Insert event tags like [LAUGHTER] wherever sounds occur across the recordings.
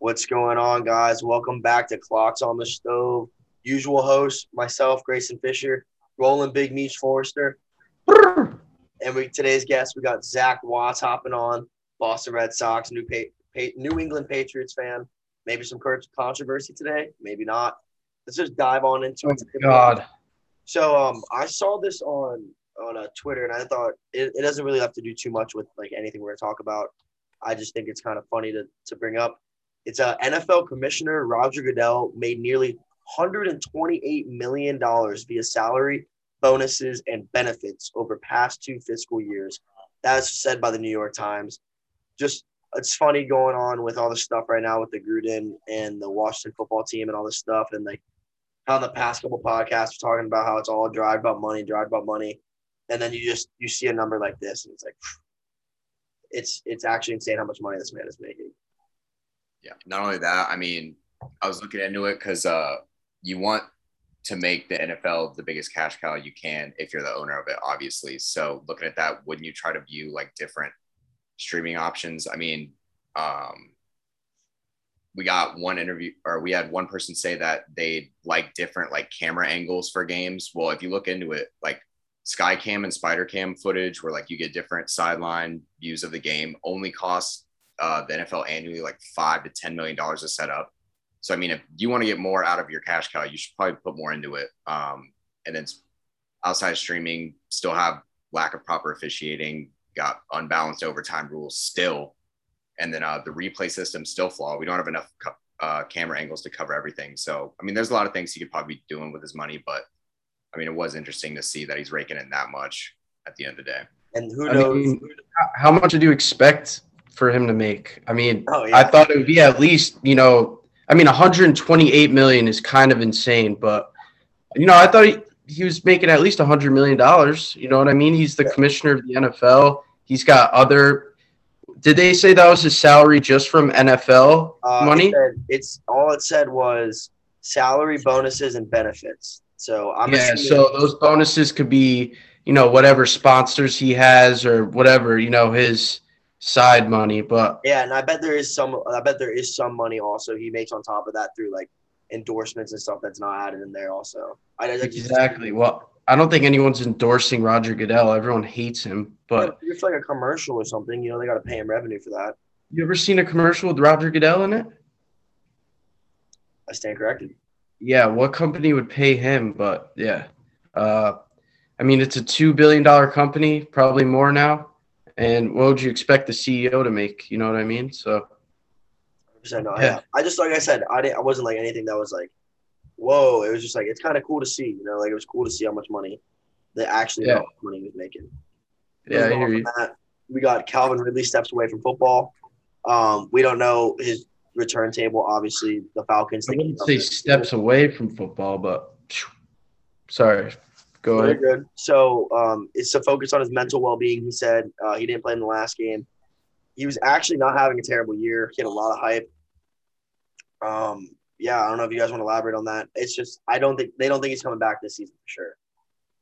What's going on, guys? Welcome back to Clocks on the Stove. Usual host, myself, Grayson Fisher, rolling Big Meech Forrester. And we today's guest, we got Zach Watts hopping on, Boston Red Sox, New pa- pa- New England Patriots fan. Maybe some controversy today, maybe not. Let's just dive on into Oh, it. God. So um, I saw this on on uh, Twitter, and I thought it, it doesn't really have to do too much with like anything we're gonna talk about. I just think it's kind of funny to to bring up. It's uh, a NFL commissioner Roger Goodell made nearly 128 million dollars via salary, bonuses, and benefits over past two fiscal years. That's said by the New York Times. Just it's funny going on with all the stuff right now with the Gruden and the Washington football team and all this stuff, and like how the past couple podcasts we're talking about how it's all drive about money, drive about money, and then you just you see a number like this, and it's like it's it's actually insane how much money this man is making. Yeah. Not only that, I mean, I was looking into it because uh, you want to make the NFL the biggest cash cow you can if you're the owner of it, obviously. So looking at that, wouldn't you try to view like different streaming options? I mean, um, we got one interview or we had one person say that they like different like camera angles for games. Well, if you look into it, like Skycam and Spider Cam footage, where like you get different sideline views of the game, only costs uh, the NFL annually like five to ten million dollars to set up. So I mean, if you want to get more out of your cash cow, you should probably put more into it. Um, and then outside streaming, still have lack of proper officiating, got unbalanced overtime rules still, and then uh, the replay system still flawed. We don't have enough co- uh, camera angles to cover everything. So I mean, there's a lot of things he could probably be doing with his money, but I mean, it was interesting to see that he's raking in that much at the end of the day. And who I knows? mean, how much did you expect for him to make? I mean, oh yeah, I thought it would be at least, you know, I mean, 128 million is kind of insane, but you know, I thought he, he was making at least 100 million dollars. You know what I mean? He's the Yeah. commissioner of the NFL. He's got other. Did they say that was his salary just from NFL Uh, money? It said, it's all it said was salary, bonuses, and benefits. So I'm yeah, so those bonuses could be, you know, whatever sponsors he has or whatever, you know, his side money. But yeah, and I bet there is some. I bet there is some money also he makes on top of that through like endorsements and stuff that's not added in there. Also, I I just- exactly. Well, I don't think anyone's endorsing Roger Goodell. Everyone hates him. But if it's like a commercial or something, you know, they got to pay him revenue for that. you ever seen a commercial with Roger Goodell in it? I stand corrected. Yeah, what company would pay him? But yeah, uh, I mean, it's a two billion dollar company, probably more now. And what would you expect the CEO to make? You know what I mean? So 100% no, Yeah. yeah. I just like I said, I didn't. I wasn't like anything that was like, whoa. It was just like it's kind of cool to see. You know, like it was cool to see how much money they actually Yeah. money he was making. yeah, I hear you. that, we got Calvin Ridley steps away from football. Um, we don't know his return table. Obviously, the Falcons. I wouldn't say steps away from football, but sorry. Go ahead. good. So um, it's to focus on his mental well being. He said uh, he didn't play in the last game. He was actually not having a terrible year. He had a lot of hype. Um, yeah, I don't know if you guys want to elaborate on that. It's just I don't think they don't think he's coming back this season for sure.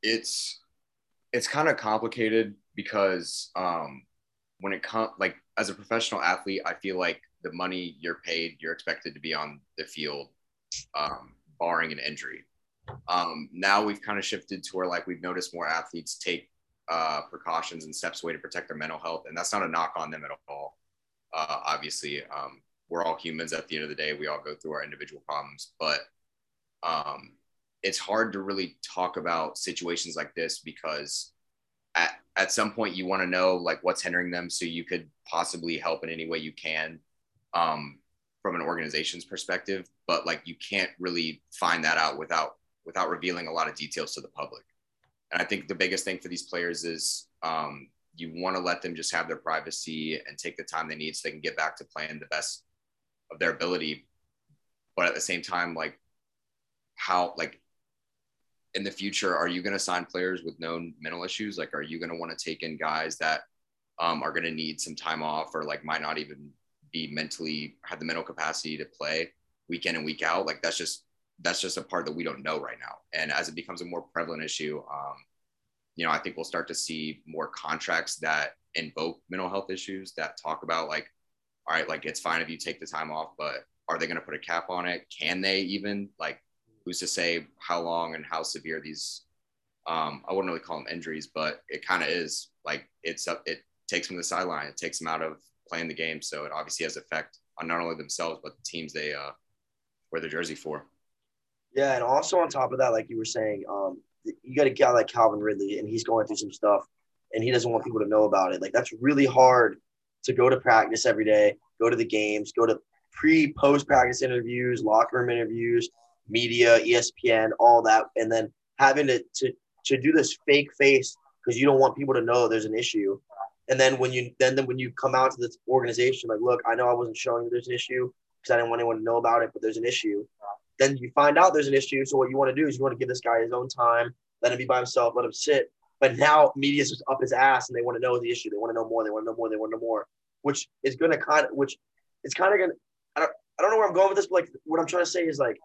it's it's kind of complicated because um when it comes like as a professional athlete i feel like the money you're paid you're expected to be on the field um barring an injury um now we've kind of shifted to where like we've noticed more athletes take uh precautions and steps away to protect their mental health and that's not a knock on them at all. Uh obviously um we're all humans at the end of the day. We all go through our individual problems but um it's hard to really talk about situations like this because at, at some point you want to know like what's hindering them so you could possibly help in any way you can um, from an organization's perspective but like you can't really find that out without without revealing a lot of details to the public and i think the biggest thing for these players is um, you want to let them just have their privacy and take the time they need so they can get back to playing the best of their ability but at the same time like how like in the future, are you going to sign players with known mental issues? Like, are you going to want to take in guys that um, are going to need some time off or like might not even be mentally have the mental capacity to play week in and week out? Like, that's just that's just a part that we don't know right now. And as it becomes a more prevalent issue, um, you know, I think we'll start to see more contracts that invoke mental health issues that talk about like all right, like it's fine if you take the time off, but are they going to put a cap on it? Can they even like who's to say how long and how severe these um, I wouldn't really call them injuries, but it kind of is like it's. It takes them to the sideline. It takes them out of playing the game. So it obviously has effect on not only themselves but the teams they uh, wear their jersey for. Yeah, and also on top of that, like you were saying, um, you got a guy like Calvin Ridley, and he's going through some stuff, and he doesn't want people to know about it. Like that's really hard to go to practice every day, go to the games, go to pre post practice interviews, locker room interviews, media, ESPN, all that, and then having to to, to do this fake face because you don't want people to know there's an issue. And then when you then, then when you come out to this organization, like, look, I know I wasn't showing you there's an issue because I didn't want anyone to know about it, but there's an issue. Then you find out there's an issue. So what you want to do is you want to give this guy his own time, let him be by himself, let him sit. But now media's just up his ass and they want to know the issue. They want to know more. They want to know more. They want to know more, which is going to kind of, which it's kind of going to, I don't, I don't know where I'm going with this, but like what I'm trying to say is like,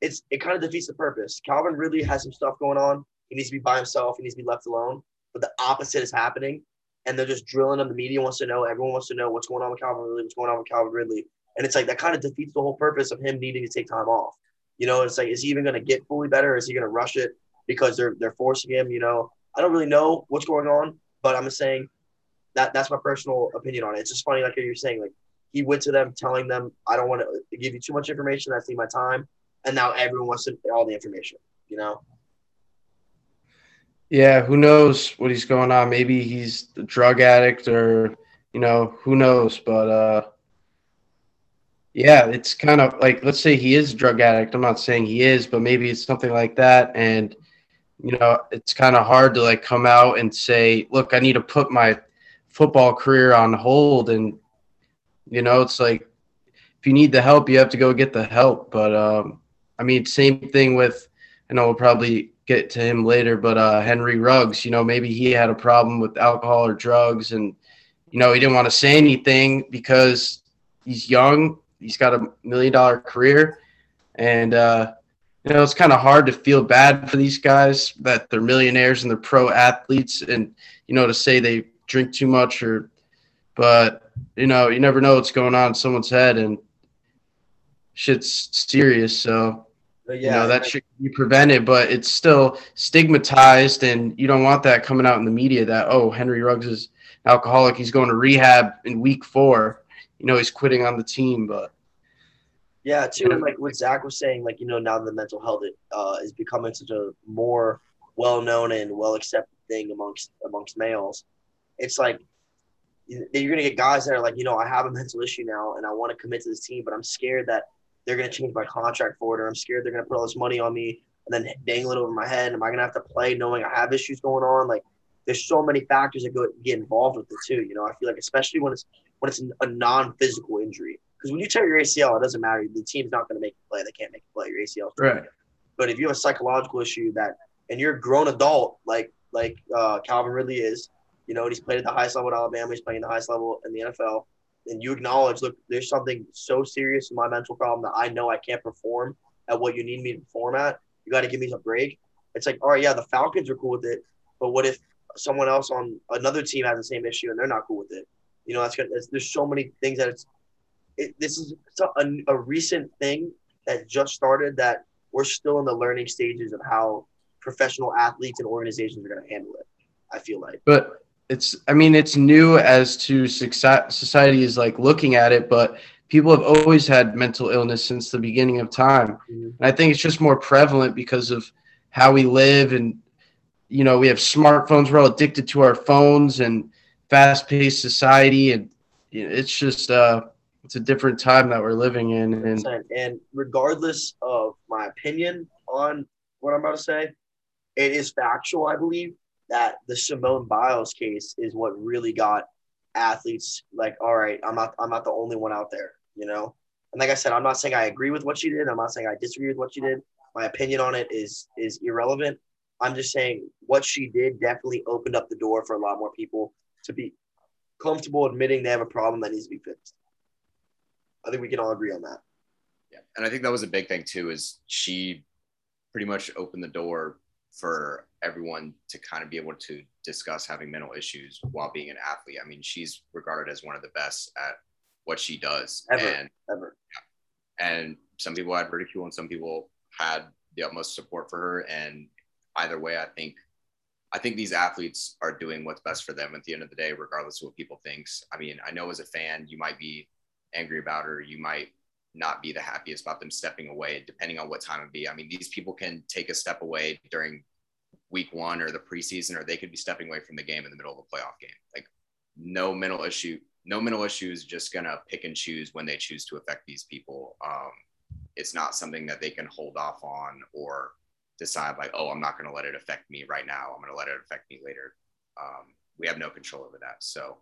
it's, it kind of defeats the purpose. Calvin Ridley has some stuff going on. He needs to be by himself. He needs to be left alone. But the opposite is happening. And they're just drilling him. The media wants to know. Everyone wants to know what's going on with Calvin Ridley, what's going on with Calvin Ridley. And it's like that kind of defeats the whole purpose of him needing to take time off. You know, it's like, is he even going to get fully better? Is he going to rush it because they're they're forcing him? You know, I don't really know what's going on, but I'm just saying that that's my personal opinion on it. It's just funny, like you're saying, like he went to them telling them, I don't want to give you too much information. That's need my time, and now everyone wants to, all the information. You know. Yeah, who knows what he's going on? Maybe he's a drug addict, or you know, who knows? But uh, yeah, it's kind of like let's say he is a drug addict. I'm not saying he is, but maybe it's something like that. And you know, it's kind of hard to like come out and say, "Look, I need to put my football career on hold." And you know, it's like if you need the help, you have to go get the help. But um, I mean, same thing with. I know we'll probably get to him later, but uh, Henry Ruggs. You know, maybe he had a problem with alcohol or drugs, and you know, he didn't want to say anything because he's young he's got a million dollar career, and uh, you know it's kind of hard to feel bad for these guys that they're millionaires and they're pro athletes, and you know to say they drink too much or, but you know you never know what's going on in someone's head and shit's serious. So yeah, you know that should be prevented, but it's still stigmatized, and you don't want that coming out in the media that oh Henry Ruggs is alcoholic, he's going to rehab in week four you know he's quitting on the team, but yeah, too, and like what Zach was saying, like you know now the mental health uh, is becoming such a more well known and well accepted thing amongst amongst males. It's like you're gonna get guys that are like, you know, I have a mental issue now and I want to commit to this team, but I'm scared that they're gonna change my contract for it, or I'm scared they're gonna put all this money on me and then dangle it over my head. Am I gonna have to play knowing I have issues going on? Like, there's so many factors that go get involved with it too. You know, I feel like especially when it's when it's a non-physical injury. Because when you tear your ACL, it doesn't matter. The team's not going to make you play. They can't make you play. Your ACL. Right. But if you have a psychological issue that, and you're a grown adult like like uh, Calvin Ridley is, you know, and he's played at the highest level at Alabama. He's playing the highest level in the NFL. And you acknowledge, look, there's something so serious in my mental problem that I know I can't perform at what you need me to perform at. You got to give me a break. It's like, all right, yeah, the Falcons are cool with it, but what if someone else on another team has the same issue and they're not cool with it? You know, that's good. There's so many things that it's. It, this is a, a recent thing that just started that we're still in the learning stages of how professional athletes and organizations are going to handle it. I feel like. But it's. I mean, it's new as to success. Society is like looking at it, but people have always had mental illness since the beginning of time, mm-hmm. and I think it's just more prevalent because of how we live and you know we have smartphones we're all addicted to our phones and fast-paced society, and it's just uh, it's a different time that we're living in. And and regardless of my opinion on what I'm about to say, it is factual. I believe that the Simone Biles case is what really got athletes like, all right, I'm not I'm not the only one out there, you know. And like I said, I'm not saying I agree with what she did. I'm not saying I disagree with what she did. My opinion on it is is irrelevant. I'm just saying what she did definitely opened up the door for a lot more people to be comfortable admitting they have a problem that needs to be fixed. I think we can all agree on that. Yeah, and I think that was a big thing too. Is she pretty much opened the door for everyone to kind of be able to discuss having mental issues while being an athlete. I mean, she's regarded as one of the best at what she does. Ever, and ever. Yeah. and some people had ridicule and some people had the utmost support for her. And either way, I think I think these athletes are doing what's best for them at the end of the day, regardless of what people thinks. I mean, I know as a fan, you might be angry about her, you might not be the happiest about them stepping away, depending on what time it be. I mean, these people can take a step away during week one or the preseason, or they could be stepping away from the game in the middle of a playoff game. Like no mental issue, no mental issues, just gonna pick and choose when they choose to affect these people. Um, it's not something that they can hold off on or decide like, oh, I'm not going to let it affect me right now. I'm going to let it affect me later. Um, we have no control over that. So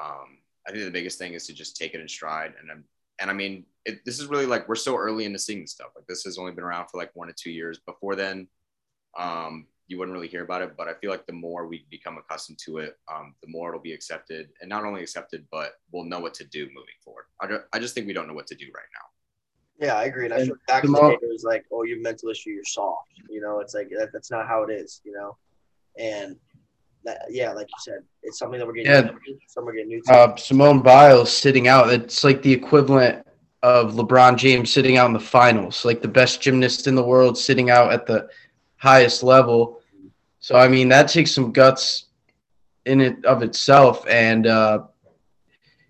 um, I think the biggest thing is to just take it in stride. And I'm, and I mean, it, this is really like we're so early into seeing this stuff. Like this has only been around for like one to two years. Before then, um, you wouldn't really hear about it. But I feel like the more we become accustomed to it, um, the more it'll be accepted, and not only accepted, but we'll know what to do moving forward. I, I just think we don't know what to do right now. Yeah, I agree. And, I feel back in the day, it was like, oh, you mental issue, you're soft. You know, it's like that, that's not how it is. You know, and that, yeah, like you said, it's something that we're getting. Yeah. Some we're getting new to. Uh, Simone Biles sitting out. It's like the equivalent of LeBron James sitting out in the finals, like the best gymnast in the world sitting out at the highest level. So I mean, that takes some guts in it of itself, and uh,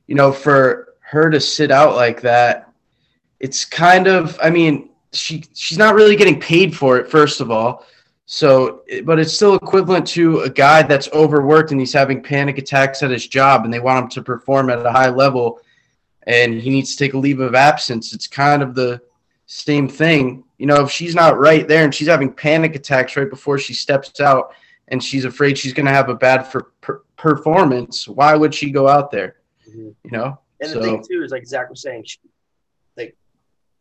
you know, for her to sit out like that it's kind of I mean she she's not really getting paid for it first of all. So, but it's still equivalent to a guy that's overworked and he's having panic attacks at his job and they want him to perform at a high level and he needs to take a leave of absence. It's kind of the same thing. You know, if she's not right there and she's having panic attacks right before she steps out and she's afraid she's going to have a bad for, per, performance, why would she go out there? Mm-hmm. You know? And the so, thing too is like Zach was saying, she,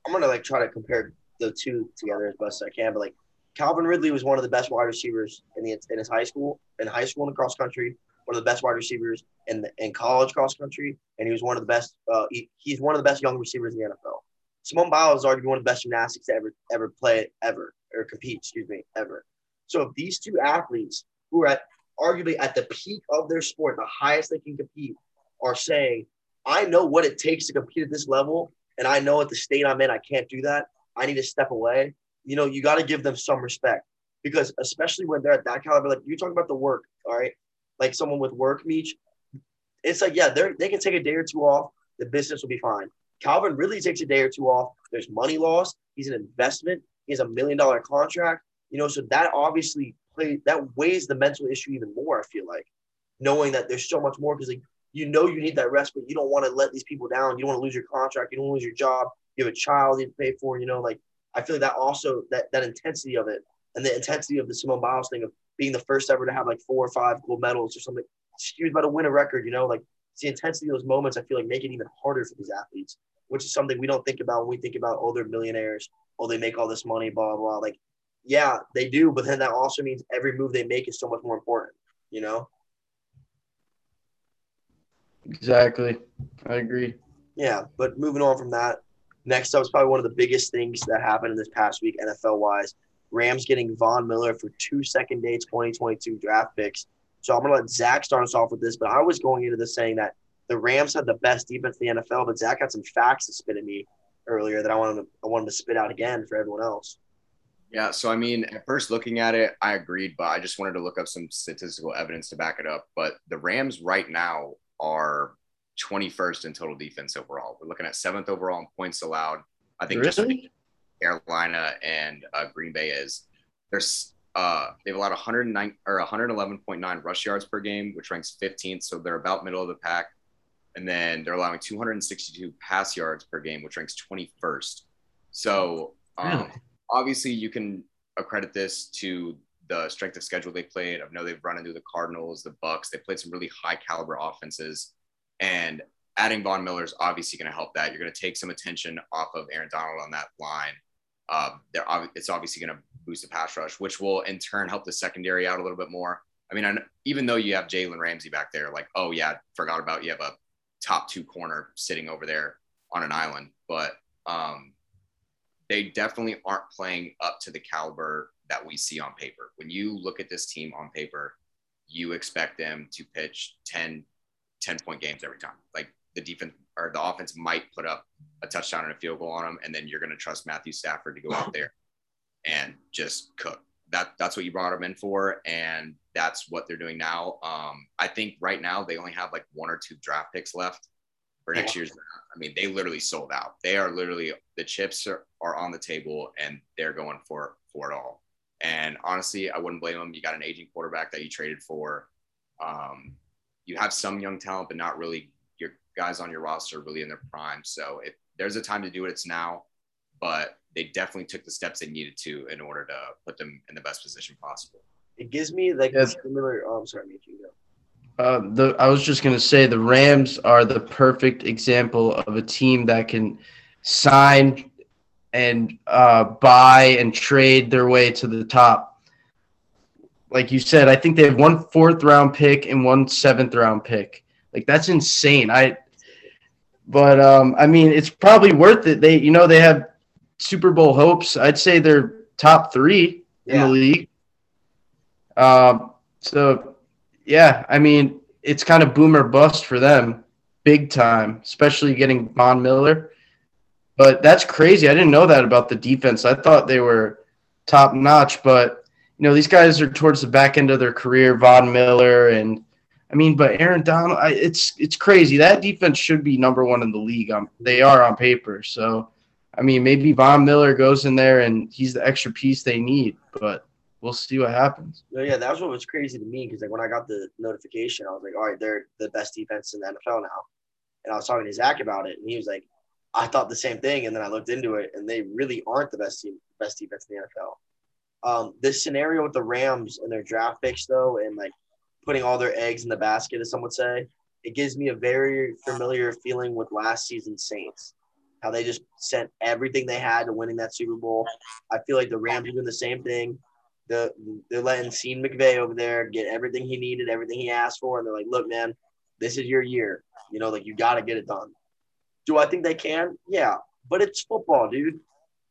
I'm gonna like try to compare the two together as best I can. But like Calvin Ridley was one of the best wide receivers in the in his high school in high school in cross country. One of the best wide receivers in the, in college cross country, and he was one of the best. Uh, he, he's one of the best young receivers in the NFL. Simone Biles is arguably one of the best gymnastics to ever ever play ever or compete. Excuse me, ever. So if these two athletes who are at arguably at the peak of their sport, the highest they can compete, are saying, "I know what it takes to compete at this level, and I know at the state I'm in, I can't do that. I need to step away. You know, you got to give them some respect because especially when they're at that caliber, like you talk about the work, all right, like someone with work, Meech, it's like yeah, they're they can take a day or two off. The business will be fine. Calvin Ridley takes a day or two off. There's money lost. He's an investment. He has a million dollar contract. You know, so that obviously plays that weighs the mental issue even more. I feel like knowing that there's so much more because like you know you need that rest, but you don't want to let these people down. You don't want to lose your contract. You don't lose your job. You have a child you pay for. You know, like I feel like that also that that intensity of it and the intensity of the Simone Biles thing of being the first ever to have like four or five gold medals or something. She was about to win a record. You know, like the intensity of those moments. I feel like make it even harder for these athletes, which is something we don't think about when we think about oh they're millionaires, oh they make all this money, blah blah. Like yeah, they do, but then that also means every move they make is so much more important. You know. Exactly. I agree. Yeah, but moving on from that, next up is probably one of the biggest things that happened in this past week, NFL wise. Rams getting Von Miller for two second day 2022 draft picks. So I'm going to let Zach start us off with this, but I was going into this saying that the Rams had the best defense in the NFL, but Zach had some facts to spit at me earlier that I wanted to, I wanted to spit out again for everyone else. Yeah, so I mean, at first looking at it, I agreed, but I just wanted to look up some statistical evidence to back it up. But the Rams right now are 21st in total defense overall. We're looking at seventh overall in points allowed. I think really? just Carolina and uh, Green Bay is. There's uh, they've allowed 109 or 111.9 rush yards per game, which ranks 15th, so they're about middle of the pack. And then they're allowing 262 pass yards per game, which ranks 21st. So um, really? obviously, you can accredit this to the strength of schedule they played. I know they've run into the Cardinals, the Bucks. They played some really high caliber offenses, and adding Von Miller is obviously going to help that. You're going to take some attention off of Aaron Donald on that line. Uh, they're it's obviously going to boost the pass rush, which will in turn help the secondary out a little bit more. I mean, I, even though you have Jalen Ramsey back there, like, oh yeah, forgot about you have a top two corner sitting over there on an island, but um, they definitely aren't playing up to the caliber that we see on paper. When you look at this team on paper, you expect them to pitch 10, 10 point games every time. Like the defense or the offense might put up a touchdown and a field goal on them, and then you're going to trust Matthew Stafford to go out there and just cook. That that's what you brought them in for, and that's what they're doing now. Um, I think right now they only have like one or two draft picks left for next year's. I mean, they literally sold out. They are literally the chips are, are on the table, and they're going for for it all. And honestly, I wouldn't blame them. You got an aging quarterback that you traded for. Um, you have some young talent, but not really your guys on your roster really in their prime. So if there's a time to do it, it's now. But they definitely took the steps they needed to in order to put them in the best position possible. It gives me like Yes. similar. Oh, I'm sorry, Mitch, you go. Uh, the I was just gonna say the Rams are the perfect example of a team that can sign and uh, buy and trade their way to the top. Like you said, I think they have one fourth round pick and one seventh round pick. Like that's insane. I, but um, I mean, it's probably worth it. They, you know, they have Super Bowl hopes. I'd say they're top three in Yeah. the league. Um, so yeah, I mean, it's kind of boom or bust for them, big time, especially getting Von Miller. But that's crazy. I didn't know that about the defense. I thought they were top notch, but you know, these guys are towards the back end of their career, Von Miller and I mean, but Aaron Donald, I, it's it's crazy. That defense should be number one in the league. They are on paper. So, I mean, maybe Von Miller goes in there and he's the extra piece they need. But we'll see what happens. No, yeah, that's what was crazy to me because like when I got the notification, I was like, all right, they're the best defense in the NFL now. And I was talking to Zach about it, and he was like, I thought the same thing, and then I looked into it, and they really aren't the best team, best defense in the NFL. Um, this scenario with the Rams and their draft picks, though, and like putting all their eggs in the basket, as some would say, it gives me a very familiar feeling with last season's Saints. How they just sent everything they had to winning that Super Bowl. I feel like the Rams are doing the same thing the they're letting Sean McVay over there get everything he needed, everything he asked for, and they're like, "Look, man, this is your year. You know, like you got to get it done." Do I think they can? Yeah, but it's football, dude.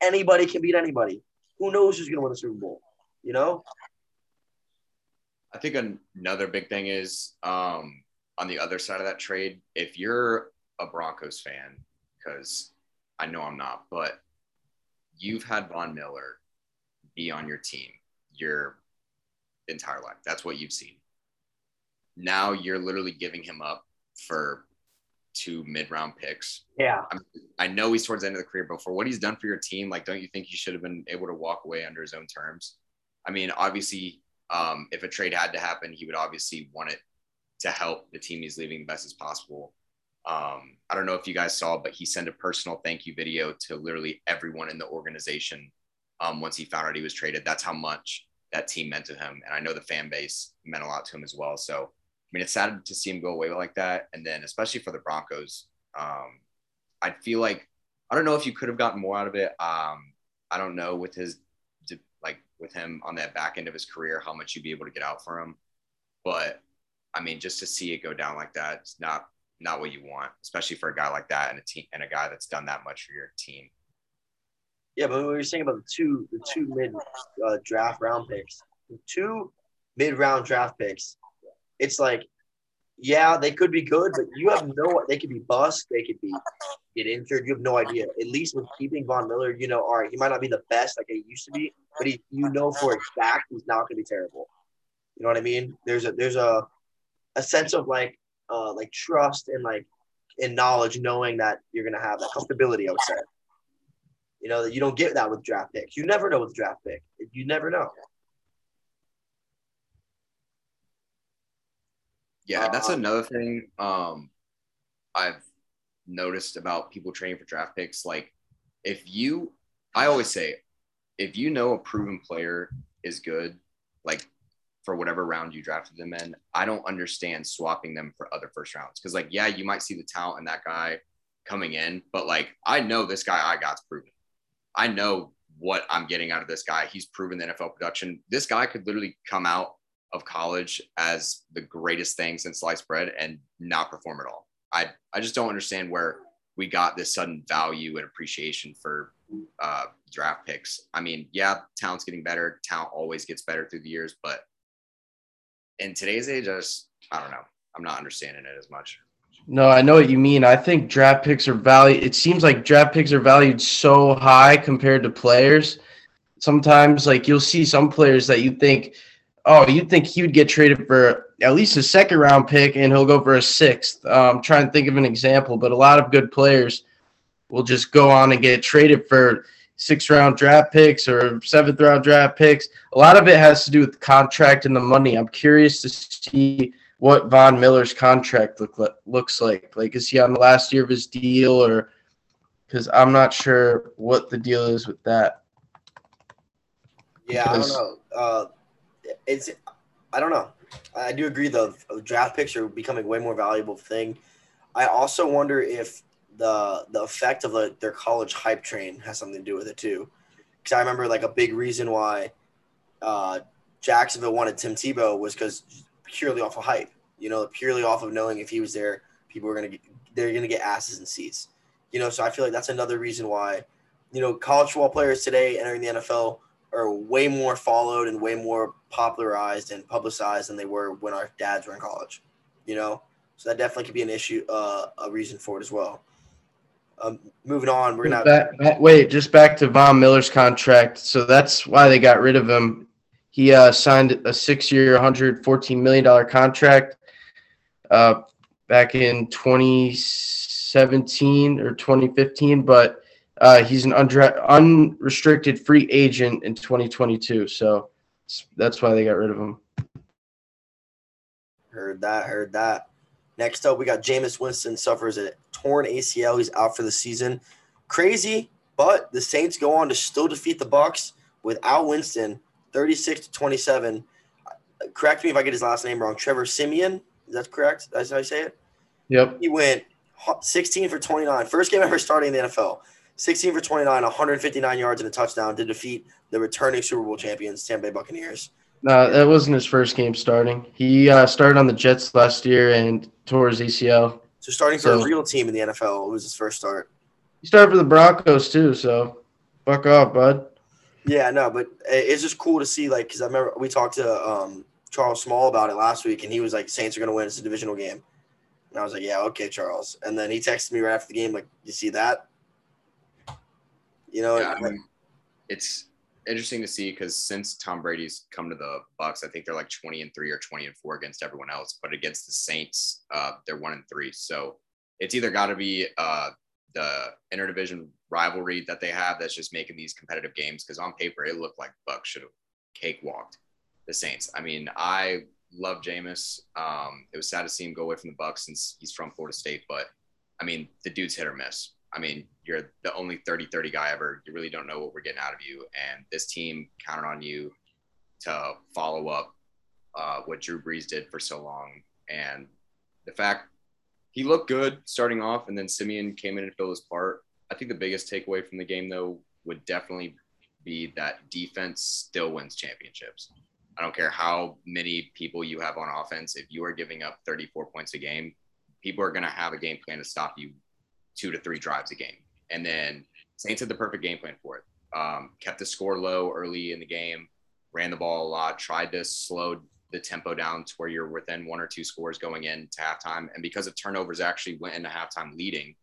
Anybody can beat anybody. Who knows who's gonna win the Super Bowl? You know? I think another big thing is um, on the other side of that trade, if you're a Broncos fan, because I know I'm not, but you've had Von Miller be on your team your entire life. That's what you've seen. Now you're literally giving him up for two mid-round picks. Yeah. I, mean, I know he's towards the end of the career, but for what he's done for your team, like, don't you think he should have been able to walk away under his own terms? I mean, obviously, um, if a trade had to happen, he would obviously want it to help the team he's leaving the best as possible. Um, I don't know if you guys saw, but he sent a personal thank you video to literally everyone in the organization um, once he found out he was traded. That's how much that team meant to him. And I know the fan base meant a lot to him as well. So, mean, it's sad to see him go away like that. And then, especially for the Broncos, um, I feel like I don't know if you could have gotten more out of it. Um, I don't know with his like with him on that back end of his career, how much you'd be able to get out for him. But I mean, just to see it go down like that, it's not not what you want, especially for a guy like that and a team and a guy that's done that much for your team. Yeah, but we were saying about the two the two mid uh, draft round picks, the two mid round draft picks. It's like, yeah, they could be good, but you have no. They could be bust. They could be get injured. You have no idea. At least with keeping Von Miller, you know, all right, he might not be the best like he used to be, but he, you know, for a fact, he's not going to be terrible. You know what I mean? There's a there's a a sense of like uh like trust and like and knowledge, knowing that you're going to have that comfortability. I would say. You know that you don't get that with draft picks. You never know with draft pick. You never know. Yeah, that's Uh, another thing um, I've noticed about people trading for draft picks. Like, if you, I always say, if you know a proven player is good, like for whatever round you drafted them in, I don't understand swapping them for other first rounds. Cause, like, yeah, you might see the talent in that guy coming in, but like, I know this guy I got's proven. I know what I'm getting out of this guy. He's proven the NFL production. This guy could literally come out of college as the greatest thing since sliced bread and not perform at all. I, I just don't understand where we got this sudden value and appreciation for uh, draft picks. I mean, yeah, talent's getting better. Talent always gets better through the years, but in today's age, I just, I don't know. I'm not understanding it as much. No, I know what you mean. I think draft picks are valued. It seems like draft picks are valued so high compared to players. Sometimes, like you'll see some players that you think, oh, you'd think he would get traded for at least a second round pick, and he'll go for a sixth. Um, I'm trying to think of an example, but a lot of good players will just go on and get traded for six round draft picks or seventh round draft picks. A lot of it has to do with the contract and the money. I'm curious to see what Von Miller's contract look like, looks like. Like, is he on the last year of his deal, or because I'm not sure what the deal is with that. Yeah, I don't know. Uh, it's I don't know. I do agree though. Draft picks are becoming way more valuable thing. I also wonder if the the effect of the, their college hype train has something to do with it too. Because I remember like a big reason why uh, Jacksonville wanted Tim Tebow was because purely off of hype. You know, purely off of knowing if he was there, people were gonna get they're gonna get asses and seats. You know, so I feel like that's another reason why, you know, college football players today entering the NFL are way more followed and way more popularized and publicized than they were when our dads were in college. You know, so that definitely could be an issue, uh, a reason for it as well. Um, moving on, we're gonna back, wait. Just back to Von Miller's contract. So that's why they got rid of him he uh, signed a six-year, 114 million dollar contract uh, back in 2017 or 2015, but uh, he's an undra- unrestricted free agent in 2022. So that's why they got rid of him. Heard that. Heard that. Next up, we got Jameis Winston suffers a torn ACL. He's out for the season. Crazy, but the Saints go on to still defeat the Bucks without Winston 36 to 27. Correct me if I get his last name wrong. Trevor Siemian. Is that correct? That's how I say it? Yep. He went 16 for 29. First game ever starting in the NFL. 16 for 29, 159 yards and a touchdown to defeat the returning Super Bowl champions, Tampa Bay Buccaneers. No, that wasn't his first game starting. He uh, started on the Jets last year and tore his ACL. So starting for so, a real team in the NFL, it was his first start. He started for the Broncos too, so fuck off, bud. Yeah, no, but it's just cool to see, like, because I remember we talked to um, Charles Small about it last week, and he was like, "Saints are going to win. It's a divisional game." And I was like, "Yeah, okay, Charles." And then he texted me right after the game, like, "You see that?" You know, yeah, I mean, it's interesting to see because since Tom Brady's come to the Bucks, I think they're like twenty and three or twenty and four against everyone else, but against the Saints, uh, they're one and three. So it's either got to be uh, the interdivision rivalry that they have that's just making these competitive games. Because on paper, it looked like Bucks should have cakewalked the Saints. I mean, I love Jameis. Um, it was sad to see him go away from the Bucks since he's from Florida State, but I mean, the dude's hit or miss. I mean, you're the only 30-30 guy ever. You really don't know what we're getting out of you, and this team counted on you to follow up uh, what Drew Brees did for so long. And the fact he looked good starting off, and then Siemian came in and filled his part. I think the biggest takeaway from the game, though, would definitely be that defense still wins championships. I don't care how many people you have on offense. If you are giving up 34 points a game, people are going to have a game plan to stop you two to three drives a game. And then Saints had the perfect game plan for it. Um, kept the score low early in the game, ran the ball a lot, tried to slow the tempo down to where you're within one or two scores going into halftime. And because of turnovers, actually went into halftime leading.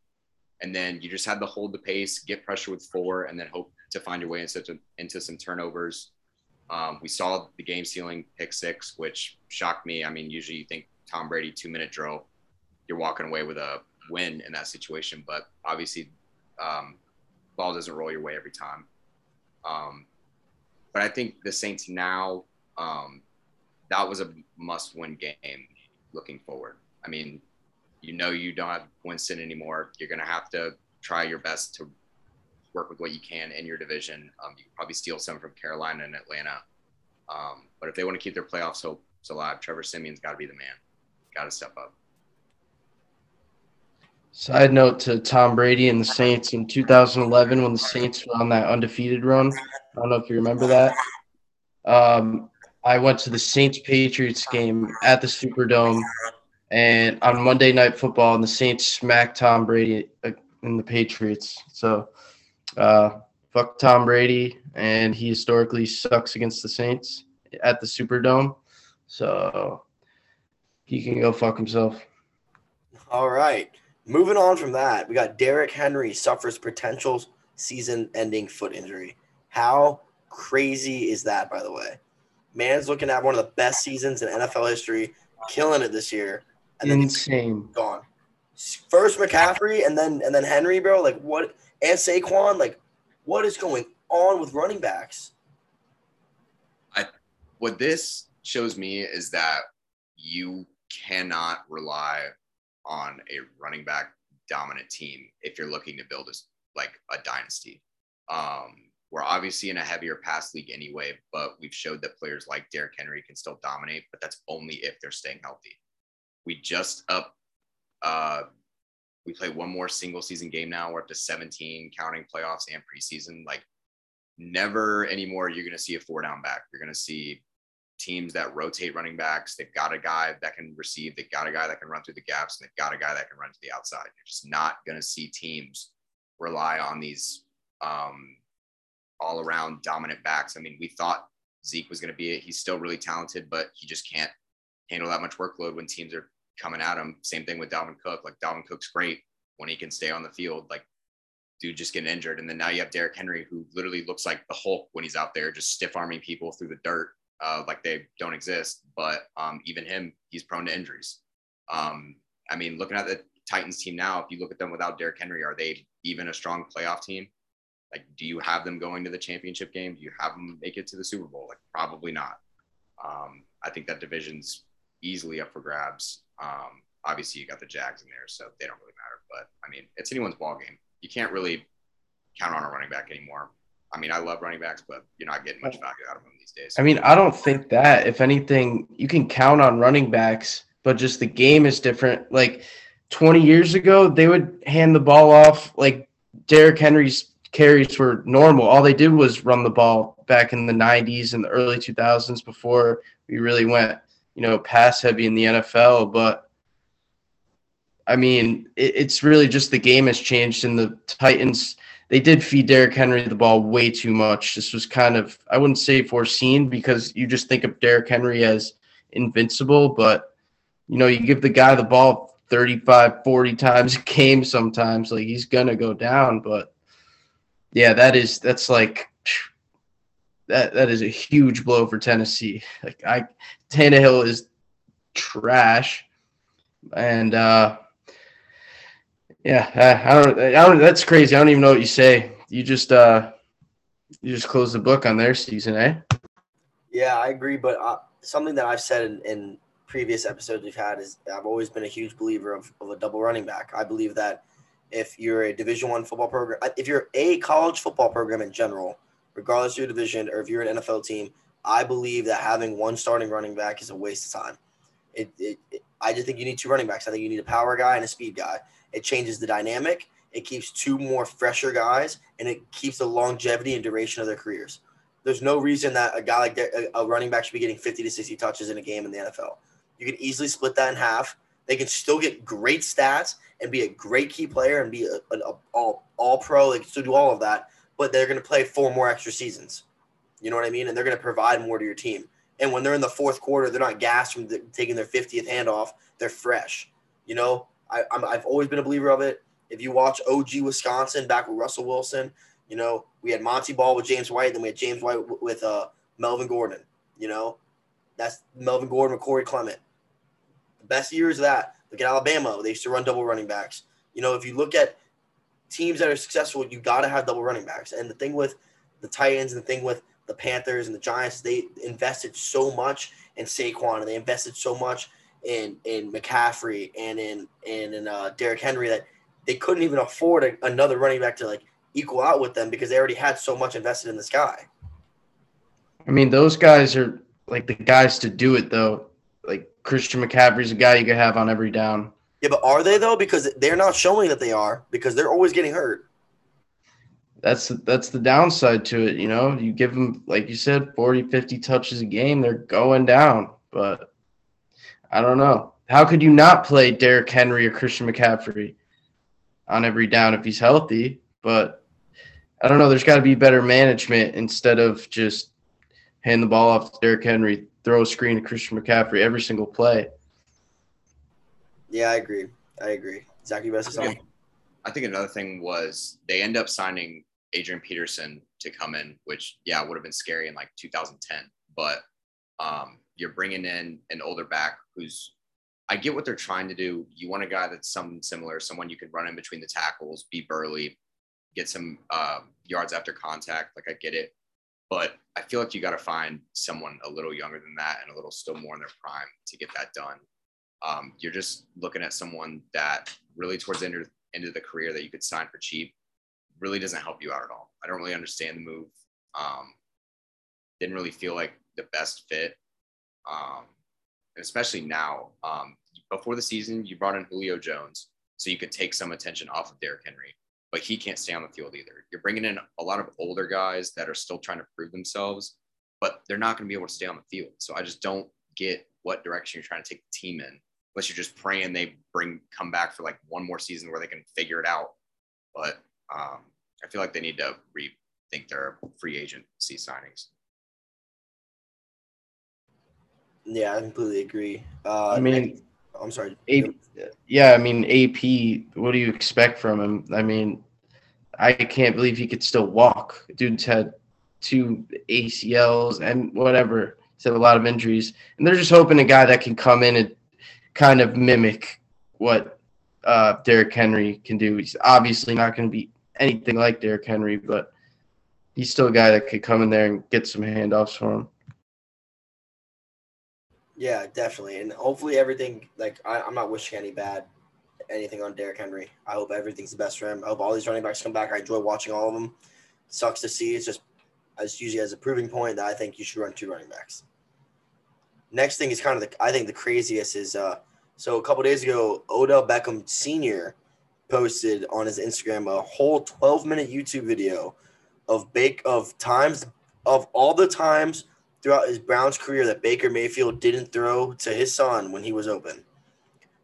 And then you just had to hold the pace, get pressure with four, and then hope to find your way into, into some turnovers. Um, we saw the game sealing pick six, which shocked me. I mean, usually you think Tom Brady two minute drill, you're walking away with a win in that situation, but obviously, um, ball doesn't roll your way every time. Um, but I think the Saints now um, that was a must win game looking forward. I mean, you know, you don't have Winston anymore. You're going to have to try your best to work with what you can in your division. Um, you can probably steal some from Carolina and Atlanta. Um, but if they want to keep their playoffs hopes alive, Trevor Siemian's got to be the man. Got to step up. Side note to Tom Brady and the Saints in 2011 when the Saints were on that undefeated run. I don't know if you remember that. Um, I went to the Saints Patriots game at the Superdome, and on Monday Night Football, and the Saints smacked Tom Brady uh, in the Patriots. So, uh, fuck Tom Brady, and he historically sucks against the Saints at the Superdome. So he can go fuck himself. All right. Moving on from that, we got Derrick Henry suffers potential season-ending foot injury. How crazy is that, by the way? Man's looking at one of the best seasons in NFL history, killing it this year, and then he's Insane. gone. First McCaffrey, and then and then Henry, bro. Like what? And Saquon, like what is going on with running backs? what this shows me is that you cannot rely on a running back dominant team if you're looking to build a, like a dynasty. Um, we're obviously in a heavier pass league anyway, but we've showed that players like Derrick Henry can still dominate, but that's only if they're staying healthy. We just up, uh, we play one more single season game now. We're up to 17, counting playoffs and preseason. Like, never anymore you're going to see a four down back. You're going to see teams that rotate running backs. They've got a guy that can receive. They've got a guy that can run through the gaps, and they've got a guy that can run to the outside. You're just not going to see teams rely on these um, all around dominant backs. I mean, we thought Zeke was going to be it. He's still really talented, but he just can't handle that much workload when teams are coming at him. Same thing with Dalvin Cook. Like Dalvin Cook's great when he can stay on the field. Like dude just getting injured. And then now you have Derrick Henry, who literally looks like the Hulk when he's out there, just stiff arming people through the dirt uh, like they don't exist. But um, even him, he's prone to injuries. Um, I mean, looking at the Titans team now, if you look at them without Derrick Henry, are they even a strong playoff team? Like, do you have them going to the championship game? Do you have them make it to the Super Bowl? Like, probably not. Um, I think that division's easily up for grabs. Um, obviously, you got the Jags in there, so they don't really matter. But I mean, it's anyone's ball game. You can't really count on a running back anymore. I mean, I love running backs, but you're not getting much value out of them these days. I mean, I don't think that. If anything, you can count on running backs, but just the game is different. Like 20 years ago, they would hand the ball off like Derrick Henry's carries were normal. All they did was run the ball back in the 90s and the early 2000s before we really went, you know, pass heavy in the NFL. But I mean, it, it's really just the game has changed, and the Titans they did feed Derrick Henry the ball way too much. This was kind of I wouldn't say foreseen because you just think of Derrick Henry as invincible, but you know, you give the guy the ball 35, 40 times a game sometimes, like he's gonna go down. But yeah, that is that's like that that is a huge blow for Tennessee. Like I Tannehill is trash. And uh yeah, I, I don't. I don't. That's crazy. I don't even know what you say. You just uh, you just close the book on their season, eh? Yeah, I agree. But uh, something that I've said in, in previous episodes we've had is I've always been a huge believer of, of a double running back. I believe that if you're a Division One football program, if you're a college football program in general, regardless of your division, or if you're an NFL team, I believe that having one starting running back is a waste of time. It, it, it I just think you need two running backs. I think you need a power guy and a speed guy. It changes the dynamic. It keeps two more fresher guys, and it keeps the longevity and duration of their careers. There's no reason that a guy like a running back should be getting 50 to 60 touches in a game in the NFL. You can easily split that in half. They can still get great stats and be a great key player and be a, a, a all all pro. They can still do all of that, but they're going to play four more extra seasons. You know what I mean? And they're going to provide more to your team. And when they're in the fourth quarter, they're not gassed from the, taking their 50th handoff. They're fresh. You know, I, I'm, I've always been a believer of it. If you watch OG Wisconsin back with Russell Wilson, you know, we had Montee Ball with James White, then we had James White with uh, Melvin Gordon. You know, that's Melvin Gordon with Corey Clement. The best years of that. Look at Alabama. They used to run double running backs. You know, if you look at teams that are successful, you got to have double running backs. And the thing with the Titans and the thing with the Panthers and the Giants, they invested so much in Saquon and they invested so much in in McCaffrey and in and in uh, Derrick Henry that they couldn't even afford a, another running back to like equal out with them because they already had so much invested in this guy. I mean, those guys are like the guys to do it though. Like Christian McCaffrey's a guy you could have on every down. Yeah, but are they though? Because they're not showing that they are because they're always getting hurt. That's that's the downside to it, you know. You give them like you said 40 50 touches a game, they're going down. But I don't know. How could you not play Derrick Henry or Christian McCaffrey on every down if he's healthy? But I don't know. There's got to be better management instead of just hand the ball off to Derrick Henry, throw a screen to Christian McCaffrey every single play. Yeah, I agree. I agree. Zach, you best I think, I think another thing was they end up signing Adrian Peterson to come in, which yeah would have been scary in like 2010. But um, you're bringing in an older back who's I get what they're trying to do. You want a guy that's something similar, someone you can run in between the tackles, be burly, get some uh, yards after contact. Like I get it, but I feel like you got to find someone a little younger than that and a little still more in their prime to get that done. Um, you're just looking at someone that really towards the end of, end of the career that you could sign for cheap really doesn't help you out at all. I don't really understand the move. Um, didn't really feel like the best fit. Um, especially now, um, before the season, you brought in Julio Jones so you could take some attention off of Derrick Henry, but he can't stay on the field either. You're bringing in a lot of older guys that are still trying to prove themselves, but they're not going to be able to stay on the field. So I just don't get what direction you're trying to take the team in, unless you're just praying they bring come back for like one more season where they can figure it out. But um, I feel like they need to rethink their free agency signings. Yeah, I completely agree. Uh, I mean, next- I'm sorry. A- yeah, I mean AP. What do you expect from him? I mean, I can't believe he could still walk. Dude's had two ACLs and whatever. He's had a lot of injuries, and they're just hoping a guy that can come in and kind of mimic what uh, Derrick Henry can do. He's obviously not going to be anything like Derrick Henry, but he's still a guy that could come in there and get some handoffs for him. Yeah, definitely, and hopefully everything. Like I, I'm not wishing any bad anything on Derrick Henry. I hope everything's the best for him. I hope all these running backs come back. I enjoy watching all of them. Sucks to see. It's just as usually as a proving point that I think you should run two running backs. Next thing is kind of the I think the craziest is uh so a couple days ago Odell Beckham Sr. posted on his Instagram a whole 12 minute YouTube video of bake of times of all the times throughout his Browns career that Baker Mayfield didn't throw to his son when he was open.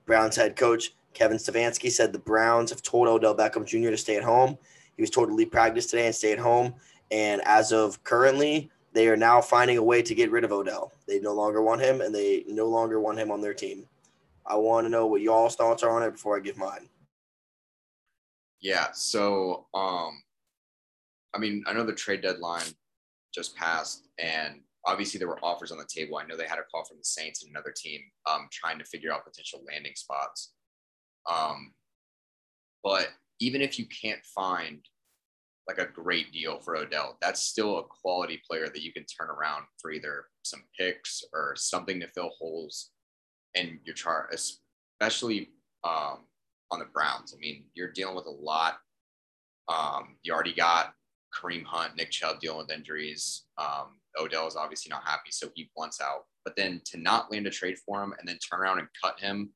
Browns head coach Kevin Stefanski said the Browns have told Odell Beckham Jr. to stay at home. He was told to leave practice today and stay at home. And as of currently, they are now finding a way to get rid of Odell. They no longer want him, and they no longer want him on their team. I want to know what y'all's thoughts are on it before I give mine. Yeah. So, um, I mean, I know the trade deadline just passed, and obviously there were offers on the table. I know they had a call from the Saints and another team um, trying to figure out potential landing spots. Um, but even if you can't find like a great deal for Odell, that's still a quality player that you can turn around for either some picks or something to fill holes in your chart, especially um, on the Browns. I mean, you're dealing with a lot. Um, you already got Kareem Hunt, Nick Chubb dealing with injuries. Um, Odell is obviously not happy, so he blunts out. But then to not land a trade for him and then turn around and cut him,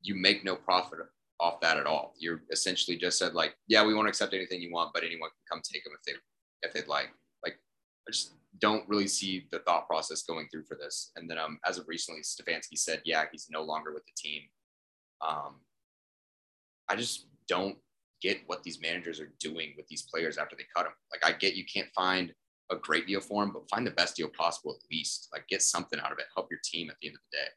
you make no profit off that at all. You're essentially just said like, yeah, we won't accept anything you want, but anyone can come take them if they if they'd like. Like, I just don't really see the thought process going through for this. And then um, as of recently, Stefanski said, yeah, he's no longer with the team. Um, I just don't get what these managers are doing with these players after they cut them. Like, I get you can't find a great deal for him, but find the best deal possible at least. Like, get something out of it. Help your team at the end of the day.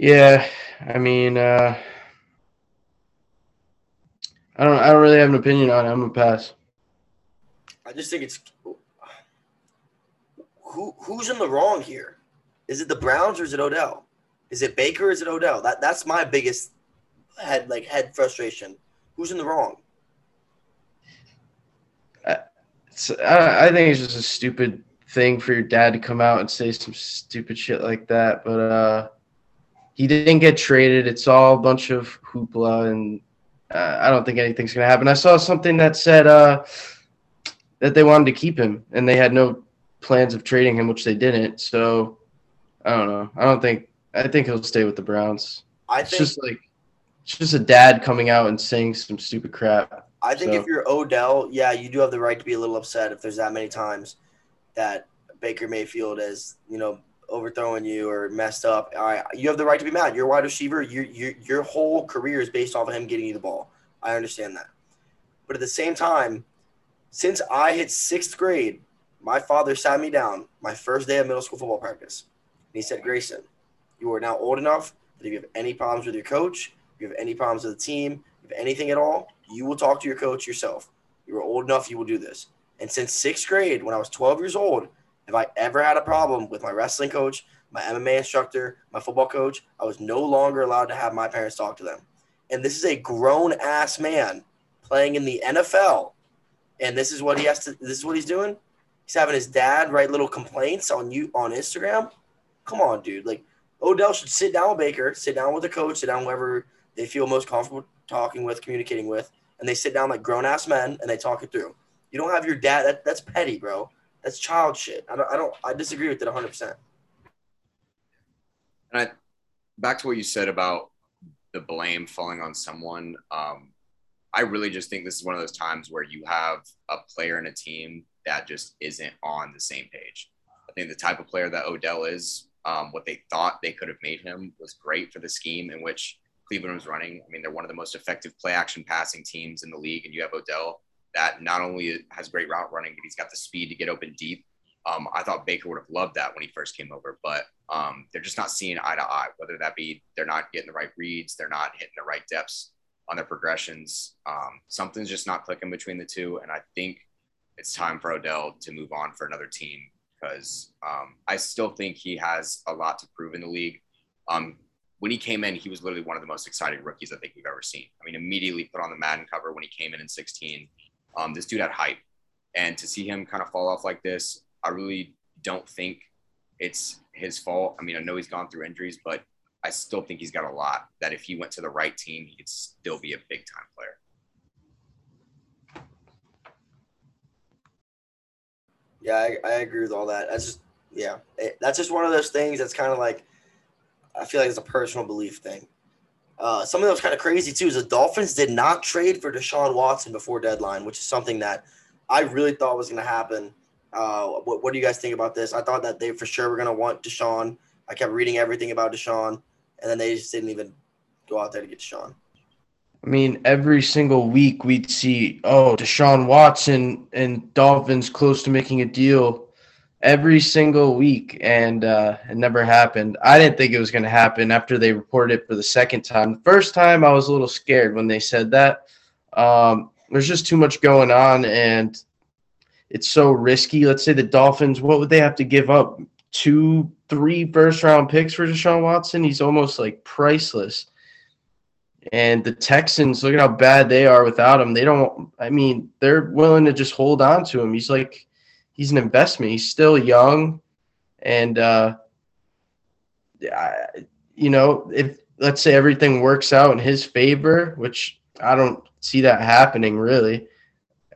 Yeah, I mean, uh, I don't. I don't really have an opinion on it. I'm gonna pass. I just think it's who who's in the wrong here. Is it the Browns or is it Odell? Is it Baker or is it Odell? That that's my biggest head like head frustration. Who's in the wrong? It's, I, I think it's just a stupid thing for your dad to come out and say some stupid shit like that. But uh, he didn't get traded. It's all a bunch of hoopla, and uh, I don't think anything's gonna happen. I saw something that said uh, that they wanted to keep him, and they had no plans of trading him, which they didn't. So I don't know. I don't think. I think he'll stay with the Browns. I It's think just like it's just a dad coming out and saying some stupid crap. I think so- if you're Odell, yeah, you do have the right to be a little upset if there's that many times that Baker Mayfield is, you know, overthrowing you or messed up. All right, you have the right to be mad. You're a wide receiver. Your your your whole career is based off of him getting you the ball. I understand that, but at the same time, since I hit sixth grade, my father sat me down my first day of middle school football practice, he said, Grayson, you are now old enough that if you have any problems with your coach, you have any problems with the team, if anything at all, you will talk to your coach yourself. You are old enough, you will do this. And since sixth grade, when I was 12 years old, if I ever had a problem with my wrestling coach, my MMA instructor, my football coach, I was no longer allowed to have my parents talk to them. And this is a grown ass man playing in the NFL. And this is what he has to this is what he's doing. He's having his dad write little complaints on you on Instagram. Come on, dude. Like Odell should sit down with Baker, sit down with the coach, sit down with whoever they feel most comfortable talking with, communicating with, and they sit down like grown ass men and they talk it through. You don't have your dad. That, that's petty, bro. That's child shit. I don't. I don't. I disagree with it 100. percent And I, back to what you said about the blame falling on someone. Um, I really just think this is one of those times where you have a player in a team that just isn't on the same page. I think the type of player that Odell is, um, what they thought they could have made him was great for the scheme in which Cleveland was running. I mean, they're one of the most effective play action passing teams in the league, and you have Odell that not only has great route running, but he's got the speed to get open deep. Um, I thought Baker would have loved that when he first came over, but um, they're just not seeing eye to eye. Whether that be they're not getting the right reads, they're not hitting the right depths on their progressions. Um, something's just not clicking between the two, and I think it's time for Odell to move on for another team because um, I still think he has a lot to prove in the league. When he came in, he was literally one of the most exciting rookies I think we've ever seen. I mean, immediately put on the Madden cover when he came in in 16. Um, this dude had hype, and to see him kind of fall off like this, I really don't think it's his fault. I mean, I know he's gone through injuries, but I still think he's got a lot that if he went to the right team, he could still be a big time player. Yeah, I, I agree with all that. That's just yeah, it, that's just one of those things that's kind of like I feel like it's a personal belief thing. Uh, something that was kind of crazy too is the Dolphins did not trade for Deshaun Watson before deadline, which is something that I really thought was going to happen. Uh, what, what do you guys think about this? I thought that they for sure were going to want Deshaun. I kept reading everything about Deshaun, and then they just didn't even go out there to get Deshaun. I mean, every single week we'd see, oh, Deshaun Watson and Dolphins close to making a deal every single week, and uh, it never happened. I didn't think it was going to happen after they reported it for the second time. The first time, I was a little scared when they said that. Um, there's just too much going on, and it's so risky. Let's say the Dolphins, what would they have to give up? Two, three first round picks for Deshaun Watson? He's almost like priceless. And the Texans, look at how bad they are without him. They don't, I mean, they're willing to just hold on to him. He's like, he's an investment. He's still young, and uh, I, you know, if let's say everything works out in his favor, which I don't see that happening really,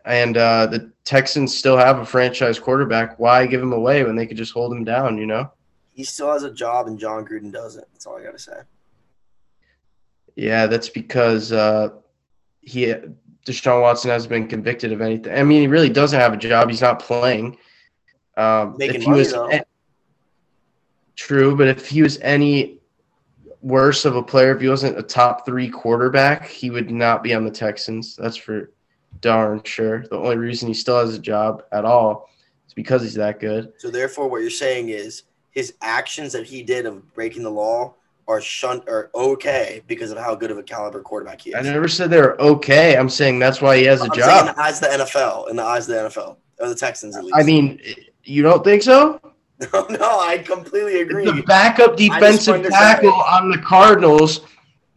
and uh, the Texans still have a franchise quarterback, why give him away when they could just hold him down? You know, he still has a job, and Jon Gruden doesn't. That's all I got to say. Yeah, that's because uh, he Deshaun Watson hasn't been convicted of anything. I mean, he really doesn't have a job. He's not playing. Um, Making if he money, was though. true, but if he was any worse of a player, if he wasn't a top three quarterback, he would not be on the Texans. That's for darn sure. The only reason he still has a job at all is because he's that good. So therefore, what you're saying is his actions that he did of breaking the law are shunt are okay because of how good of a caliber quarterback he is. I never said they were okay. I'm saying that's why he has a I'm job. in the eyes of the NFL, in the eyes of the NFL, or the Texans at least. I mean, you don't think so? [LAUGHS] no, no, I completely agree. The backup defensive tackle on the Cardinals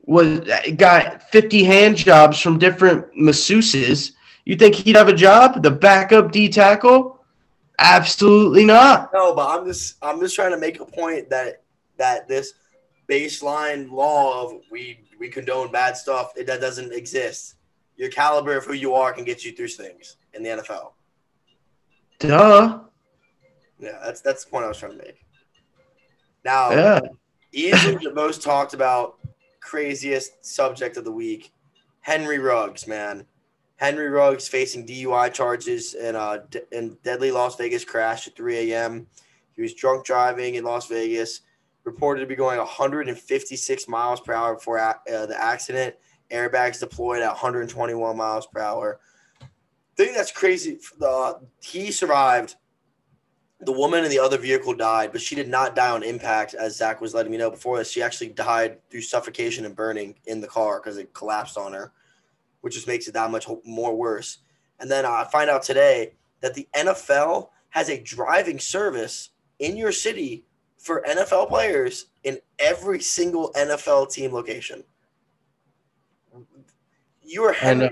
was got 50 hand jobs from different masseuses. You think he'd have a job? The backup D tackle? Absolutely not. No, but I'm just I'm just trying to make a point that that this baseline law of we we condone bad stuff it, that doesn't exist. Your caliber of who you are can get you through things in the NFL. Duh. Yeah, that's that's the point I was trying to make. Now, Yeah. easily the most talked about, craziest subject of the week, Henry Ruggs, man. Henry Ruggs facing DUI charges in a d- in deadly Las Vegas crash at 3 a.m. He was drunk driving in Las Vegas, reported to be going 156 miles per hour before uh, the accident. Airbags deployed at 121 miles per hour. thing that's crazy, uh, he survived the woman in the other vehicle died, but she did not die on impact, as Zach was letting me know before this. She actually died through suffocation and burning in the car because it collapsed on her, which just makes it that much more worse. And then I find out today that the NFL has a driving service in your city for NFL players in every single NFL team location. You are Henry.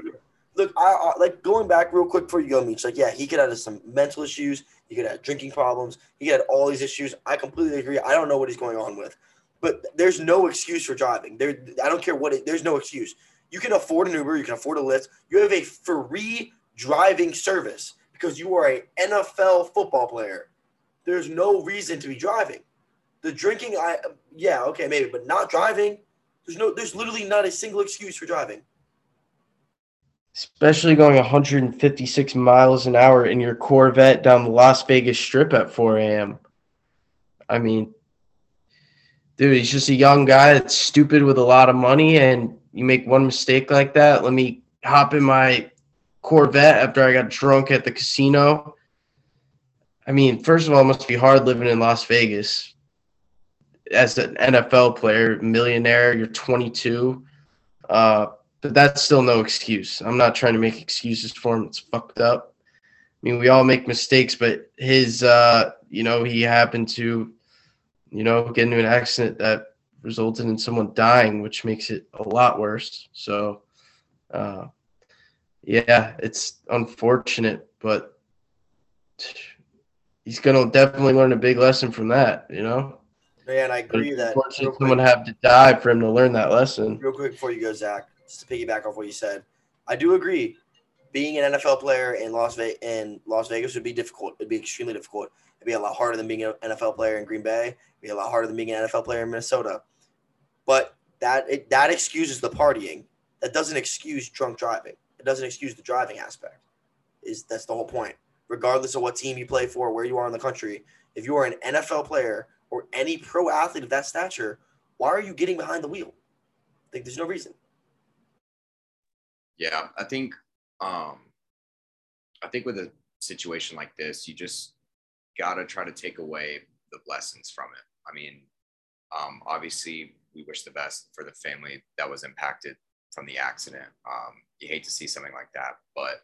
Look, I, I, like going back real quick before you go, Meech. Like, yeah, he could have some mental issues. He could have drinking problems. He had all these issues. I completely agree. I don't know what he's going on with, but there's no excuse for driving. There, I don't care what. It, there's no excuse. You can afford an Uber. You can afford a Lyft. You have a free driving service because you are an NFL football player. There's no reason to be driving. The drinking, I yeah, okay, maybe, but not driving. There's no, there's literally not a single excuse for driving. Especially going 156 miles an hour in your Corvette down the Las Vegas Strip at 4 a.m. I mean, dude, he's just a young guy that's stupid with a lot of money, and you make one mistake like that. Let me hop in my Corvette after I got drunk at the casino. I mean, first of all, it must be hard living in Las Vegas as an NFL player, millionaire, you're 22. Uh, but that's still no excuse. I'm not trying to make excuses for him. It's fucked up. I mean, we all make mistakes, but his, uh, you know, he happened to, you know, get into an accident that resulted in someone dying, which makes it a lot worse. So, uh, yeah, it's unfortunate, but he's going to definitely learn a big lesson from that, you know? Man, I agree that someone would have to die for him to learn that lesson. Real quick before you go, Zach, just to piggyback off what you said, I do agree. Being an NFL player in Las Vegas in Las Vegas would be difficult. It'd be extremely difficult. It'd be a lot harder than being an NFL player in Green Bay. It'd be a lot harder than being an NFL player in Minnesota. But that it, that excuses the partying. That doesn't excuse drunk driving. It doesn't excuse the driving aspect. Is that's the whole point. Regardless of what team you play for, where you are in the country, if you are an NFL player or any pro athlete of that stature, why are you getting behind the wheel? Like there's no reason. Yeah, I think um I think with a situation like this, you just gotta try to take away the lessons from it. I mean, um, obviously we wish the best for the family that was impacted from the accident. Um, you hate to see something like that, but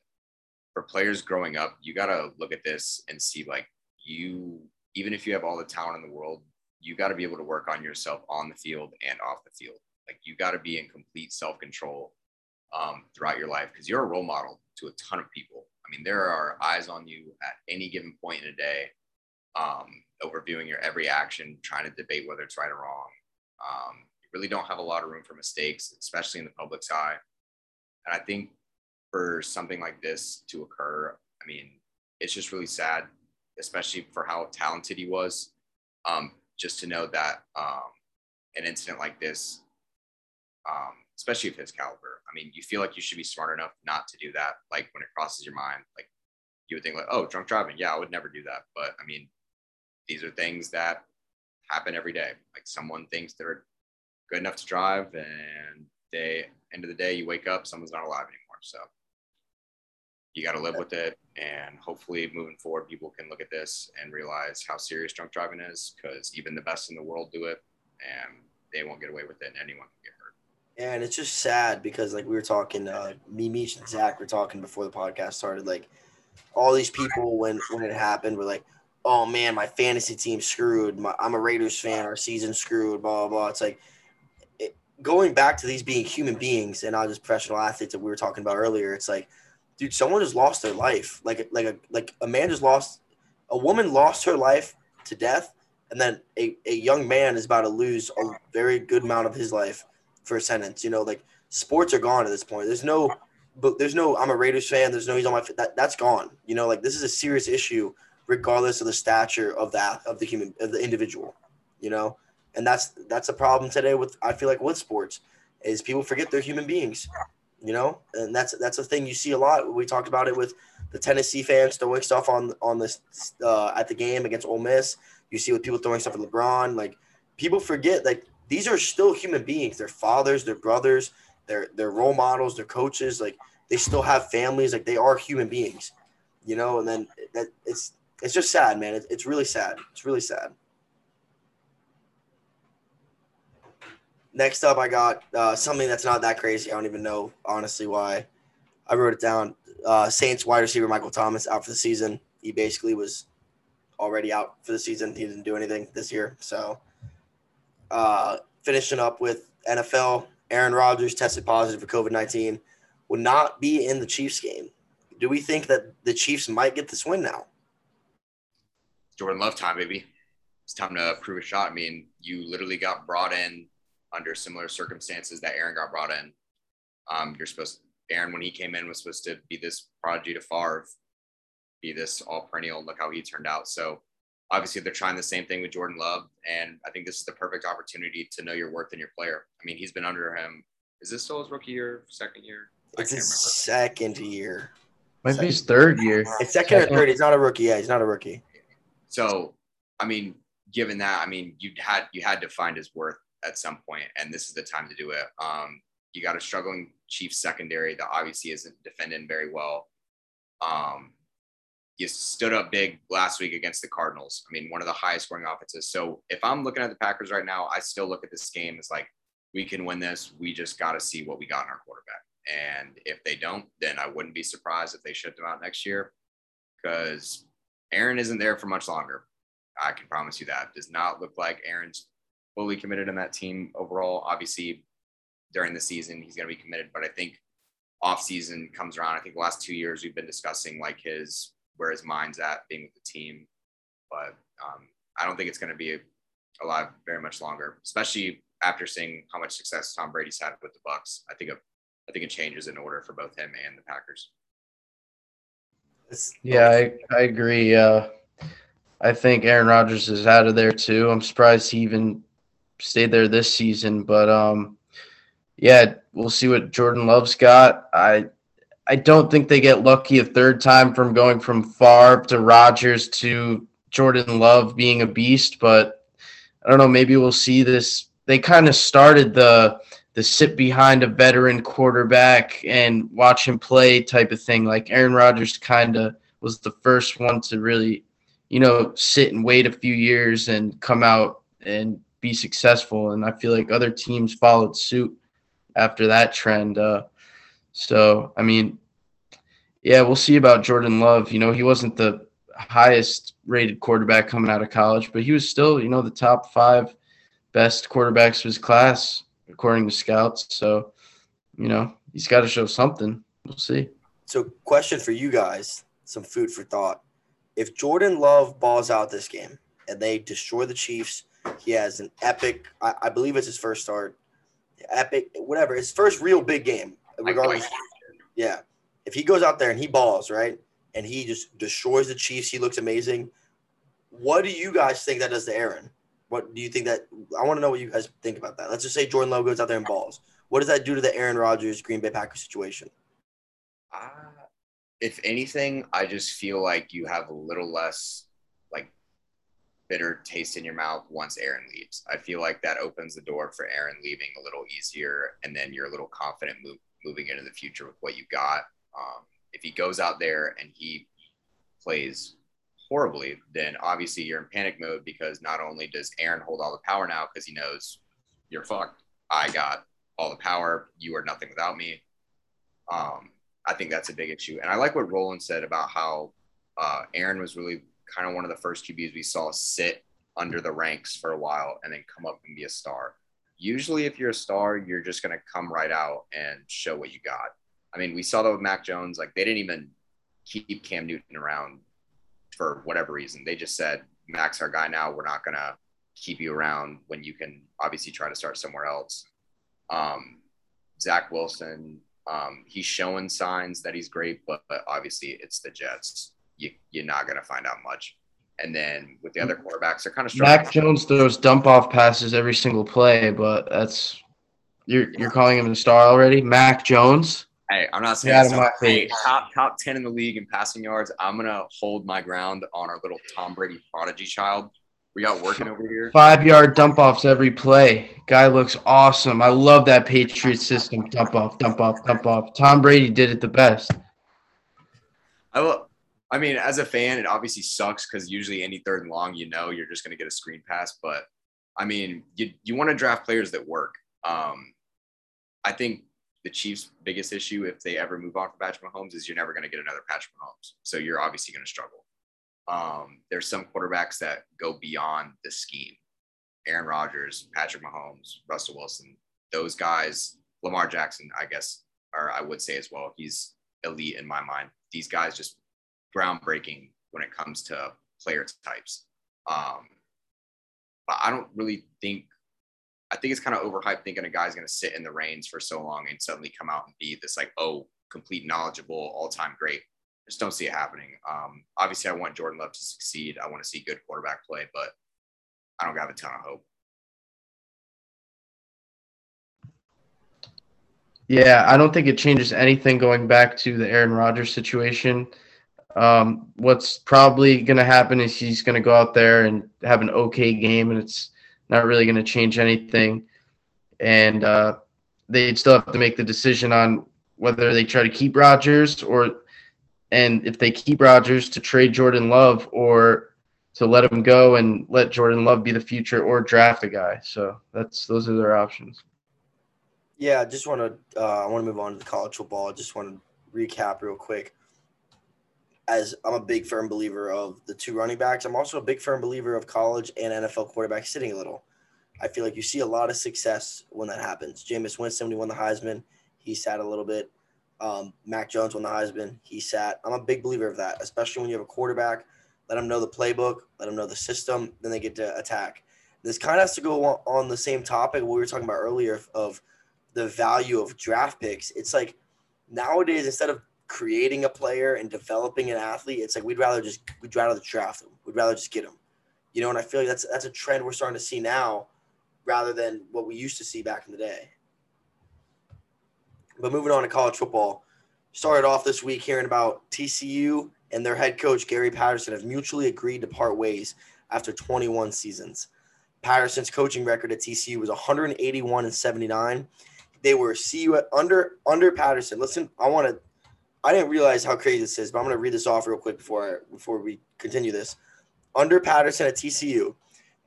for players growing up, you gotta look at this and see like you even if you have all the talent in the world, you got to be able to work on yourself on the field and off the field. Like you got to be in complete self control um, throughout your life because you're a role model to a ton of people. I mean, there are eyes on you at any given point in a day, um, overviewing your every action, trying to debate whether it's right or wrong. Um, you really don't have a lot of room for mistakes, especially in the public's eye. And I think for something like this to occur, I mean, it's just really sad especially for how talented he was. Um, just to know that um, an incident like this, um, especially of his caliber, I mean, you feel like you should be smart enough not to do that. Like when it crosses your mind, like you would think like, oh, drunk driving. Yeah, I would never do that. But I mean, these are things that happen every day. Like someone thinks they're good enough to drive and they end of the day you wake up, someone's not alive anymore. So you got to live with it. And hopefully, moving forward, people can look at this and realize how serious drunk driving is because even the best in the world do it and they won't get away with it, and anyone can get hurt. Yeah, and it's just sad because, like, we were talking, uh, me, Meech, and Zach were talking before the podcast started. Like, all these people, when when it happened, were like, oh man, my fantasy team screwed. My, I'm a Raiders fan. Our season screwed. Blah blah. blah. It's like it, going back to these being human beings and not just professional athletes that we were talking about earlier. It's like dude, someone just lost their life. Like like a like a man just lost a woman lost her life to death, and then a, a young man is about to lose a very good amount of his life for a sentence. You know, like sports are gone at this point. There's no but there's no I'm a Raiders fan, there's no he's on my that that's gone. You know, like this is a serious issue regardless of the stature of that of the human of the individual, you know? And that's that's a problem today with I feel like with sports is people forget they're human beings you know, and that's that's a thing you see a lot. We talked about it with the Tennessee fans throwing stuff on on this uh, at the game against Ole Miss. You see with people throwing stuff at LeBron. Like people forget like these are still human beings. They're fathers, they're brothers, they're they're role models, they're coaches. Like they still have families. Like they are human beings, you know. And then that it's it's just sad, man. It, it's really sad. It's really sad. Next up, I got uh, something that's not that crazy. I don't even know honestly why. I wrote it down. Uh, Saints wide receiver Michael Thomas out for the season. He basically was already out for the season. He didn't do anything this year. So, uh, finishing up with NFL, Aaron Rodgers tested positive for COVID 19, will not be in the Chiefs game. Do we think that the Chiefs might get this win now? Jordan Love time, baby. It's time to prove a shot. I mean, you literally got brought in under similar circumstances that Aaron got brought in. Um, you're supposed to, Aaron, when he came in, was supposed to be this prodigy to Favre, be this all perennial. Look how he turned out. So obviously they're trying the same thing with Jordan Love, and I think this is the perfect opportunity to know your worth in your player. I mean, he's been under him. Is this still his rookie year, second year? It's his second year. Might second. be his third year. It's second or third. He's not a rookie. Yeah, he's not a rookie. So, I mean, given that, I mean, you had you had to find his worth at some point, and this is the time to do it. Um, you got a struggling Chiefs secondary that obviously isn't defending very well. Um, you stood up big last week against the Cardinals. I mean, one of the highest scoring offenses. So if I'm looking at the Packers right now, I still look at this game as like, we can win this. We just got to see what we got in our quarterback. And if they don't, then I wouldn't be surprised if they shut them out next year because Aaron isn't there for much longer. I can promise you that. Does not look like Aaron's fully committed in that team overall. Obviously, during the season, he's going to be committed, but I think off season comes around. I think the last two years we've been discussing like his where his mind's at being with the team, but um, I don't think it's going to be alive very much longer, especially after seeing how much success Tom Brady's had with the Bucs. I think a, I think it changes in order for both him and the Packers. Yeah, I, I agree. Uh, I think Aaron Rodgers is out of there too. I'm surprised he even stayed there this season, but um, yeah, we'll see what Jordan Love's got. I I don't think they get lucky a third time from going from Favre to Rodgers to Jordan Love being a beast, but I don't know. Maybe we'll see this. They kind of started the the sit behind a veteran quarterback and watch him play type of thing. Like Aaron Rodgers kind of was the first one to really, you know, sit and wait a few years and come out and be successful. And I feel like other teams followed suit after that trend. Uh, so, I mean, yeah, we'll see about Jordan Love. You know, he wasn't the highest rated quarterback coming out of college, but he was still, you know, the top five best quarterbacks of his class, according to scouts. So, you know, he's got to show something. We'll see. So, question for you guys some food for thought. If Jordan Love balls out this game and they destroy the Chiefs, he has an epic, I, I believe it's his first start epic, whatever. His first real big game, regardless. Yeah, if he goes out there and he balls right, and he just destroys the Chiefs, he looks amazing. What do you guys think that does to Aaron? What do you think that? I want to know what you guys think about that. Let's just say Jordan Love goes out there and balls. What does that do to the Aaron Rodgers Green Bay Packers situation? Uh, if anything, I just feel like you have a little less bitter taste in your mouth once Aaron leaves. I feel like that opens the door for Aaron leaving a little easier, and then you're a little confident move, moving into the future with what you got. Um, if he goes out there and he plays horribly, then obviously you're in panic mode because not only does Aaron hold all the power now because he knows you're fucked. I got all the power. You are nothing without me. Um, I think that's a big issue. And I like what Roland said about how uh, Aaron was really kind of one of the first QBs we saw sit under the ranks for a while and then come up and be a star. Usually, if you're a star, you're just going to come right out and show what you got. I mean, we saw that with Mac Jones. Like, they didn't even keep Cam Newton around for whatever reason. They just said, Mac's our guy now. We're not going to keep you around when you can obviously try to start somewhere else. Um, Zach Wilson, um, he's showing signs that he's great, but, but obviously it's the Jets you, you're not going to find out much. And then with the other mm-hmm. quarterbacks, they're kind of struggling. Mac Jones throws dump off passes every single play, but that's you're you're calling him a star already. Mac Jones. Hey, I'm not saying yeah, hey, top top ten in the league in passing yards. I'm gonna hold my ground on our little Tom Brady prodigy child. We got working over here. Five yard dump offs every play. Guy looks awesome. I love that Patriot system. Dump off, dump off, dump off. Tom Brady did it the best. I will I mean, as a fan, it obviously sucks because usually any third and long, you know, you're just going to get a screen pass. But I mean, you, you want to draft players that work. Um, I think the Chiefs' biggest issue, if they ever move on from Patrick Mahomes, is you're never going to get another Patrick Mahomes. So you're obviously going to struggle. Um, there's some quarterbacks that go beyond the scheme. Aaron Rodgers, Patrick Mahomes, Russell Wilson, those guys, Lamar Jackson, I guess, or I would say as well, he's elite in my mind. These guys just groundbreaking when it comes to player types. Um, but I don't really think I think it's kind of overhyped thinking a guy's going to sit in the reins for so long and suddenly come out and be this like, oh, complete knowledgeable, all time great. Just don't see it happening. Um, obviously, I want Jordan Love to succeed. I want to see good quarterback play, but I don't have a ton of hope. Yeah, I don't think it changes anything going back to the Aaron Rodgers situation. Um, what's probably going to happen is he's going to go out there and have an okay game, and it's not really going to change anything. And uh, they'd still have to make the decision on whether they try to keep Rodgers or, and if they keep Rodgers to trade Jordan Love or to let him go and let Jordan Love be the future or draft a guy. So that's those are their options. Yeah, I just want to uh, I want to move on to the college football. I just want to recap real quick. As I'm a big firm believer of the two running backs, I'm also a big firm believer of college and NFL quarterbacks sitting a little. I feel like you see a lot of success when that happens. Jameis Winston, he won the Heisman, he sat a little bit. Um, Mac Jones won the Heisman, he sat. I'm a big believer of that, especially when you have a quarterback. Let them know the playbook, let them know the system, then they get to attack. This kind of has to go on the same topic we were talking about earlier of the value of draft picks. It's like nowadays instead of creating a player and developing an athlete, it's like we'd rather just we'd rather draft them. We'd rather just get them. You know, and I feel like that's that's a trend we're starting to see now, rather than what we used to see back in the day. But moving on to college football, started off this week hearing about TCU and their head coach Gary Patterson have mutually agreed to part ways after 21 seasons. Patterson's coaching record at TCU was 181 and 79, they were CU under under Patterson. Listen, I want to. I didn't realize how crazy this is, but I'm going to read this off real quick before before we continue this. Under Patterson at TCU,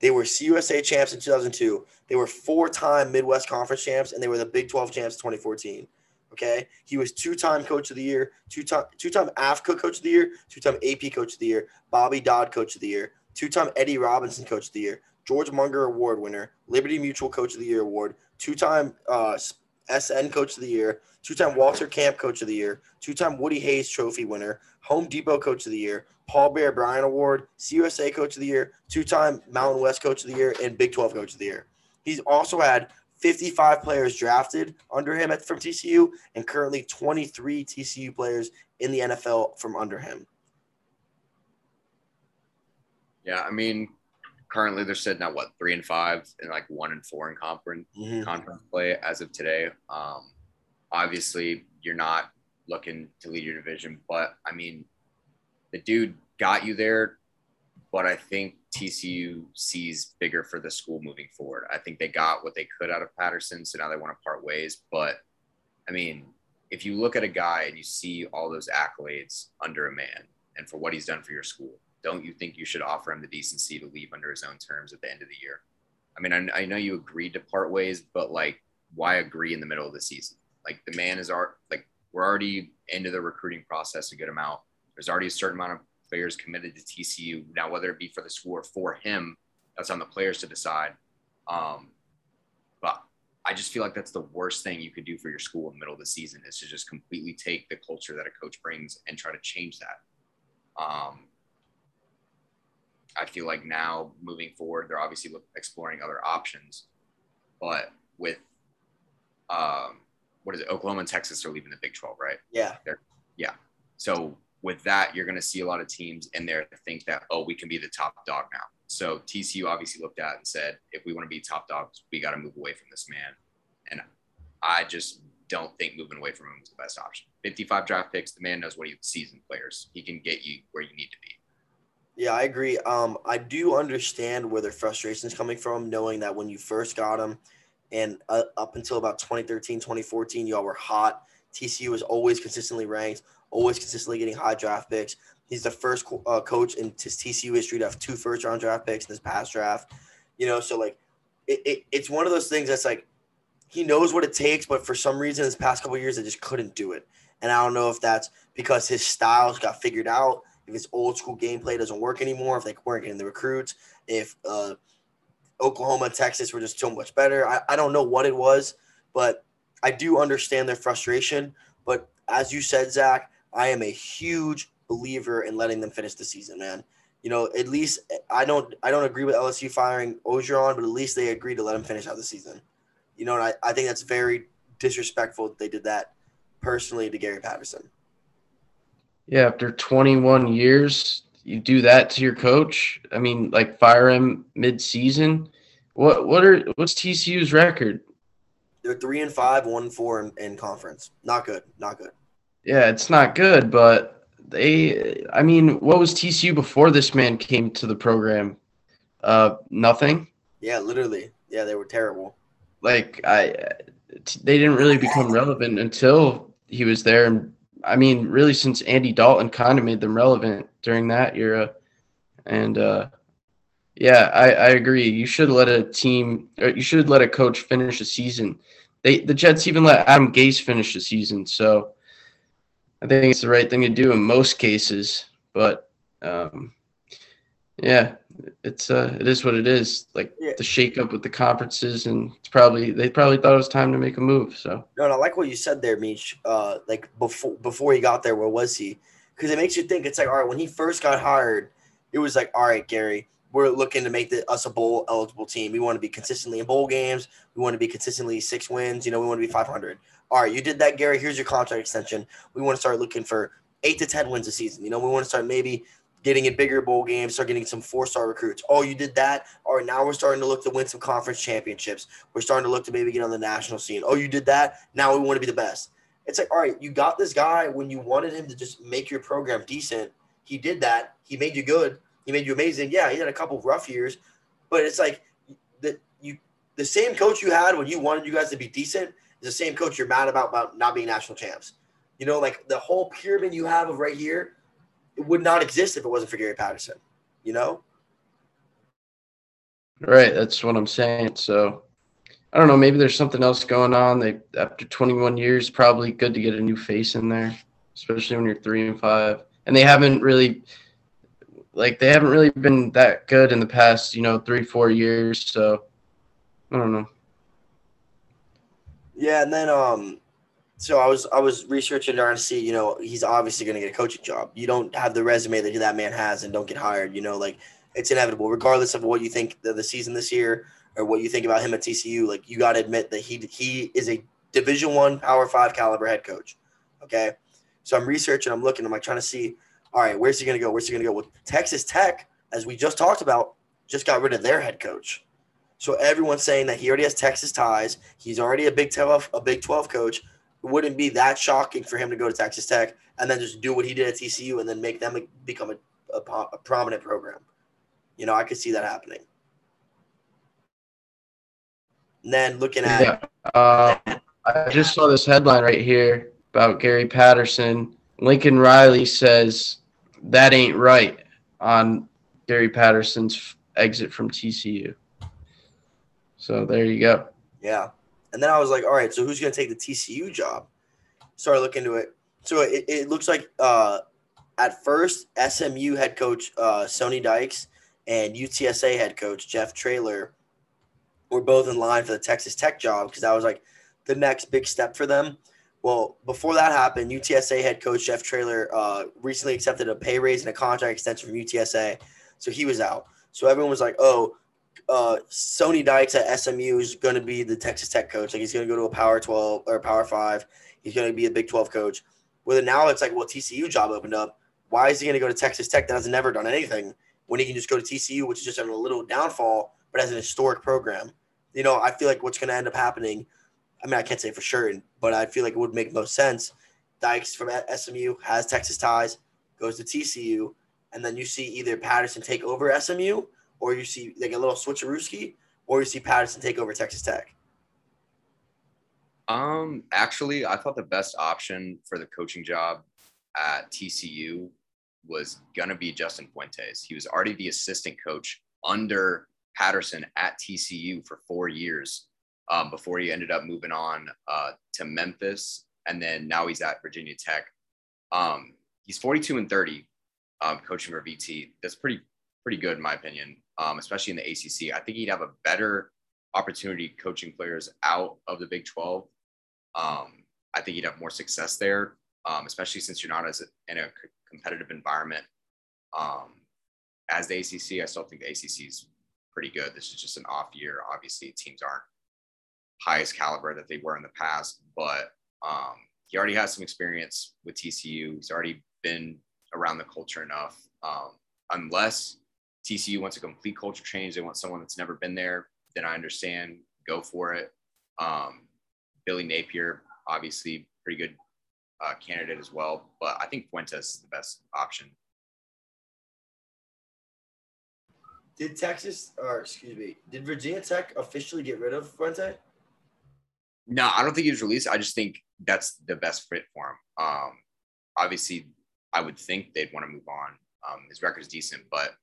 they were CUSA champs in 2002. They were four-time Midwest Conference champs, and they were the Big 12 champs in 2014. Okay, he was two-time Coach of the Year, two-time two-time AFCA Coach of the Year, two-time AP Coach of the Year, Bobby Dodd Coach of the Year, two-time Eddie Robinson Coach of the Year, George Munger Award winner, Liberty Mutual Coach of the Year award, two-time uh, SN Coach of the Year, two-time Walter Camp Coach of the Year, two-time Woody Hayes Trophy winner, Home Depot Coach of the Year, Paul Bear Bryant Award, CUSA Coach of the Year, two-time Mountain West Coach of the Year, and Big 12 Coach of the Year. He's also had 55 players drafted under him at, from TCU, and currently 23 TCU players in the NFL from under him. Yeah, I mean, currently they're sitting at what three and five and like one and four in conference mm-hmm. conference play as of today. Um, obviously, you're not looking to lead your division, but I mean, the dude got you there. But I think TCU sees bigger for the school moving forward. I think they got what they could out of Patterson, so now they want to part ways. But I mean, if you look at a guy and you see all those accolades under a man and for what he's done for your school, don't you think you should offer him the decency to leave under his own terms at the end of the year? I mean, I, I know you agreed to part ways, but like, why agree in the middle of the season? Like, the man is our like we're already into the recruiting process a good amount. There's already a certain amount of players committed to TCU now, whether it be for the school or for him, that's on the players to decide. Um, but I just feel like that's the worst thing you could do for your school in the middle of the season is to just completely take the culture that a coach brings and try to change that. Um, I feel like now moving forward, they're obviously exploring other options. But with um, what is it? Oklahoma and Texas are leaving the Big 12, right? Yeah. They're, yeah. So with that, you're going to see a lot of teams in there think that, oh, we can be the top dog now. So TCU obviously looked at and said, if we want to be top dogs, we got to move away from this man. And I just don't think moving away from him is the best option. 55 draft picks, the man knows what he sees in players. He can get you where you need to be. Yeah, I agree. Um, I do understand where their frustration is coming from, knowing that when you first got them and uh, up until about 2013, 2014, y'all were hot. TCU was always consistently ranked, always consistently getting high draft picks. He's the first co- uh, coach in TCU history to have two first round draft picks in this past draft. You know, so like it, it, it's one of those things that's like he knows what it takes, but for some reason, this past couple years, they just couldn't do it. And I don't know if that's because his styles got figured out, his old school gameplay doesn't work anymore, if they weren't getting the recruits, if uh, Oklahoma and Texas were just so much better. I, I don't know what it was, but I do understand their frustration. But as you said, Zach, I am a huge believer in letting them finish the season, man. You know, at least I don't I don't agree with LSU firing Orgeron, but at least they agreed to let him finish out the season. You know, and I, I think that's very disrespectful that they did that personally to Gary Patterson. Yeah, after 21 years, you do that to your coach. I mean, like fire him mid-season. What what are what's TCU's record? They're three and five, one and four in, in conference. Not good. Not good. Yeah, it's not good, but they. I mean, what was TCU before this man came to the program? Uh, nothing. Yeah, literally. Yeah, they were terrible. Like I, they didn't really become relevant until he was there, and I mean, really since Andy Dalton kind of made them relevant during that era, and uh, yeah, I, I agree. You should let a team, you should let a coach finish a season. They the Jets even let Adam Gase finish the season, so I think it's the right thing to do in most cases. But um, yeah, it's uh, it is what it is. Like Yeah. the shakeup with the conferences, and it's probably they probably thought it was time to make a move. So No, and I like what you said there, Meech. Uh, like before before he got there, where was he? Because it makes you think. It's like, all right, when he first got hired, it was like, all right, Gary, we're looking to make the, us a bowl eligible team. We want to be consistently in bowl games. We want to be consistently six wins. You know, we want to be 500. All right, you did that, Gary. Here's your contract extension. We want to start looking for eight to 10 wins a season. You know, we want to start maybe getting in bigger bowl games, start getting some four star recruits. Oh, you did that. All right, now we're starting to look to win some conference championships. We're starting to look to maybe get on the national scene. Oh, you did that. Now we want to be the best. It's like, all right, you got this guy when you wanted him to just make your program decent. He did that. He made you good. He made you amazing. Yeah, he had a couple rough years, but it's like the you the same coach you had when you wanted you guys to be decent is the same coach you're mad about about not being national champs. You know, like the whole pyramid you have of right here, it would not exist if it wasn't for Gary Patterson. You know? Right, that's what I'm saying. So I don't know, maybe there's something else going on. They after 21 years, probably good to get a new face in there, especially when you're three and five. And they haven't really, like, they haven't really been that good in the past, you know, three four years. So I don't know. Yeah, and then um, so I was I was researching to see, you know, he's obviously going to get a coaching job. You don't have the resume that that man has and don't get hired. You know, like it's inevitable, regardless of what you think of the season this year or what you think about him at TCU. Like you got to admit that he he is a Division One Power Five caliber head coach. Okay, so I'm researching, I'm looking, I'm like trying to see, all right, where's he going to go? Where's he going to go? Well, Texas Tech, as we just talked about, just got rid of their head coach. So everyone's saying that he already has Texas ties. He's already a Big Twelve, a Big Twelve coach. It wouldn't be that shocking for him to go to Texas Tech and then just do what he did at TCU and then make them become a, a, a prominent program. You know, I could see that happening. And then looking at Yeah. Uh, I just saw this headline right here about Gary Patterson. Lincoln Riley says that ain't right on Gary Patterson's exit from TCU. So there you go. Yeah. And then I was like, all right, so who's going to take the TCU job? Started looking into it. So it, it looks like uh, at first, SMU head coach uh, Sonny Dykes and UTSA head coach Jeff Traylor were both in line for the Texas Tech job because that was like the next big step for them. Well, before that happened, UTSA head coach Jeff Traylor uh, recently accepted a pay raise and a contract extension from UTSA. So he was out. So everyone was like, oh, uh, Sonny Dykes at SMU is going to be the Texas Tech coach. Like he's going to go to a Power 12 or Power 5. He's going to be a Big 12 coach. Then now it's like, well, TCU job opened up. Why is he going to go to Texas Tech that has never done anything when he can just go to TCU, which is just a little downfall, but has an historic program? You know, I feel like what's going to end up happening. I mean, I can't say for sure, but I feel like it would make most sense. Dykes from SMU has Texas ties, goes to TCU, and then you see either Patterson take over SMU or you see like a little switcherooski, or you see Patterson take over Texas Tech. Um, actually, I thought the best option for the coaching job at TCU was gonna be Justin Fuentes. He was already the assistant coach under Patterson at TCU for four years um, before he ended up moving on uh, to Memphis, and then now he's at Virginia Tech. Um, he's 42 and 30, um, coaching for VT. That's pretty pretty good in my opinion, um, especially in the ACC. I think he'd have a better opportunity coaching players out of the Big 12. Um, I think he'd have more success there, um, especially since you're not as in a competitive environment um, as the ACC. I still think the ACC is pretty good. This is just an off year. Obviously, teams aren't highest caliber that they were in the past, but um, he already has some experience with TCU. He's already been around the culture enough. Um, unless TCU wants a complete culture change, they want someone that's never been there, then I understand. Go for it. Um, Billy Napier, obviously, pretty good uh, candidate as well, but I think Fuentes is the best option. Did Texas, or excuse me, did Virginia Tech officially get rid of Fuente? No, I don't think he was released. I just think that's the best fit for him. Um, obviously, I would think they'd want to move on. Um, his record's decent, but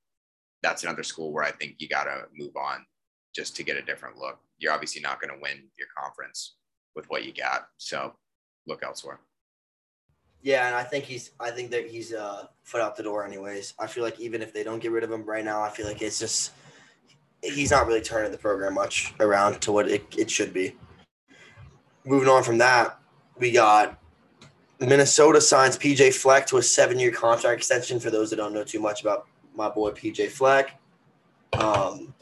that's another school where I think you got to move on just to get a different look. You're obviously not going to win your conference with what you got, so look elsewhere. Yeah, and I think he's. I think that he's uh, foot out the door. Anyways, I feel like even if they don't get rid of him right now, I feel like it's just he's not really turning the program much around to what it, it should be. Moving on from that, we got Minnesota signs PJ Fleck to a seven-year contract extension. For those that don't know too much about my boy PJ Fleck, um,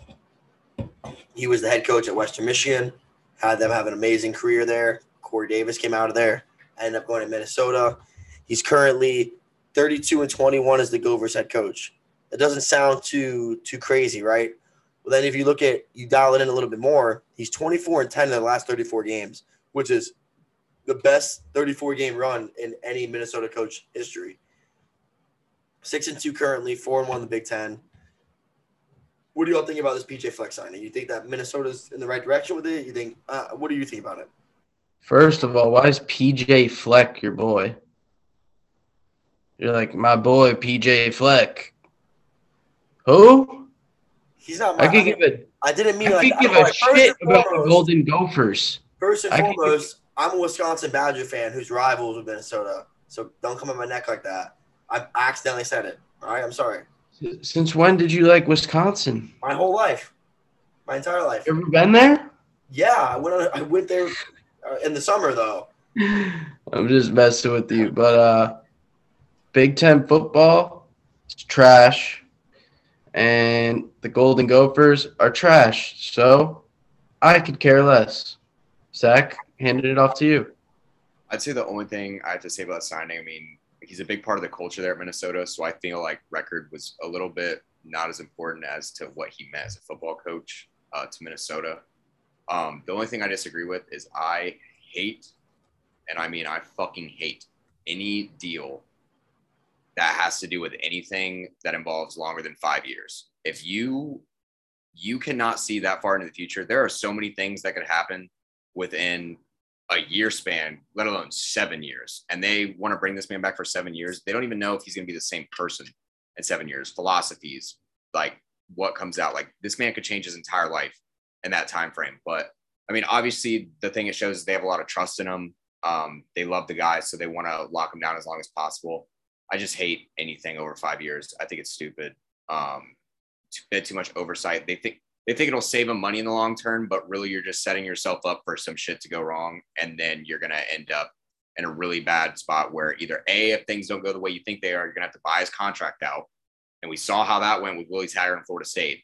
he was the head coach at Western Michigan. Had them have an amazing career there. Corey Davis came out of there, ended up going to Minnesota. He's currently 32 and 21 as the Gophers head coach. That doesn't sound too too crazy, right? Well, then if you look at you dial it in a little bit more, he's 24 and 10 in the last 34 games, which is the best 34 game run in any Minnesota coach history. Six and two currently, four and one in the Big Ten. What do y'all think about this PJ Fleck signing? You think that Minnesota's in the right direction with it? You think? Uh, what do you think about it? First of all, why is PJ Fleck your boy? You're like my boy PJ Fleck. Who? He's not. My, I could give a. I didn't mean I like. could give a like, shit about the Golden Gophers. First and I foremost, I'm a Wisconsin Badger fan who's rivals with Minnesota. So don't come at my neck like that. I accidentally said it. All right, I'm sorry. Since when did you like Wisconsin? My whole life, my entire life. You ever been there? Yeah, I went. On, I went there uh, in the summer though. [LAUGHS] I'm just messing with you, but uh, Big Ten football is trash, and the Golden Gophers are trash. So I could care less. Zach, handed it off to you. I'd say the only thing I have to say about signing, I mean, he's a big part of the culture there at Minnesota. So I feel like record was a little bit not as important as to what he meant as a football coach uh, to Minnesota. Um, the only thing I disagree with is I hate, and I mean I fucking hate any deal that has to do with anything that involves longer than five years. If you you cannot see that far into the future, there are so many things that could happen within a year span, let alone seven years. And they want to bring this man back for seven years. They don't even know if he's going to be the same person in seven years. Philosophies, like what comes out, like this man could change his entire life in that time frame. But I mean, obviously, the thing it shows is they have a lot of trust in him. Um, they love the guy, so they want to lock him down as long as possible. I just hate anything over five years. I think it's stupid. Um, too much oversight. They think they think it'll save them money in the long term, but really you're just setting yourself up for some shit to go wrong. And then you're going to end up in a really bad spot where either A, if things don't go the way you think they are, you're going to have to buy his contract out. And we saw how that went with Willie Taggart in Florida State.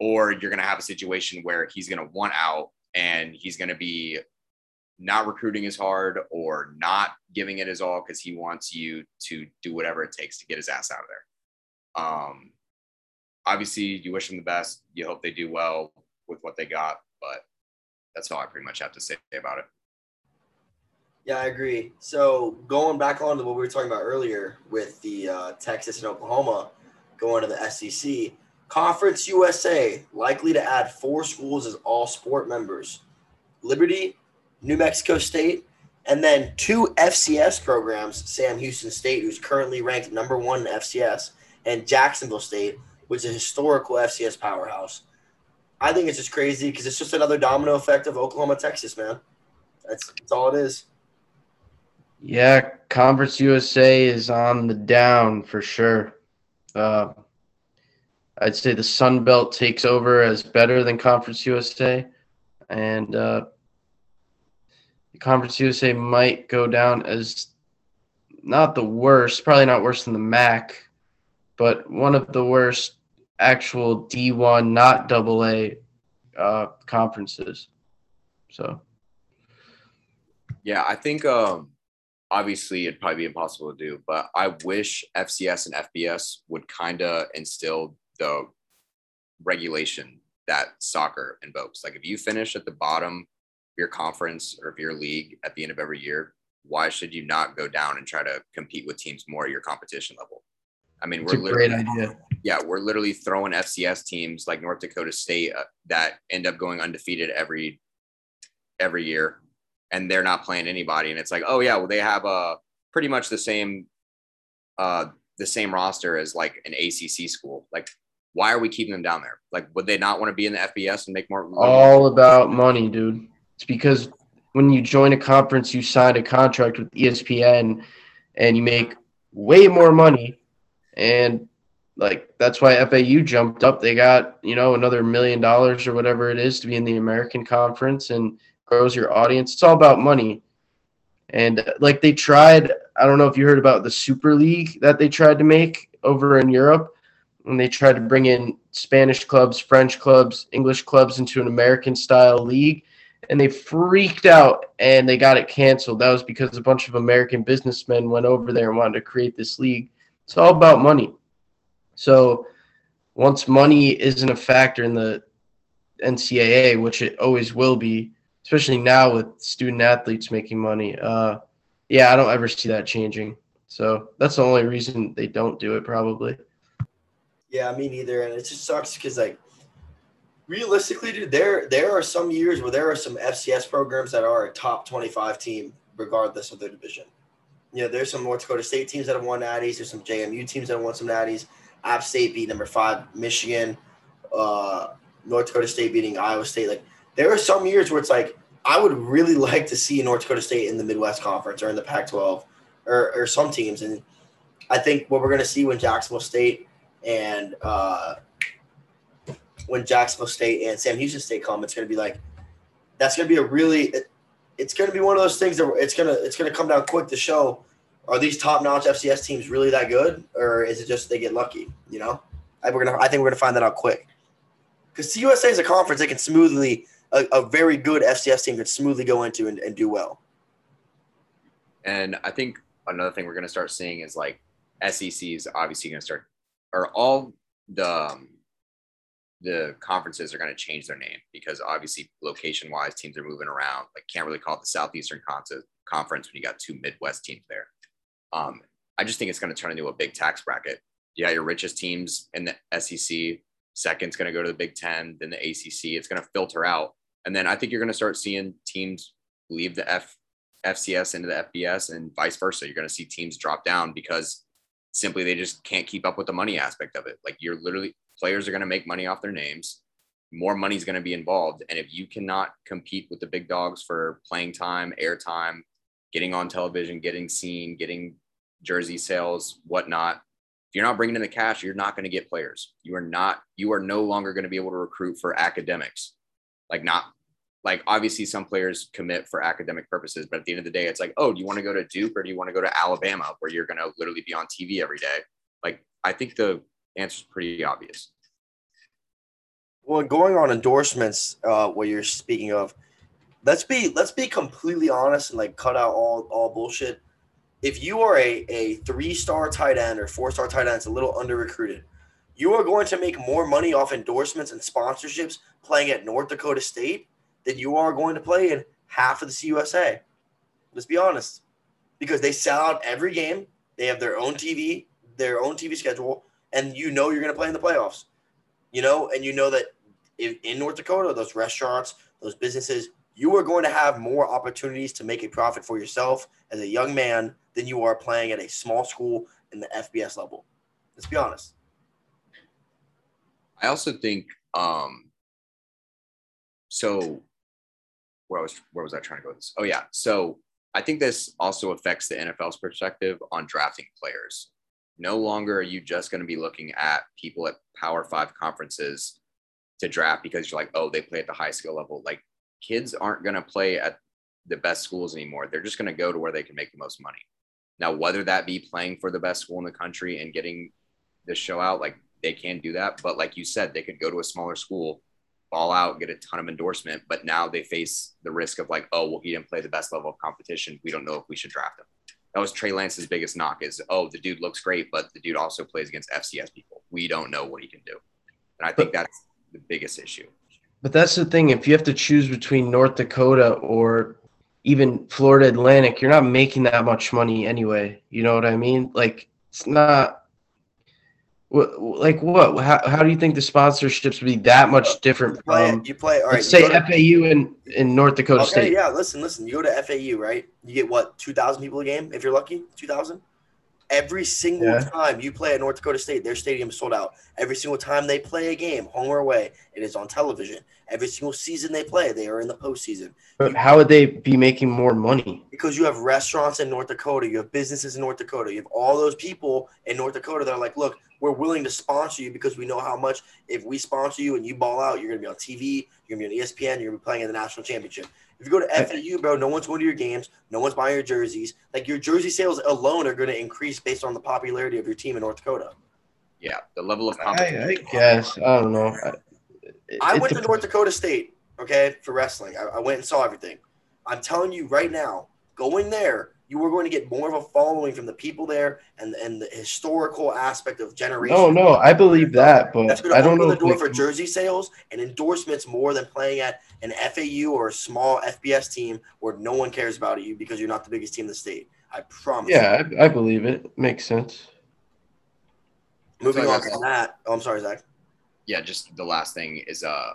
Or you're going to have a situation where he's going to want out and he's going to be not recruiting as hard or not giving it his all because he wants you to do whatever it takes to get his ass out of there. Um, obviously you wish them the best. You hope they do well with what they got, but that's all I pretty much have to say about it. Yeah, I agree. So going back on to what we were talking about earlier with the uh, Texas and Oklahoma going to the SEC, Conference USA likely to add four schools as all sport members: Liberty, New Mexico State, And then two FCS programs, Sam Houston State, who's currently ranked number one in FCS, and Jacksonville State, which is a historical FCS powerhouse. I think it's just crazy because it's just another domino effect of Oklahoma, Texas, man. That's, that's all it is. Yeah, Conference USA is on the down for sure. Uh, I'd say the Sun Belt takes over as better than Conference USA, and uh, Conference USA might go down as not the worst, probably not worse than the MAC, but one of the worst actual D1, not double A uh, conferences. So, yeah, I think um, obviously it'd probably be impossible to do, but I wish FCS and FBS would kind of instill the relegation that soccer invokes. Like if you finish at the bottom of your conference or of your league at the end of every year, why should you not go down and try to compete with teams more at your competition level? I mean, it's we're a literally, great idea. Yeah, we're literally throwing FCS teams like North Dakota State uh, that end up going undefeated every every year, and they're not playing anybody. And it's like, oh yeah, well they have a uh, pretty much the same uh the same roster as like an ACC school. Like, why are we keeping them down there? Like, would they not want to be in the FBS and make more? money? All about money, dude. It's because when you join a conference, you sign a contract with ESPN, and you make way more money and like that's why FAU jumped up. They got you know another million dollars or whatever it is to be in the American Conference and grows your audience. It's all about money. And uh, like they tried, I don't know if you heard about the Super League that they tried to make over in Europe, and they tried to bring in Spanish clubs, French clubs, English clubs into an American style league, and they freaked out and they got it canceled. That was because a bunch of American businessmen went over there and wanted to create this league it's all about money. So once money isn't a factor in the NCAA, which it always will be, especially now with student athletes making money, uh, yeah, I don't ever see that changing. So that's the only reason they don't do it, probably. Yeah, me neither. And it just sucks because, like, realistically, dude, there there are some years where there are some FCS programs that are a top twenty five team, regardless of their division you know, there's some North Dakota State teams that have won natties. There's some JMU teams that have won some natties. App State beat number five Michigan. Uh, North Dakota State beating Iowa State. Like there are some years where it's like I would really [LAUGHS] like to see North Dakota State in the Midwest Conference or in the Pac-12 or, or some teams. And I think what we're going to see when Jacksonville State and uh, when Jacksonville State and Sam Houston State come, it's going to be like that's going to be a really it's going to be one of those things that it's going to it's going to come down quick to show are these top notch FCS teams really that good or is it just they get lucky? You know, I, we're gonna I think we're gonna find that out quick because CUSA is a conference they can smoothly a, a, very good FCS team could smoothly go into and, and do well. And I think another thing we're to start seeing is like SEC is obviously to start, or all the um, the conferences are going to change their name because obviously location wise teams are moving around like can't really call it the southeastern conference when you got two midwest teams there um, i just think it's going to turn into a big tax bracket. Yeah your richest teams in the sec second's going to go to the big 10 then the acc it's going to filter out. And then i think you're going to start seeing teams leave the f fcs into the fbs and vice versa. You're going to see teams drop down because simply they just can't keep up with the money aspect of it. Like you're literally players are going to make money off their names. More money is going to be involved. And if you cannot compete with the big dogs for playing time airtime getting on television getting seen getting jersey sales whatnot. If you're not bringing in the cash you're not going to get players. You are not you are no longer going to be able to recruit for academics. Like not like obviously some players commit for academic purposes but at the end of the day it's like oh do you want to go to duke or do you want to go to alabama where you're going to literally be on tv every day? Like i think the answer is pretty obvious. Well, going on endorsements, uh, what you're speaking of, let's be let's be completely honest and like cut out all all bullshit. If you are a, a three star tight end or four star tight end, it's a little under recruited. You are going to make more money off endorsements and sponsorships playing at North Dakota State than you are going to play in half of the CUSA. Let's be honest, because they sell out every game. They have their own TV, their own TV schedule and you know you're going to play in the playoffs. You know, and you know that in North Dakota, those restaurants, those businesses, you are going to have more opportunities to make a profit for yourself as a young man than you are playing at a small school in the FBS level. Let's be honest. I also think um so where was where was I trying to go with this? Oh yeah. So I think this also affects the NFL's perspective on drafting players. No longer are you just going to be looking at people at Power Five conferences to draft because you're like, oh, they play at the high skill level. Like kids aren't going to play at the best schools anymore. They're just going to go to where they can make the most money. Now, whether that be playing for the best school in the country and getting the show out, like they can do that. But like you said, they could go to a smaller school, ball out, get a ton of endorsement. But now they face the risk of like, oh, well, he didn't play the best level of competition. We don't know if we should draft him. That was Trey Lance's biggest knock is, oh, the dude looks great, but the dude also plays against FCS people. We don't know what he can do. And I think that's the biggest issue. But that's the thing. If you have to choose between North Dakota or even Florida Atlantic, you're not making that much money anyway. You know what I mean? Like it's not. Like what? How, how do you think the sponsorships would be that much different You play, from? you play all right. let's say to- FAU in in North Dakota Okay, State. yeah. Listen, listen. You go to FAU, right? You get what two thousand people a game if you're lucky. Two thousand. Every single Yeah. time you play at North Dakota State, their stadium is sold out. Every single time they play a game, home or away, it is on television. Every single season they play, they are in the postseason But how would they be making more money? because you have restaurants in North Dakota, you have businesses in North Dakota, you have all those people in North Dakota that are like, look, we're willing to sponsor you because we know how much if we sponsor you and you ball out, you're gonna be on TV, you're gonna be on ESPN, you're gonna be playing in the national championship. If you go to FAU, bro, no one's going to your games, no one's buying your jerseys. Like your jersey sales alone are going to increase based on the popularity of your team in North Dakota. Yeah, the level of I, competition. I guess I don't know. I, I it went to North Dakota State, okay, for wrestling. I, I went and saw everything. I'm telling you right now, going there, you are going to get more of a following from the people there and and the historical aspect of generations. No, no, I believe that, That's but going I don't open know. the door if for jersey sales and endorsements more than playing at an FAU or a small FBS team where no one cares about you because you're not the biggest team in the state. I promise. Yeah, I, I believe it. Makes sense. Moving So on that's- from that. Oh, I'm sorry, Zach. yeah, just the last thing is uh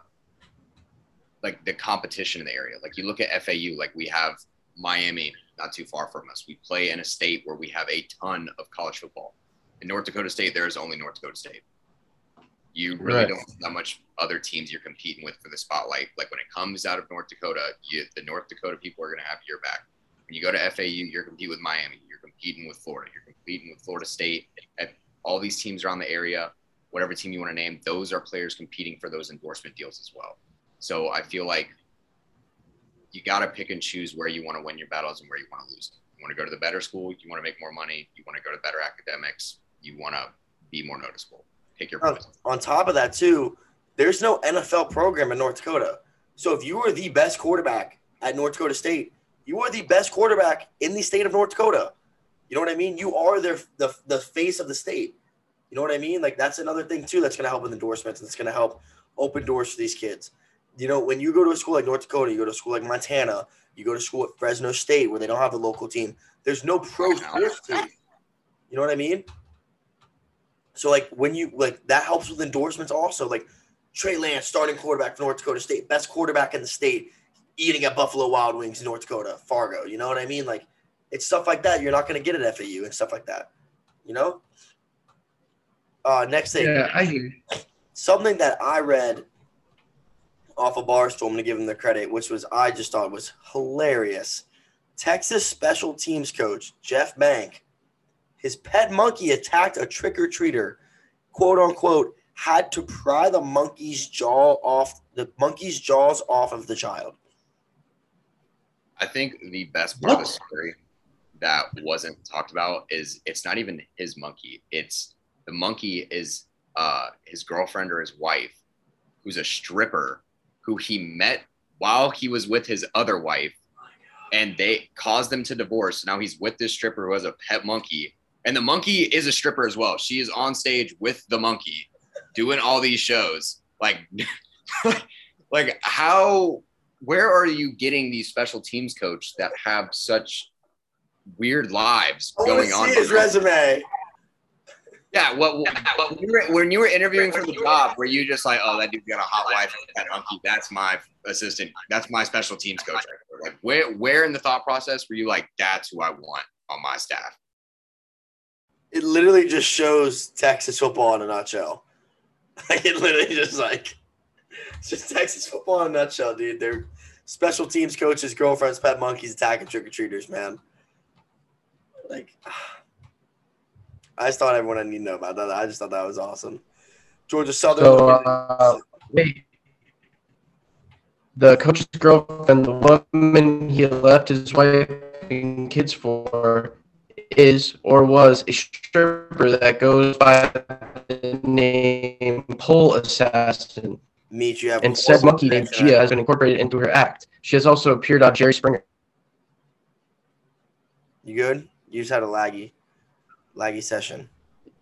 like the competition in the area. Like you look at FAU, like we have Miami not too far from us. We play in a state where we have a ton of college football. In North Dakota State, there is only North Dakota State. You really Right. don't have that much other teams you're competing with for the spotlight. Like when it comes out of North Dakota, you, the North Dakota people are going to have your back. When you go to FAU, you're competing with Miami. You're competing with Florida. You're competing with Florida State. All these teams around the area whatever team you want to name, those are players competing for those endorsement deals as well. So I feel like you got to pick and choose where you want to win your battles and where you want to lose. You want to go to the better school, you want to make more money, you want to go to better academics, you want to be more noticeable. Pick your Oh. poison. On top of that, too, there's no NFL program in North Dakota. So if you are the best quarterback at North Dakota State, you are the best quarterback in the state of North Dakota. You know what I mean? You are their the, the face of the state. You know what I mean? Like that's another thing too that's going to help with endorsements. That's going to help open doors for these kids. You know, when you go to a school like North Dakota, you go to a school like Montana, you go to school at Fresno State where they don't have a local team. There's no pro sports team. You know what I mean? So like when you like that helps with endorsements also. Like Trey Lance, starting quarterback for North Dakota State, best quarterback in the state, eating at Buffalo Wild Wings in North Dakota, Fargo. You know what I mean? Like it's stuff like that you're not going to get at FAU and stuff like that. You know. Uh, next thing, Yeah, I hear. something that I read off of Barstool. I'm going to give him the credit, which was I just thought was hilarious. Texas special teams coach Jeff Bank, his pet monkey attacked a trick or treater, quote unquote, had to pry the monkey's jaw off the monkey's jaws off of the child. I think the best part of the story that wasn't talked about is it's not even his monkey. It's the monkey is uh, his girlfriend or his wife, who's a stripper, who he met while he was with his other wife, and they caused them to divorce. Now he's with this stripper who has a pet monkey, and the monkey is a stripper as well. She is on stage with the monkey, doing all these shows. Like, [LAUGHS] like how where are you getting these special teams coach that have such weird lives I going on? see his resume. Yeah, what, what, what when, you were, when you were interviewing for the job, were you just like, oh, that dude's got a hot wife and a pet monkey? That's my assistant. That's my special teams coach. Like, where, where in the thought process were you like, that's who I want on my staff? It literally just shows Texas football in a nutshell. [LAUGHS] Like it literally just like it's just Texas football in a nutshell, dude. They're special teams coaches, girlfriends, pet monkeys, attacking trick or treaters, man. Like, [SIGHS] I just thought everyone I need to know about that. I just thought that was awesome. Georgia Southern. So, uh, wait. The coach's girlfriend, the woman he left his wife and kids for, is or was a stripper that goes by the name Pole Assassin. Meet you and said monkey named Gia has been incorporated into her act. She has also appeared on Jerry Springer. You good? You just had a laggy, laggy session.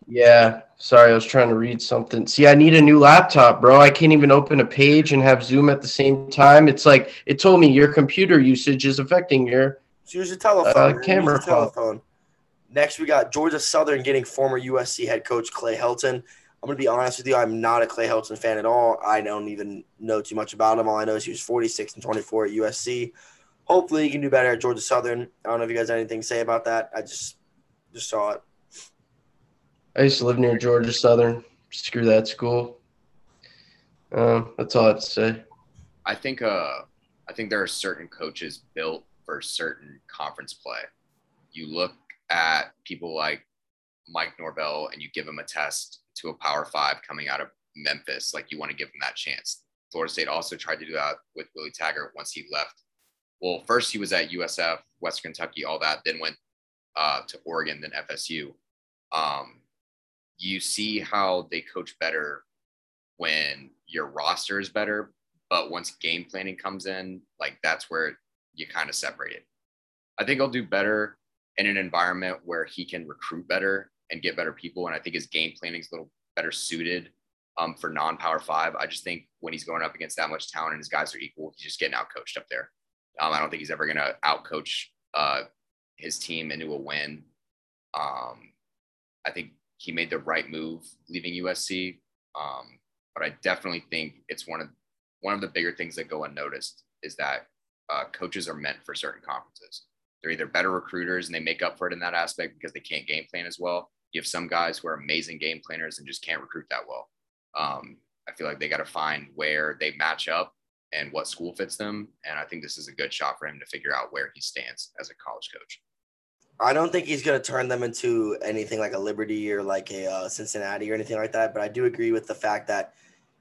Yeah, sorry, I was trying to read something. See, I need a new laptop, bro. I can't even open a page and have Zoom at the same time. It's like it told me your computer usage is affecting your so use a telephone. Uh, camera use telephone. Next, we got Georgia Southern getting former USC head coach Clay Helton. I'm going to be honest with you. I'm not a Clay Helton fan at all. I don't even know too much about him. All I know is he was 46 and 24 at USC. Hopefully, he can do better at Georgia Southern. I don't know if you guys have anything to say about that. I just just saw it. I used to live near Georgia Southern. Screw that school. Um, that's all I have to say. I think uh, I think there are certain coaches built for certain conference play. You look at people like Mike Norvell and you give him a test to a power five coming out of Memphis, like you want to give him that chance. Florida State also tried to do that with Willie Taggart once he left. Well, first he was at USF, Western Kentucky, all that, then went uh, to Oregon, then FSU. Um, you see how they coach better when your roster is better, but once game planning comes in, like that's where you kind of separate it. I think I'll do better in an environment where he can recruit better and get better people. And I think his game planning is a little better suited um, for non power five. I just think when he's going up against that much talent and his guys are equal, he's just getting out coached up there. Um, I don't think he's ever going to out coach uh, his team into a win. Um, I think he made the right move leaving USC. Um, but I definitely think it's one of one of the bigger things that go unnoticed is that uh, coaches are meant for certain conferences. They're either better recruiters and they make up for it in that aspect because they can't game plan as well. You have some guys who are amazing game planners and just can't recruit that well. Um, I feel like they got to find where they match up and what school fits them. And I think this is a good shot for him to figure out where he stands as a college coach. I don't think he's going to turn them into anything like a Liberty or like a uh, Cincinnati or anything like that. But I do agree with the fact that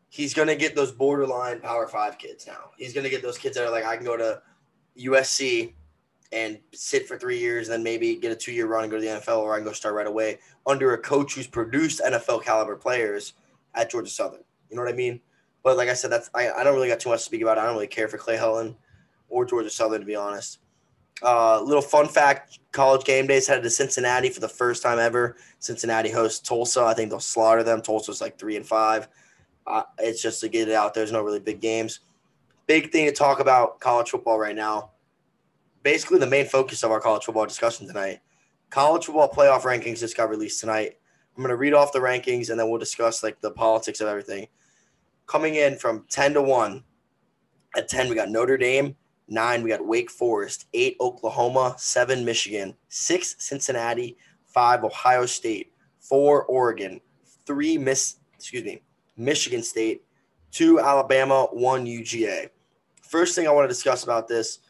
he's going to get those borderline Power Five kids now. He's going to get those kids that are like, I can go to USC and sit for three years, and then maybe get a two year run and go to the NFL, or I can go start right away under a coach who's produced NFL caliber players at Georgia Southern. You know what I mean? But like I said, that's I, I don't really got too much to speak about. I don't really care for Clay Helton or Georgia Southern to be honest. Uh, little fun fact: College game days headed to Cincinnati for the first time ever. Cincinnati hosts Tulsa. I think they'll slaughter them. Tulsa's like three and five. Uh, it's just to get it out. There's no really big games. Big thing to talk about college football right now basically the main focus of our college football discussion tonight. College football playoff rankings just got released tonight. I'm going to read off the rankings and then we'll discuss like the politics of everything. Coming in from 10 to 1. At 10 we got Notre Dame, 9 we got Wake Forest, 8 Oklahoma, 7 Michigan, 6 Cincinnati, 5 Ohio State, 4 Oregon, 3 Miss excuse me, Michigan State, 2 Alabama, 1 UGA. First thing I want to discuss about this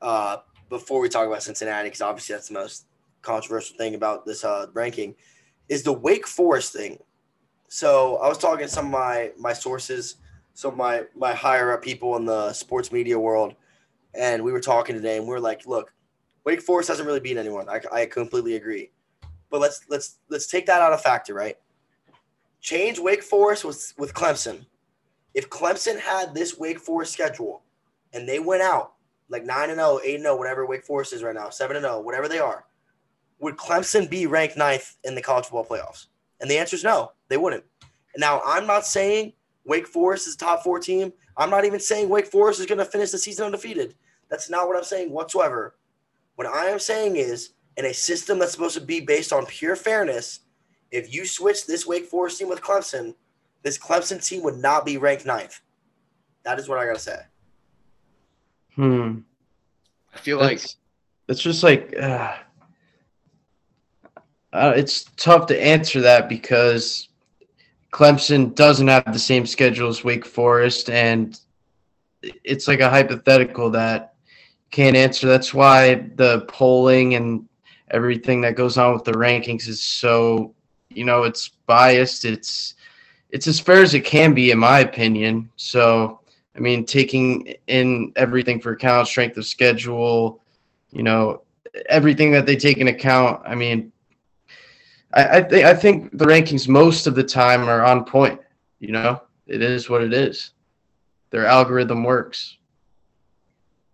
uh, before we talk about Cincinnati, because obviously that's the most controversial thing about this uh, ranking, is the Wake Forest thing. So I was talking to some of my my sources, some of my my higher up people in the sports media world, and we were talking today, and we are like, look, Wake Forest hasn't really beaten anyone. I, I completely agree, but let's let's let's take that out of factor, right? Change Wake Forest with with Clemson. If Clemson had this Wake Forest schedule, and they went out like 9 and 0, 8 and 0, whatever Wake Forest is right now, 7 and 0, whatever they are, would Clemson be ranked ninth in the college football playoffs? And the answer is no, they wouldn't. Now, I'm not saying Wake Forest is a top four team. I'm not even saying Wake Forest is going to finish the season undefeated. That's not what I'm saying whatsoever. What I am saying is, in a system that's supposed to be based on pure fairness, If you switch this Wake Forest team with Clemson, this Clemson team would not be ranked ninth. That is what I gotta say. Hmm. I feel like That's, it's just like uh, uh, it's tough to answer that because Clemson doesn't have the same schedule as Wake Forest, and it's like a hypothetical that can't answer. That's why the polling and everything that goes on with the rankings is so, you know, it's biased. It's it's as fair as it can be, in my opinion. So, I mean, taking in everything for account, strength of schedule, you know, everything that they take in account. I mean, I, I think I think the rankings most of the time are on point. You know, it is what it is. Their algorithm works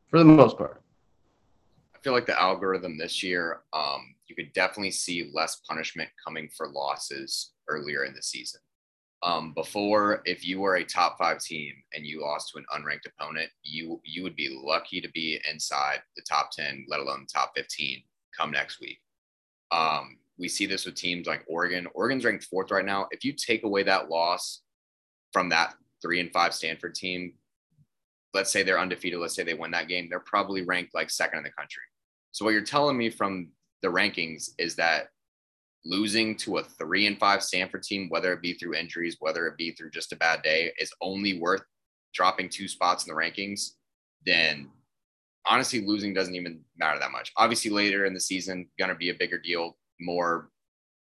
for the most part. I feel like the algorithm this year, um, you could definitely see less punishment coming for losses earlier in the season. Um, before, if you were a top five team and you lost to an unranked opponent, you you would be lucky to be inside the top ten, let alone the top fifteen, come next week. Um, we see this with teams like Oregon. Oregon's ranked fourth right now. If you take away that loss from that three and five Stanford team, let's say they're undefeated, let's say they win that game, they're probably ranked like second in the country. So what you're telling me from the rankings is that losing to a three and five Stanford team, whether it be through injuries, whether it be through just a bad day, is only worth dropping two spots in the rankings, then honestly, losing doesn't even matter that much. Obviously, later in the season, gonna be a bigger deal, more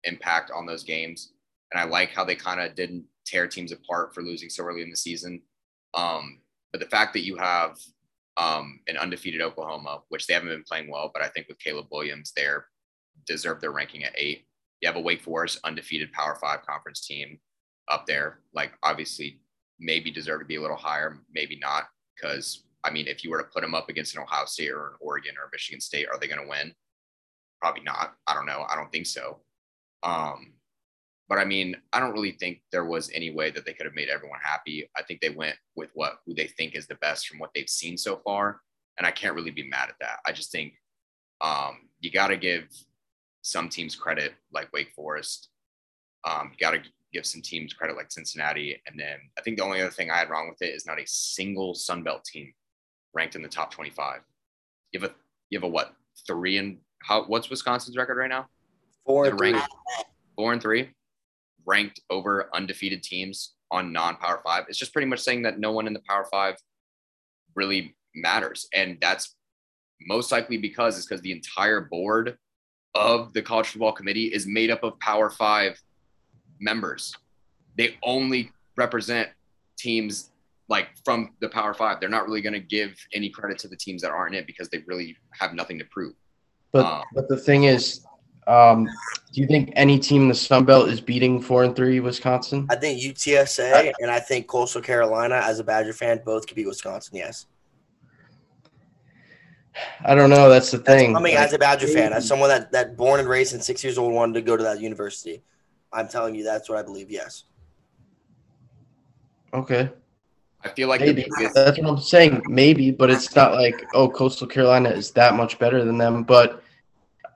impact on those games. And I like how they kind of didn't tear teams apart for losing so early in the season. Um, but the fact that you have um, an undefeated Oklahoma, which they haven't been playing well, but I think with Caleb Williams, they're deserve their ranking at eight. You have a Wake Forest undefeated Power Five conference team up there. Like obviously, maybe deserve to be a little higher, maybe not. Because I mean, if you were to put them up against an Ohio State or an Oregon or Michigan State, are they going to win? Probably not. I don't know. I don't think so. Um, but I mean, I don't really think there was any way that they could have made everyone happy. I think they went with what who they think is the best from what they've seen so far, and I can't really be mad at that. I just think um, you got to give some teams credit, like Wake Forest. Um, you got to give some teams credit, like Cincinnati, and then I think the only other thing I had wrong with it is not a single Sun Belt team ranked in the top 25. You have a you have a what three and how what's Wisconsin's record right now? Four They're and three. ranked four and three, ranked over undefeated teams on non-power five. It's just pretty much saying that no one in the power five really matters. And that's most likely because it's because the entire board of the college football committee is made up of power five members. They only represent teams like from the power five. They're not really going to give any credit to the teams that aren't in it because they really have nothing to prove. But Um, but the thing is, um, do you think any team in the Sun Belt is beating four and three Wisconsin? I think UTSA and I think Coastal Carolina, as a Badger fan, both could beat Wisconsin. Yes. I don't know. That's the That's thing. coming Like, as a Badger fan, as someone that that born and raised and six years old wanted to go to that university. I'm telling you, that's what I believe. Yes. okay, I feel like maybe biggest, that's what I'm saying. Maybe, but it's not like oh, Coastal Carolina is that much better than them. But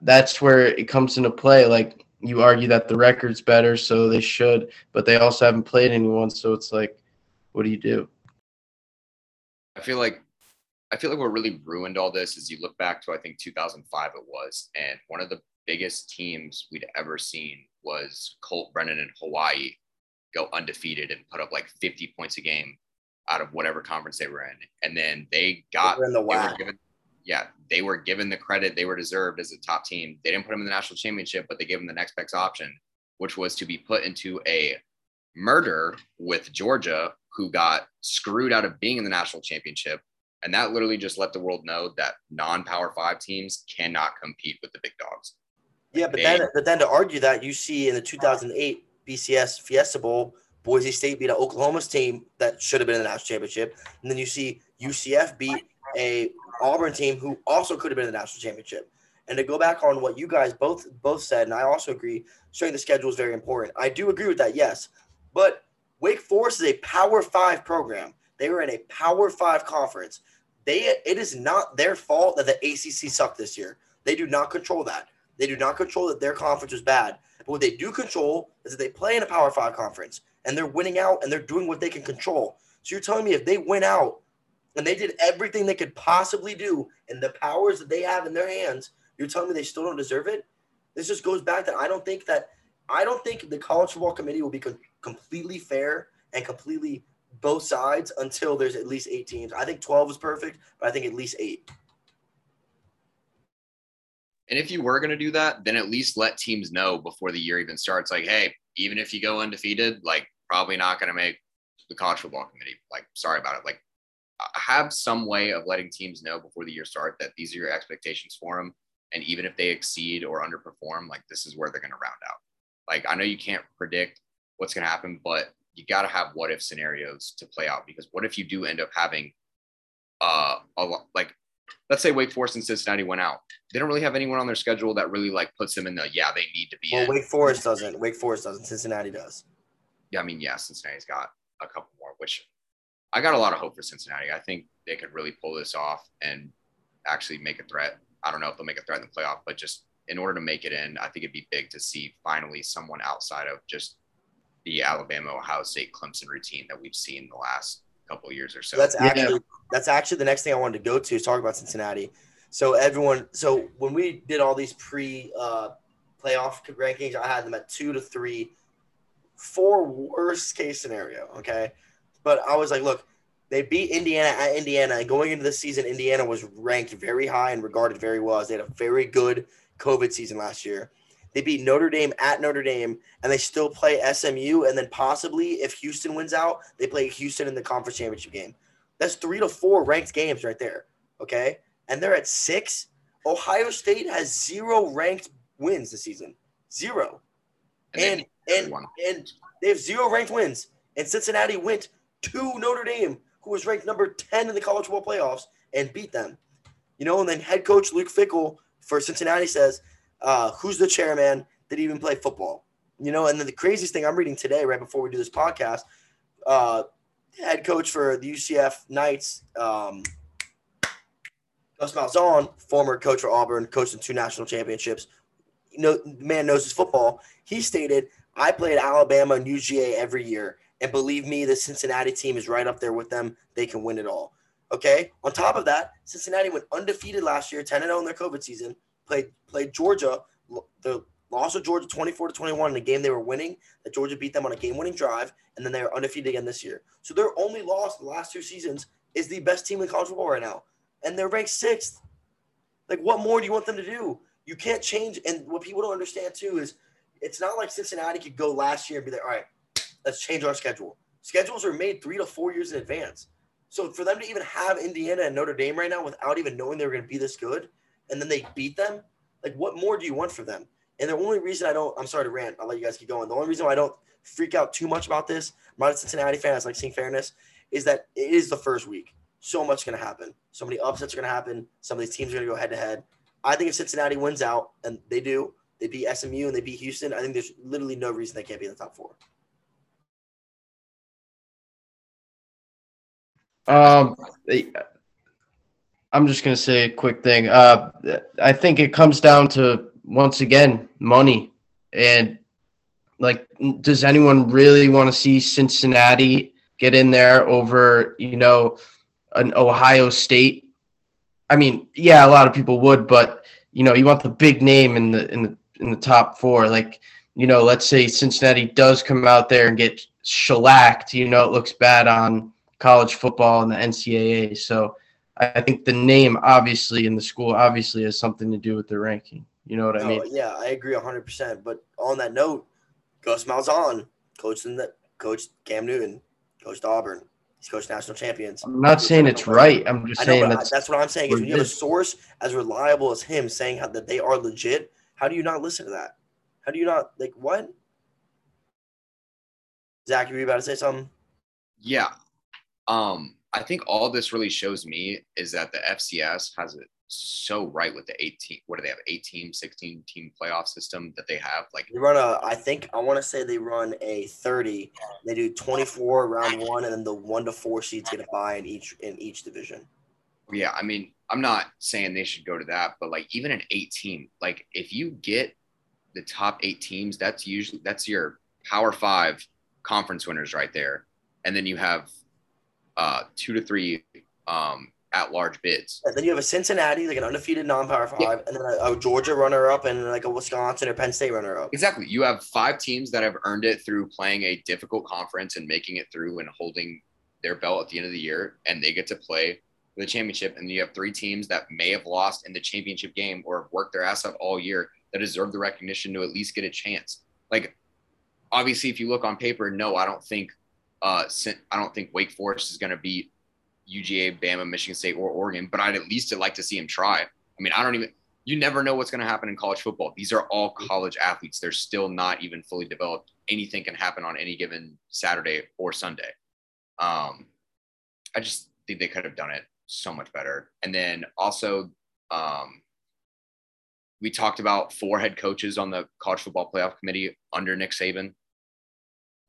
that's where it comes into play. Like you argue that the record's better, so they should, but they also haven't played anyone, so it's like, what do you do? I feel like I feel like what really ruined all this is you look back to I think 2005 it was, and one of the biggest teams we'd ever seen was Colt Brennan in Hawaii go undefeated and put up like 50 points a game out of whatever conference they were in, and then they got They in the WAC. given yeah they were given the credit they were deserved as a top team. They didn't put them in the national championship, but they gave them the next best option, which was to be put into a murder with Georgia, who got screwed out of being in the national championship. And that literally just let the world know that non power five teams cannot compete with the big dogs. Yeah, but They- then but then to argue that you see in the 2008 BCS Fiesta Bowl, Boise State beat an Oklahoma's team that should have been in the national championship, and then you see UCF beat a Auburn team who also could have been in the national championship. And to go back on what you guys both both said, and I also agree, strength of schedule is very important. I do agree with that, yes. But Wake Forest is a Power Five program. They were in a Power Five conference. They it is not their fault that the ACC sucked this year. They do not control that. They do not control that their conference was bad. But what they do control is that they play in a Power Five conference and they're winning out and they're doing what they can control. So you're telling me if they win out and they did everything they could possibly do and the powers that they have in their hands, you're telling me they still don't deserve it? This just goes back that I don't think that I don't think the college football committee will be co- completely fair and completely both sides until there's at least eight teams. I think 12 is perfect, but I think at least eight. And if you were going to do that, then at least let teams know before the year even starts. Like, hey, even if you go undefeated, like probably not going to make the college football committee. Like, sorry about it. Like, uh, have some way of letting teams know before the year start that these are your expectations for them. And even if they exceed or underperform, like this is where they're going to round out. Like, I know you can't predict what's going to happen, but you got to have what if scenarios to play out because what if you do end up having uh, a lot like let's say Wake Forest and Cincinnati went out. They don't really have anyone on their schedule that really like puts them in the yeah they need to be. Well, in. Wake Forest doesn't. Wake Forest doesn't. Cincinnati does. Yeah, I mean, yeah, Cincinnati's got a couple more, which I got a lot of hope for Cincinnati. I think they could really pull this off and actually make a threat. I don't know if they'll make a threat in the playoff, but just in order to make it in, I think it'd be big to see finally someone outside of just the Alabama, Ohio State, Clemson routine that we've seen the last couple years or so. That's actually that's actually the next thing I wanted to go to is talk about Cincinnati. So everyone, so when we did all these pre uh, playoff rankings, I had them at two to three, four worst case scenario. Okay, but I was like, look, they beat Indiana at Indiana, and going into the season, Indiana was ranked very high and regarded very well as they had a very good COVID season last year. They beat Notre Dame at Notre Dame, and they still play SMU. And then possibly, if Houston wins out, they play Houston in the conference championship game. That's three to four ranked games right there. Okay. And they're at six. Ohio State has zero ranked wins this season. Zero. And and, and, and they have zero ranked wins. And Cincinnati went to Notre Dame, who was ranked number 10 in the college football playoffs, and beat them. You know, and then head coach Luke Fickell for Cincinnati says uh, who's the chairman? that even play football? You know, and then the craziest thing I'm reading today, right before we do this podcast, uh, head coach for the UCF Knights, um, Gus Malzahn, former coach for Auburn, coached in two national championships. You know, man knows his football. He stated, "I played at Alabama and UGA every year, and believe me, the Cincinnati team is right up there with them. They can win it all." Okay. On top of that, Cincinnati went undefeated last year, 10 0 in their COVID season played played Georgia. The loss of Georgia 24 to 21 in a game they were winning. That Georgia beat them on a game-winning drive, and then they are undefeated again this year. So their only loss the last two seasons is the best team in college football right now, and they're ranked sixth. Like, what more do you want them to do? You can't change. And what people don't understand too is, it's not like Cincinnati could go last year and be like, all right, let's change our schedule. Schedules are made three to four years in advance. So for them to even have Indiana and Notre Dame right now without even knowing they were going to be this good – and then they beat them, like what more do you want from them? And the only reason I don't, I'm sorry to rant, I'll let you guys keep going. The only reason why I don't freak out too much about this, I'm not a Cincinnati fan, I like seeing fairness, is that it is the first week. So much is going to happen. So many upsets are going to happen. Some of these teams are going to go head to head. I think if Cincinnati wins out, and they do, they beat SMU and they beat Houston, I think there's literally no reason they can't be in the top four. Um, I'm just gonna say a quick thing. Uh, I think it comes down to once again money, and like, does anyone really want to see Cincinnati get in there over you know an Ohio State? I mean, yeah, a lot of people would, but you know, you want the big name in the in the in the top four. Like, you know, let's say Cincinnati does come out there and get shellacked. You know, it looks bad on college football and the NCAA. So I think the name obviously in the school obviously has something to do with the ranking. You know what I mean? Yeah, I agree 100%. But on that note, Gus Malzahn, coached in the coach Cam Newton, coached Auburn. He's coached national champions. I'm not saying it's right. I'm just saying that's, that's what I'm saying. Is when you have a source as reliable as him saying how, that they are legit, how do you not listen to that? How do you not like what? Zach, are you were about to say something? Yeah. Um, I think all this really shows me is that the FCS has it so right with the 18 what do they have 18 16 team playoff system that they have like they run a i think i want to say they run a 30 they do 24 round one and then the one to four seeds get a buy in each in each division yeah i mean I'm not saying they should go to that, but like even an eight team, like if you get the top eight teams, that's usually that's your power five conference winners right there. And then you have uh two to three um at large bids. And then you have a Cincinnati, like an undefeated non-power five, yeah. and then a, a, Georgia runner-up, and like a Wisconsin or Penn State runner-up. Exactly. You have five teams that have earned it through playing a difficult conference and making it through and holding their belt at the end of the year, and they get to play for the championship. And you have three teams that may have lost in the championship game or worked their ass off all year that deserve the recognition to at least get a chance. Like, obviously, if you look on paper, no, I don't think. Uh, I don't think Wake Forest is going to beat UGA, Bama, Michigan State, or Oregon, but I'd at least like to see him try. I mean, I don't even, you never know what's going to happen in college football. These are all college athletes. They're still not even fully developed. Anything can happen on any given Saturday or Sunday. Um, I just think they could have done it so much better. And then also, um, we talked about four head coaches on the college football playoff committee under Nick Saban.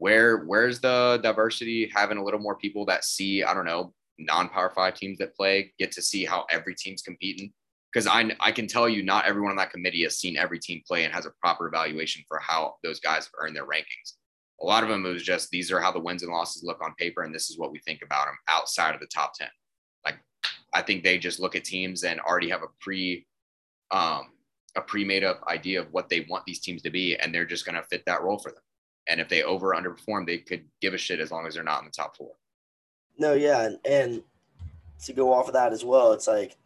Where where's the diversity? Having a little more people that see, I don't know, non-power five teams that play get to see how every team's competing. Because I, I can tell you not everyone on that committee has seen every team play and has a proper evaluation for how those guys have earned their rankings. A lot of them was just these are how the wins and losses look on paper and this is what we think about them outside of the top 10 like i think they just look at teams and already have a pre um, a pre-made up idea of what they want these teams to be and they're just going to fit that role for them and if they over underperform they could give a shit as long as they're not in the top four no, yeah, and, and to go off of that as well, it's like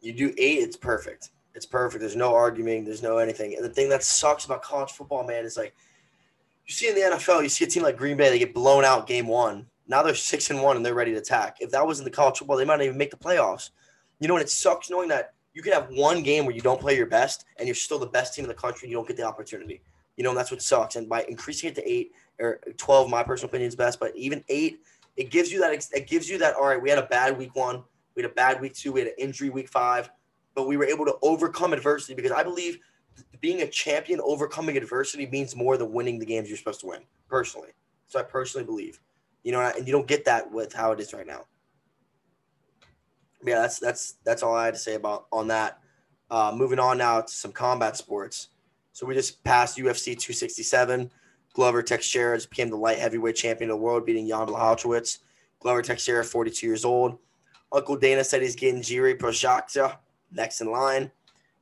you do eight, it's perfect. It's perfect. There's no arguing. There's no anything. And the thing that sucks about college football, man, is like you see in the NFL, you see a team like Green Bay, they get blown out game one. Now they're six and one and they're ready to attack. If that was in the college football, they might not even make the playoffs. You know, and it sucks knowing that you could have one game where you don't play your best and you're still the best team in the country and you don't get the opportunity. You know, and that's what sucks. And by increasing it to eight, or 12, my personal opinion is best, but even eight, it gives you that, it gives you that, all right, we had a bad week one, we had a bad week two, we had an injury week five, but we were able to overcome adversity because I believe being a champion, overcoming adversity means more than winning the games you're supposed to win, personally. So I personally believe, you know, and you don't get that with how it is right now. Yeah, that's that's that's all I had to say about on that. Uh, moving on now to some combat sports. So we just passed UFC 267. Glover Teixeira became the light heavyweight champion of the world, beating Jan Blachowicz. Glover Teixeira, 42 years old. Uncle Dana said he's getting Jiri Prochazka next in line.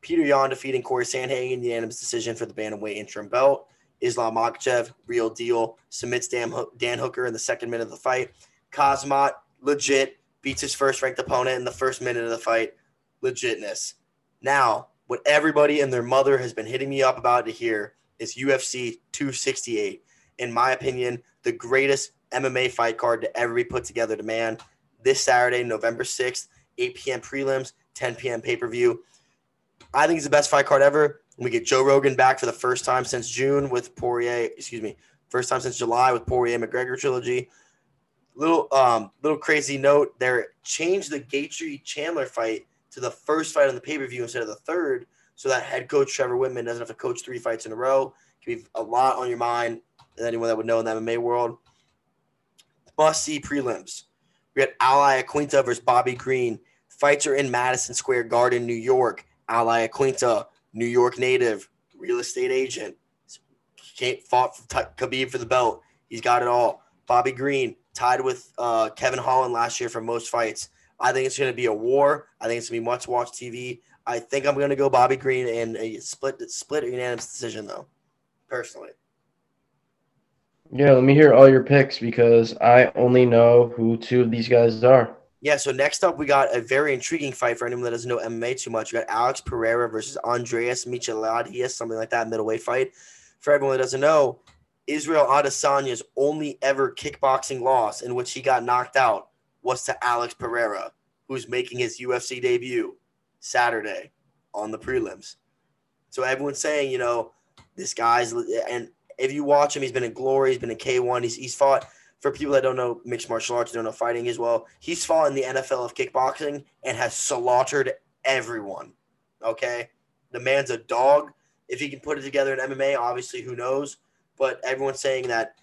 Petr Yan defeating Corey Sandhagen, in unanimous decision for the bantamweight interim belt. Islam Makhachev, real deal, submits Dan, Dan Hooker in the second minute of the fight. Khamzat, legit, beats his first ranked opponent in the first minute of the fight. Legitness. Now, what everybody and their mother has been hitting me up about to hear is UFC 268. In my opinion, the greatest MMA fight card to ever be put together to man. This Saturday, November 6th, 8 p.m. prelims, 10 p.m. pay per view. I think it's the best fight card ever. We get Joe Rogan back for the first time since June with Poirier, excuse me, first time since July with Poirier McGregor trilogy. Little um little crazy note there changed the Gaethje Chandler fight to the first fight on the pay per view instead of the third so that head coach Trevor Wittman doesn't have to coach three fights in a row. Can be a lot on your mind. Anyone that would know in the MMA world. Must see prelims. We got Al Iaquinta versus Bobby Green. Fights are in Madison Square Garden, New York. Al Iaquinta, New York native, real estate agent. Fought for Khabib for the belt. He's got it all. Bobby Green tied with uh, Kevin Holland last year for most fights. I think it's going to be a war. I think it's going to be much watch TV. I think I'm going to go Bobby Green in a split split unanimous decision though, personally. Yeah, let me hear all your picks because I only know who two of these guys are. Yeah, so next up we got a very intriguing fight for anyone that doesn't know MMA too much. We got Alex Pereira versus Andreas Michailidis, something like that, middleweight fight. For everyone that doesn't know, Israel Adesanya's only ever kickboxing loss in which he got knocked out was to Alex Pereira, who's making his UFC debut. Saturday on the prelims. So everyone's saying, you know, this guy's and if you watch him, he's been in Glory, he's been in K1, he's he's fought for people that don't know mixed martial arts, don't know fighting as well. He's fought in the NFL of kickboxing and has slaughtered everyone. Okay, the man's a dog. If he can put it together in MMA, obviously, who knows? But everyone's saying that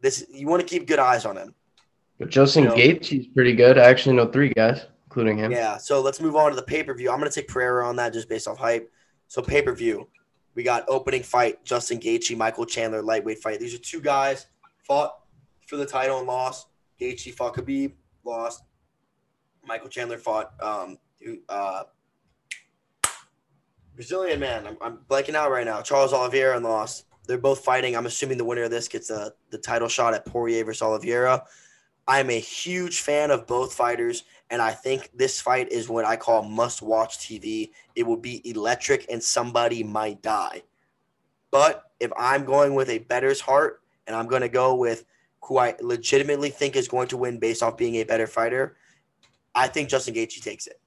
this you want to keep good eyes on him. But Justin you know, Gaethje, he's pretty good. I actually know three guys including him. Yeah. So let's move on to the pay per view. I'm gonna take Pereira on that just based off hype. So pay per view, we got opening fight Justin Gaethje, Michael Chandler lightweight fight. These are two guys fought for the title and lost. Gaethje fought Khabib, lost. Michael Chandler fought um, uh, Brazilian man. I'm, I'm blanking out right now. Charles Oliveira and lost. They're both fighting. I'm assuming the winner of this gets the, the title shot at Poirier versus Oliveira. I'm a huge fan of both fighters, and I think this fight is what I call must watch TV. It will be electric, and somebody might die. But if I'm going with a better's heart, and I'm going to go with who I legitimately think is going to win based off being a better fighter, I think Justin Gaethje takes it.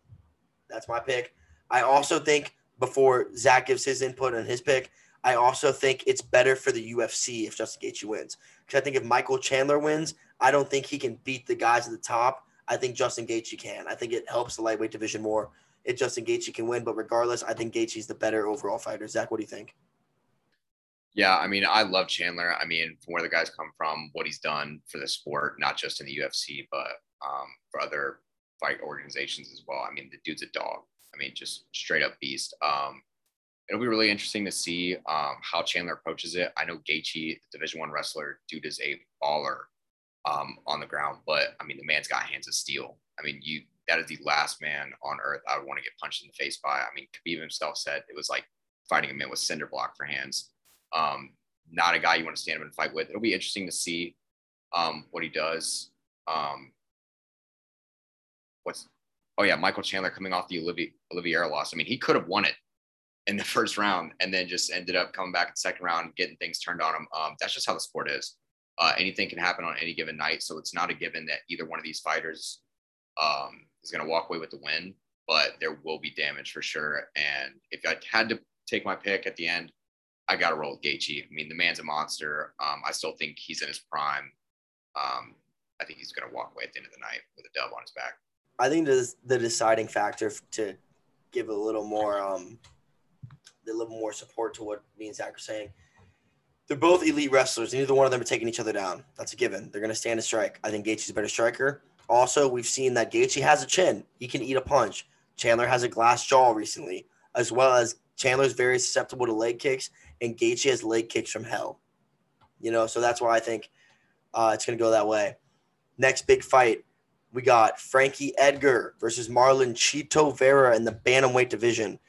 That's my pick. I also think before Zach gives his input on his pick, I also think it's better for the UFC if Justin Gaethje wins. Because I think if Michael Chandler wins, I don't think he can beat the guys at the top. I think Justin Gaethje can. I think it helps the lightweight division more if Justin Gaethje can win. But regardless, I think Gaethje's the better overall fighter. Zach, what do you think? Yeah, I mean, I love Chandler. I mean, from where the guys come from, what he's done for the sport, not just in the UFC, but um, for other fight organizations as well. I mean, the dude's a dog. I mean, just straight up beast. Um, it'll be really interesting to see um, how Chandler approaches it. I know Gaethje, the Division One wrestler, dude is a baller um, on the ground, but I mean, the man's got hands of steel. I mean, you that is the last man on earth I would want to get punched in the face by. I mean, Khabib himself said it was like fighting a man with cinder block for hands. Um, not a guy you want to stand up and fight with. It'll be interesting to see um, what he does. Um, what's oh yeah, Michael Chandler coming off the Olivia Oliveira loss. I mean, he could have won it in the [LAUGHS] first round and then just ended up coming back in the second round, getting things turned on him. Um, that's just how the sport is. Uh, anything can happen on any given night, so it's not a given that either one of these fighters um, is going to walk away with the win. But there will be damage for sure. And if I had to take my pick at the end, I got to roll with Gaethje. I mean, the man's a monster. Um, I still think he's in his prime. Um, I think he's going to walk away at the end of the night with a dub on his back. I think the the deciding factor to give a little more um a little more support to what me and Zach are saying. They're both elite wrestlers. Neither one of them are taking each other down. That's a given. They're going to stand and strike. I think Gaethje's a better striker. Also, we've seen that Gaethje has a chin. He can eat a punch. Chandler has a glass jaw recently, as well as Chandler's very susceptible to leg kicks, and Gaethje has leg kicks from hell. You know, so that's why I think uh, it's going to go that way. Next big fight, we got Frankie Edgar versus Marlon Chito Vera in the bantamweight division.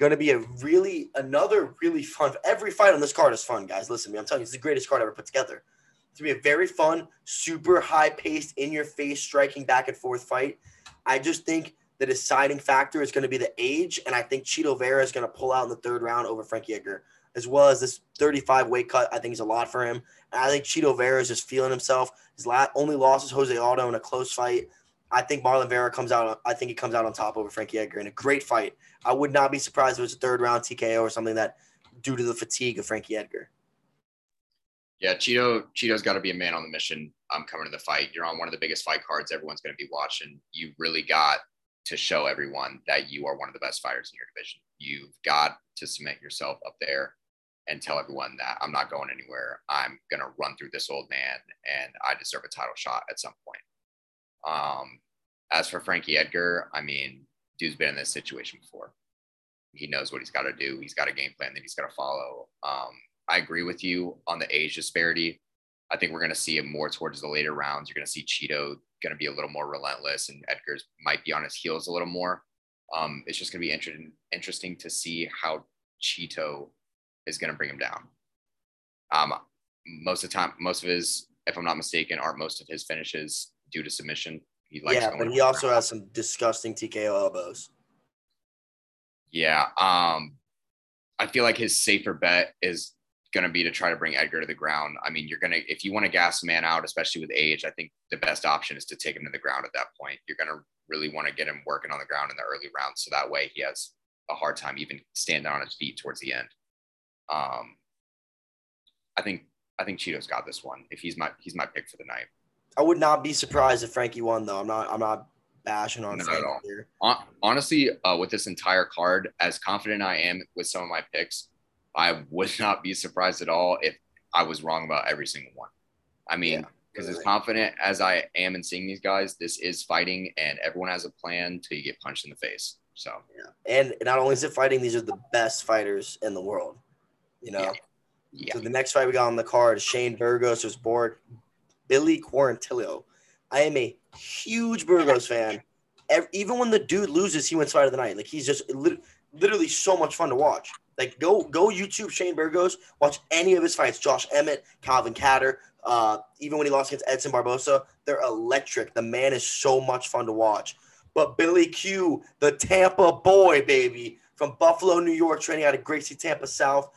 Going to be a really another really fun. Every fight on this card is fun, guys. Listen to me. I'm telling you, it's the greatest card ever put together. It's gonna be a very fun, super high paced, in your face, striking back and forth fight. I just think the deciding factor is going to be the age, and I think Chito Vera is going to pull out in the third round over Frankie Edgar, as well as this 35 weight cut. I think is a lot for him. And I think Chito Vera is just feeling himself. His last, only loss is Jose Aldo in a close fight. I think Marlon Vera comes out. I think he comes out on top over Frankie Edgar in a great fight. I would not be surprised if it was a third round TKO or something that, due to the fatigue of Frankie Edgar. Yeah, Chito Chito's got to be a man on the mission. I'm coming to the fight. You're on one of the biggest fight cards everyone's going to be watching. You really got to show everyone that you are one of the best fighters in your division. You've got to cement yourself up there and tell everyone that I'm not going anywhere. I'm going to run through this old man and I deserve a title shot at some point. Um, as for Frankie Edgar, I mean, dude's been in this situation before. He knows what he's got to do. He's got a game plan that he's got to follow. Um, I agree with you on the age disparity. I think we're going to see it more towards the later rounds. You're going to see Chito going to be a little more relentless, and Edgar's might be on his heels a little more. Um, it's just going to be interesting, interesting to see how Chito is going to bring him down. Um, most of the time, most of his, if I'm not mistaken, aren't most of his finishes due to submission. He likes yeah, but he also has some disgusting TKO elbows. Yeah. Um, I feel like his safer bet is going to be to try to bring Edgar to the ground. I mean, you're going to, if you want to gas a man out, especially with age, I think the best option is to take him to the ground at that point. You're going to really want to get him working on the ground in the early rounds. So that way he has a hard time even standing on his feet towards the end. Um, I think, I think Chito's got this one. If he's my, he's my pick for the night. I would not be surprised if Frankie won, though. I'm not. I'm not bashing on not Frankie here. Honestly, uh, with this entire card, as confident I am with some of my picks, I would [LAUGHS] not be surprised at all if I was wrong about every single one. I mean, yeah. Because Right. as confident as I am in seeing these guys, this is fighting, and everyone has a plan till you get punched in the face. So yeah, And not only is it fighting, these are the best fighters in the world. You know. Yeah. yeah, So the next fight we got on the card is Shane Burgos versus Borg Billy Quarantillo. I am a huge Burgos [LAUGHS] fan. Ev- even when the dude loses, he wins fight of the night. Like he's just lit- literally so much fun to watch. Like go go YouTube Shane Burgos, watch any of his fights. Josh Emmett, Calvin Kattar, uh, even when he lost against Edson Barbosa, they're electric. The man is so much fun to watch. But Billy Q, the Tampa boy, baby, from Buffalo, New York, training out of Gracie, Tampa South.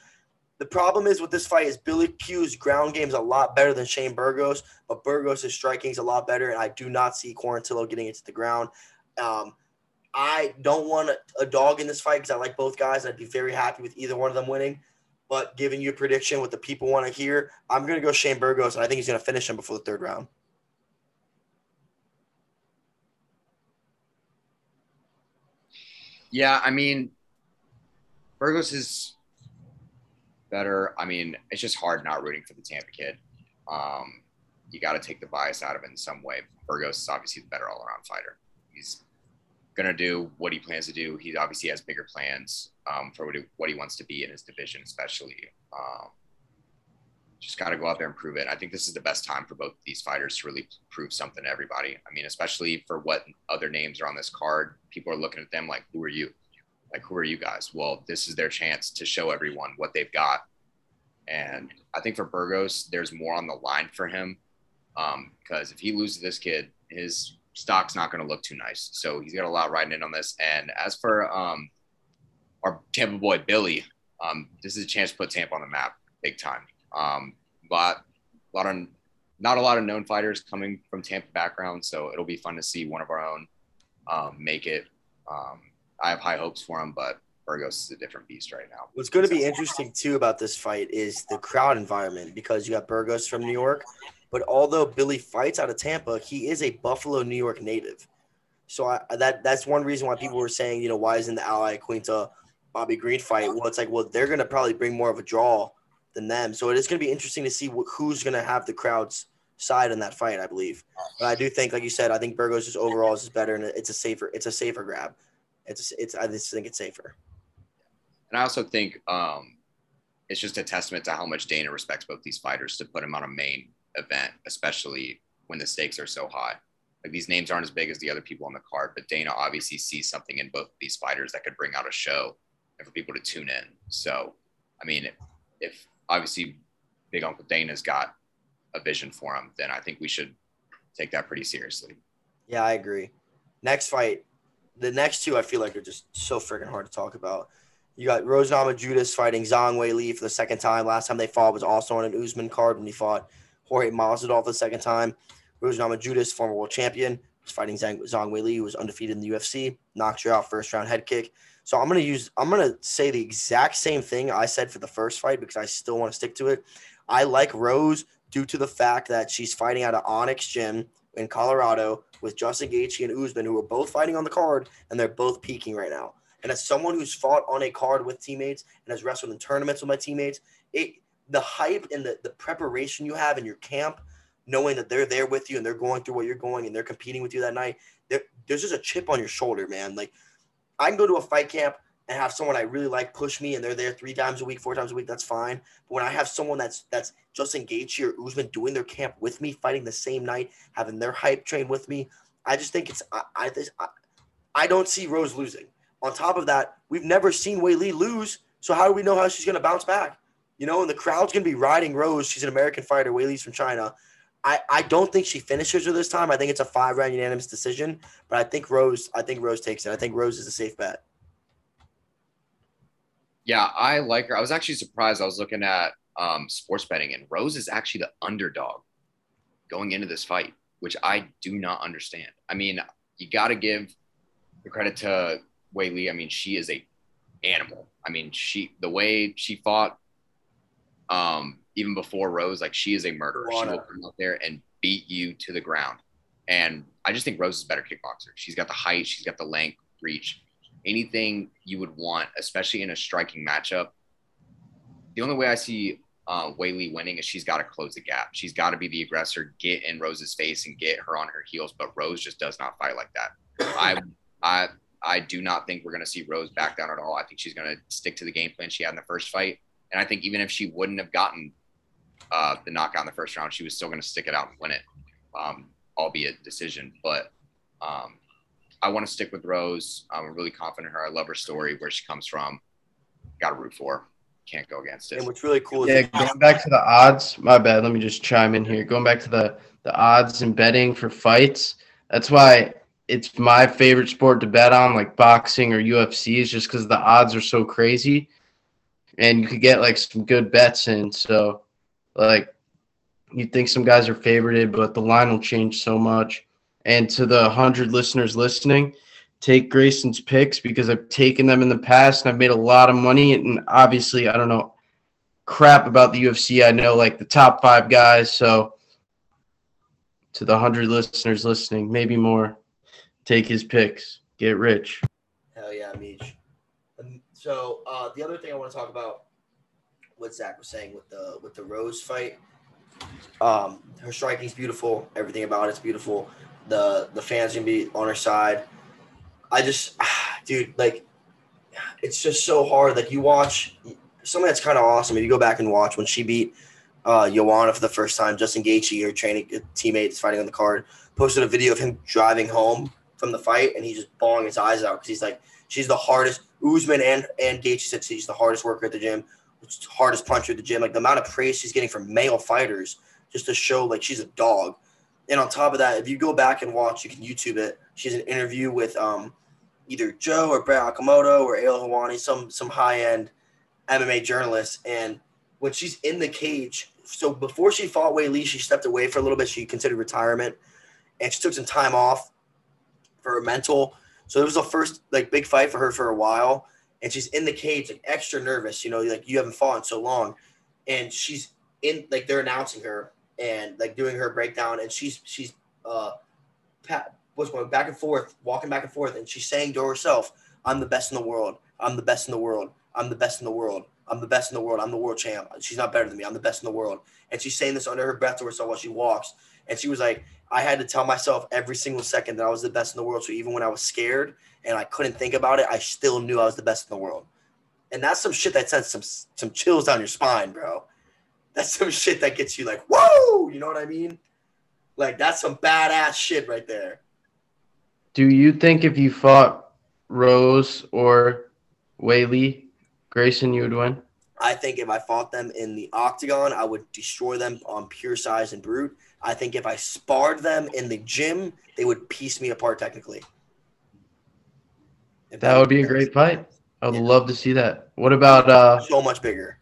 The problem is with this fight is Billy Q's ground game is a lot better than Shane Burgos, but Burgos' striking is a lot better, and I do not see Quarantillo getting into the ground. Um, I don't want a, a dog in this fight because I like both guys. I'd be very happy with either one of them winning. But giving you a prediction, what the people want to hear, I'm going to go Shane Burgos, and I think he's going to finish him before the third round. yeah. I mean, Burgos is better. I mean, it's just hard not rooting for the Tampa kid. Um, you got to take the bias out of it in some way. Burgos is obviously the better all-around fighter. He's gonna do what he plans to do. He obviously has bigger plans um, for what he, what he wants to be in his division, especially. Um, just got to go out there and prove it. I think this is the best time for both these fighters to really prove something to everybody. I mean, especially for what other names are on this card. People are looking at them like, "Who are you? Like, who are you guys?" Well, this is their chance to show everyone what they've got. And I think for Burgos, there's more on the line for him because if he loses this kid, his stock's not going to look too nice. So he's got a lot riding in on this. And as for um, our Tampa boy Billy, um, this is a chance to put Tampa on the map big time. Um, but a lot of not a lot of known fighters coming from Tampa background, so it'll be fun to see one of our own um, make it. Um, I have high hopes for him, but Burgos is a different beast right now. What's going to be interesting too about this fight is the crowd environment because you got Burgos from New York, but although Billy fights out of Tampa, he is a Buffalo, New York native. So I, that that's one reason why people were saying, you know, why isn't the Al Iaquinta Bobby Green fight? Well, it's like, well, they're going to probably bring more of a draw than them. So it is going to be interesting to see wh- who's going to have the crowd's side in that fight. I believe, but I do think, like you said, I think Burgos just overall is better and it's a safer, it's a safer grab. It's it's I just think it's safer. And I also think um, it's just a testament to how much Dana respects both these fighters to put him on a main event, especially when the stakes are so high. Like these names aren't as big as the other people on the card, but Dana obviously sees something in both of these fighters that could bring out a show and for people to tune in. So, I mean, if obviously Big Uncle Dana's got a vision for him, then I think we should take that pretty seriously. Yeah, I agree. Next fight, the next two I feel like are just so freaking hard to talk about. You got Rose Namajunas fighting Zhang Weili for the second time. Last time they fought was also on an Usman card when he fought Jorge Masvidal for the second time. Rose Namajunas, former world champion, was fighting Zhang, Zhang Weili, who was undefeated in the UFC, knocked her out first round head kick. So I'm gonna use I'm gonna say the exact same thing I said for the first fight because I still want to stick to it. I like Rose due to the fact that she's fighting out of Onyx Gym in Colorado with Justin Gaethje and Usman, who are both fighting on the card, and they're both peaking right now. And as someone who's fought on a card with teammates and has wrestled in tournaments with my teammates, it the hype and the, the preparation you have in your camp, knowing that they're there with you and they're going through what you're going and they're competing with you that night, there's just a chip on your shoulder, man. Like I can go to a fight camp and have someone I really like push me and they're there three times a week, four times a week, that's fine. But when I have someone that's that's Gaethje or Usman doing their camp with me, fighting the same night, having their hype train with me, I just think it's I I, I, I don't see Rose losing. On top of that, we've never seen Weili lose, so how do we know how she's going to bounce back? You know, and the crowd's going to be riding Rose. She's an American fighter. Weili's from China. I, I don't think she finishes her this time. I think it's a five round unanimous decision, but I think Rose I think Rose takes it. I think Rose is a safe bet. Yeah, I like her. I was actually surprised. I was looking at um, sports betting, and Rose is actually the underdog going into this fight, which I do not understand. I mean, you got to give the credit to Weili. I mean, she is a animal. I mean, she the way she fought, um, even before Rose, like she is a murderer. She will come out there and beat you to the ground. And I just think Rose is a better kickboxer. She's got the height, she's got the length, reach, anything you would want, especially in a striking matchup. The only way I see uh, Weili winning is she's got to close the gap. She's got to be the aggressor, get in Rose's face and get her on her heels. But Rose just does not fight like that. I, I, I do not think we're going to see Rose back down at all. I think she's going to stick to the game plan she had in the first fight. And I think even if she wouldn't have gotten uh, the knockout in the first round, she was still going to stick it out and win it, um, albeit decision. But um, I want to stick with Rose. I'm really confident in her. I love her story, where she comes from. Got to root for her. Can't go against it. And what's really cool Yeah, is going back to the odds. My bad. Let me just chime in here. Going back to the the odds and betting for fights. That's why it's my favorite sport to bet on, like boxing or UFC, is just because the odds are so crazy, and you could get like some good bets in. So, like, you think some guys are favorited, but the line will change so much. And to the hundred listeners listening, take Grayson's picks because I've taken them in the past and I've made a lot of money. And obviously, I don't know crap about the UFC. I know like the top five guys. So to the hundred listeners listening, maybe more, take his picks, get rich. Hell yeah, Meech. So uh, the other thing I want to talk about, what Zach was saying with the with the Rose fight. Um, her striking's beautiful. Everything about it's beautiful. The the fans gonna be on her side. I just, [SIGHS] dude, like, it's just so hard. Like you watch something that's kind of awesome. If you go back and watch when she beat uh, Joanna for the first time, Justin Gaethje, her training teammate, is fighting on the card, posted a video of him driving home from the fight, and he's just bawling his eyes out because he's like, she's the hardest. Usman and and Gaethje said she's the hardest worker at the gym, hardest puncher at the gym. Like the amount of praise she's getting from male fighters just to show like she's a dog. And on top of that, if you go back and watch, you can YouTube it. She's an interview with um, either Joe or Brett Okamoto or Ariel Helwani, some some high end MMA journalist. And when she's in the cage, so before she fought Weili, she stepped away for a little bit. She considered retirement, and she took some time off for her mental. So it was the first like big fight for her for a while, and she's in the cage like extra nervous. You know, like you haven't fought in so long, and she's in like they're announcing her and like doing her breakdown, and she's she's uh pat, was going back and forth, walking back and forth, and she's saying to herself, "I'm the best in the world. I'm the best in the world. I'm the best in the world. I'm the best in the world. I'm the world champ. She's not better than me. I'm the best in the world." And she's saying this under her breath to herself while she walks, and she was like, "I had to tell myself every single second that I was the best in the world. So even when I was scared and I couldn't think about it, I still knew I was the best in the world." And that's some shit that sends some some chills down your spine, bro. That's some shit that gets you like, whoa, you know what I mean? Like that's some badass shit right there. Do you think if you fought Rose or Whaley, Grayson, you would win? I think if I fought them in the octagon, I would destroy them on pure size and brute. I think if I sparred them in the gym, they would piece me apart technically. If That would be a great fight. I would Yeah. love to see that. What about uh So much bigger.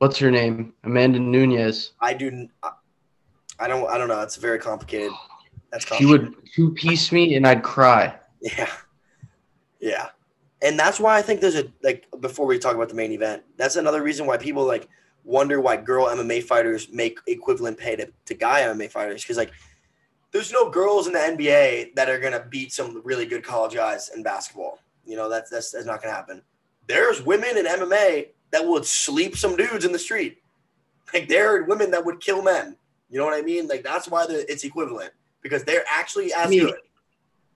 What's her name? Amanda Nunes. I do. I- don't. I don't know. It's very complicated. That's She would two piece me and I'd cry. Yeah. Yeah. And that's why I think there's a like before we talk about the main event, that's another reason why people like wonder why girl MMA fighters make equivalent pay to, to guy MMA fighters. Cause like there's no girls in the NBA that are gonna beat some really good college guys in basketball. You know, that's that's, that's not gonna happen. There's women in MMA that would sleep some dudes in the street. Like there are women that would kill men. You know what I mean? Like that's why the, it's equivalent because they're actually as I mean, good.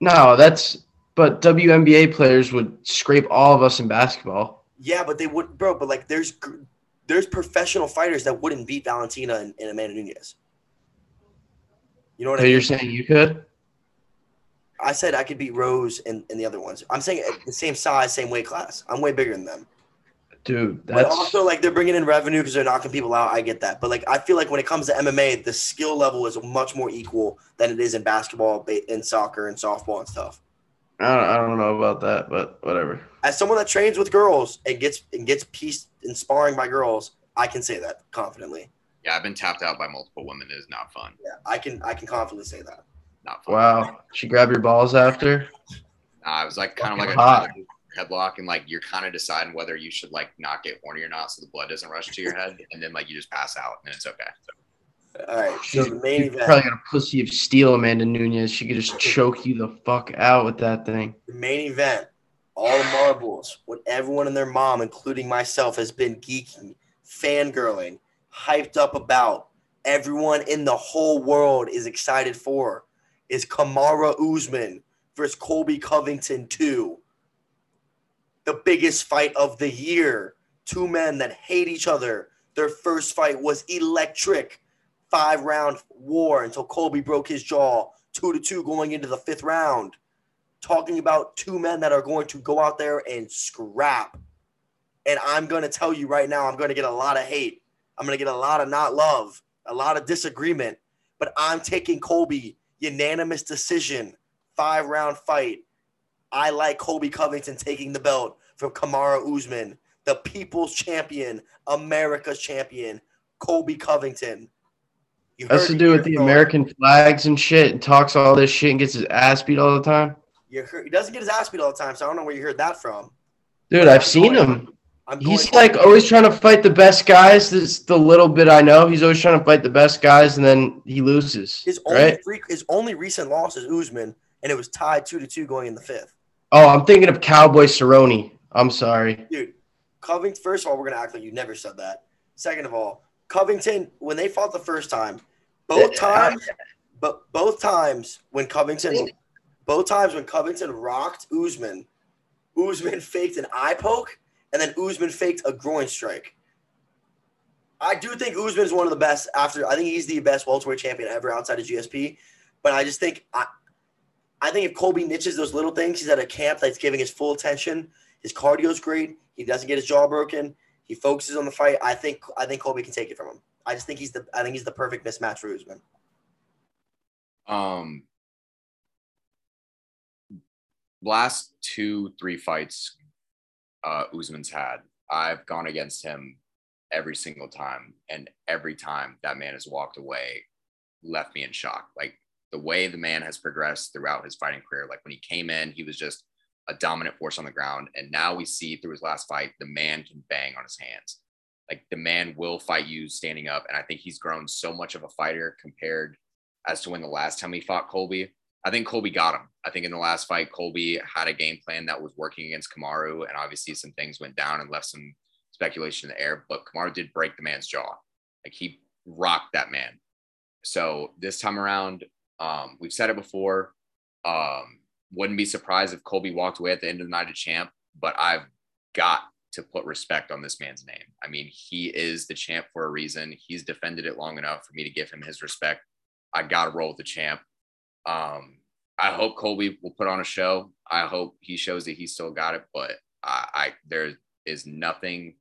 No, that's but WNBA players would scrape all of us in basketball. Yeah, but they would, bro. But like, there's there's professional fighters that wouldn't beat Valentina and, and Amanda Nunes. You know what So I mean? you're saying you could? I said I could beat Rose and, and the other ones. I'm saying the same size, same weight class. I'm way bigger than them. Dude, But that's also, like, they're bringing in revenue because they're knocking people out. I get that. But like, I feel like when it comes to MMA, the skill level is much more equal than it is in basketball, ba- in soccer, and softball and stuff. I don't, I don't know about that, but whatever. As someone that trains with girls and gets and gets pieced and sparring by girls, I can say that confidently. Yeah, I've been tapped out by multiple women. It is not fun. Yeah, I can I can confidently say that. Not fun. Wow. She grabbed your balls after? Nah, it was like kind of like Fucking a hot. Headlock, and like you're kind of deciding whether you should like not get horny or not, so the blood doesn't rush to your head, and then like you just pass out, and it's okay. All right, so the main You event. probably got a pussy of steel, Amanda Nunes. She could just choke you the fuck out with that thing. The main event. All the marbles. What everyone and their mom, including myself, has been geeking, fangirling, hyped up about, everyone in the whole world is excited for, is Kamaru Usman versus Colby Covington 2. The biggest fight of the year. Two men that hate each other. Their first fight was electric. Five round war until Colby broke his jaw. Two to two going into the fifth round. Talking about two men that are going to go out there and scrap. And I'm going to tell you right now, I'm going to get a lot of hate. I'm going to get a lot of not love, a lot of disagreement. But I'm taking Colby, unanimous decision, five round fight. I like Kobe Covington taking the belt from Kamaru Usman, the people's champion, America's champion, Kobe Covington. You Has to do with the American flags and shit, and talks all this shit and gets his ass beat all the time. He doesn't get his ass beat all the time, so I don't know where you heard that from. Dude, I've seen him. I'm he's like always trying to fight the best guys. This is the little bit I know. He's always trying to fight the best guys, and then he loses. His only his only recent loss is Usman, and it was tied two to two going in the fifth. Oh, I'm thinking of Cowboy Cerrone. I'm sorry, dude. Covington. First of all, we're gonna act like you never said that. Second of all, Covington when they fought the first time, both times, but both times when Covington, both times when Covington rocked Usman, Usman faked an eye poke and then Usman faked a groin strike. I do think Usman is one of the best. After I think he's the best welterweight champion ever outside of GSP, but I just think I, I think if Colby niches those little things, he's at a camp that's giving his full attention. His cardio is great. He doesn't get his jaw broken. He focuses on the fight. I think I think Colby can take it from him. I just think he's the I think he's the perfect mismatch for Usman. Um, last two three fights uh, Usman's had. I've gone against him every single time, and every time that man has walked away, left me in shock. Like the way the man has progressed throughout his fighting career. Like when he came in, he was just a dominant force on the ground, and now we see through his last fight, the man can bang on his hands. Like the man will fight you standing up, and I think he's grown so much of a fighter compared as to when the last time he fought Colby. I think Colby got him. I think in the last fight, Colby had a game plan that was working against Kamaru, and obviously some things went down and left some speculation in the air. But Kamaru did break the man's jaw. Like he rocked that man. So this time around, um, we've said it before. Um, wouldn't be surprised if Colby walked away at the end of the night a champ, but I've got to put respect on this man's name. I mean, he is the champ for a reason. He's defended it long enough for me to give him his respect. I got to roll with the champ. Um, I hope Colby will put on a show. I hope he shows that he still got it, but I, I there is nothing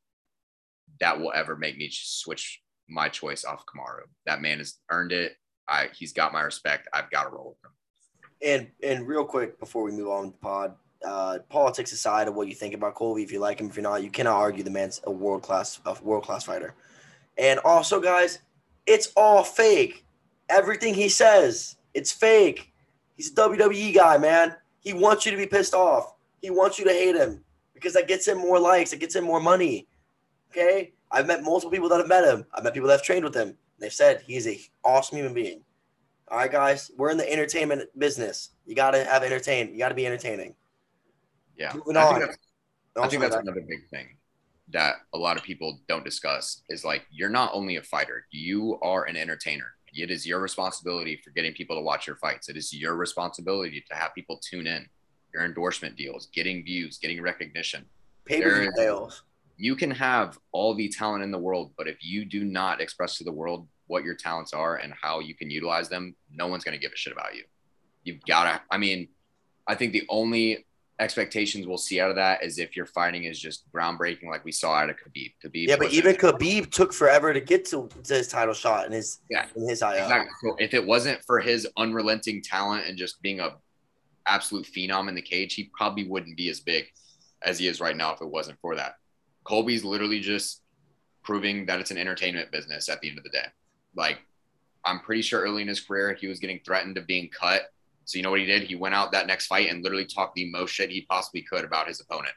that will ever make me switch my choice off Kamaru. That man has earned it. I he's got my respect. I've got to roll with him. And and real quick before we move on the pod, uh, politics aside of what you think about Colby, if you like him, if you're not, you cannot argue the man's a world class a world class fighter. And also, guys, it's all fake. Everything he says it's fake. He's a WWE guy, man. He wants you to be pissed off. He wants you to hate him because that gets him more likes. It gets him more money. Okay. I've met multiple people that have met him. I've met people that have trained with him. They've said he's a awesome human being. All right, guys, we're in the entertainment business. You got to have entertain. You got to be entertaining. Yeah. Moving I on. Think I think that's another big thing that a lot of people don't discuss is like you're not only a fighter, you are an entertainer. It is your responsibility for getting people to watch your fights. It is your responsibility to have people tune in, your endorsement deals, getting views, getting recognition. Pay per sales. You can have all the talent in the world, but if you do not express to the world what your talents are and how you can utilize them, no one's going to give a shit about you. You've got to, I mean, I think the only expectations we'll see out of that is if your fighting is just groundbreaking, like we saw out of Khabib. Khabib. Yeah, but even Khabib took forever to get to, to his title shot and his yeah in his eye. Exactly. So if it wasn't for his unrelenting talent and just being a absolute phenom in the cage, he probably wouldn't be as big as he is right now if it wasn't for that. Colby's literally just proving that it's an entertainment business at the end of the day. Like, I'm pretty sure early in his career he was getting threatened of being cut so you know what he did? He went out that next fight and literally talked the most shit he possibly could about his opponent.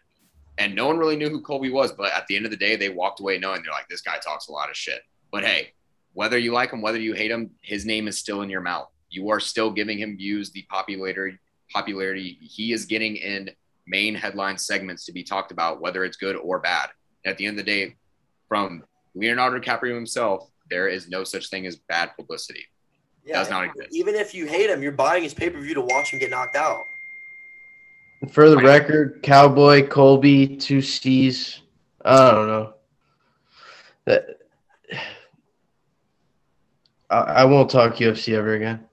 And no one really knew who Colby was, but at the end of the day, they walked away knowing they're like, this guy talks a lot of shit. But hey, whether you like him, whether you hate him, his name is still in your mouth. You are still giving him views, the popularity popularity he is getting in main headline segments to be talked about, whether it's good or bad. And at the end of the day, from Leonardo DiCaprio himself, there is no such thing as bad publicity. Yeah, Does not exist. Even if you hate him, you're buying his pay per view to watch him get knocked out. For the record, Cowboy, Colby, two C's. I don't know. That I, I won't talk UFC ever again.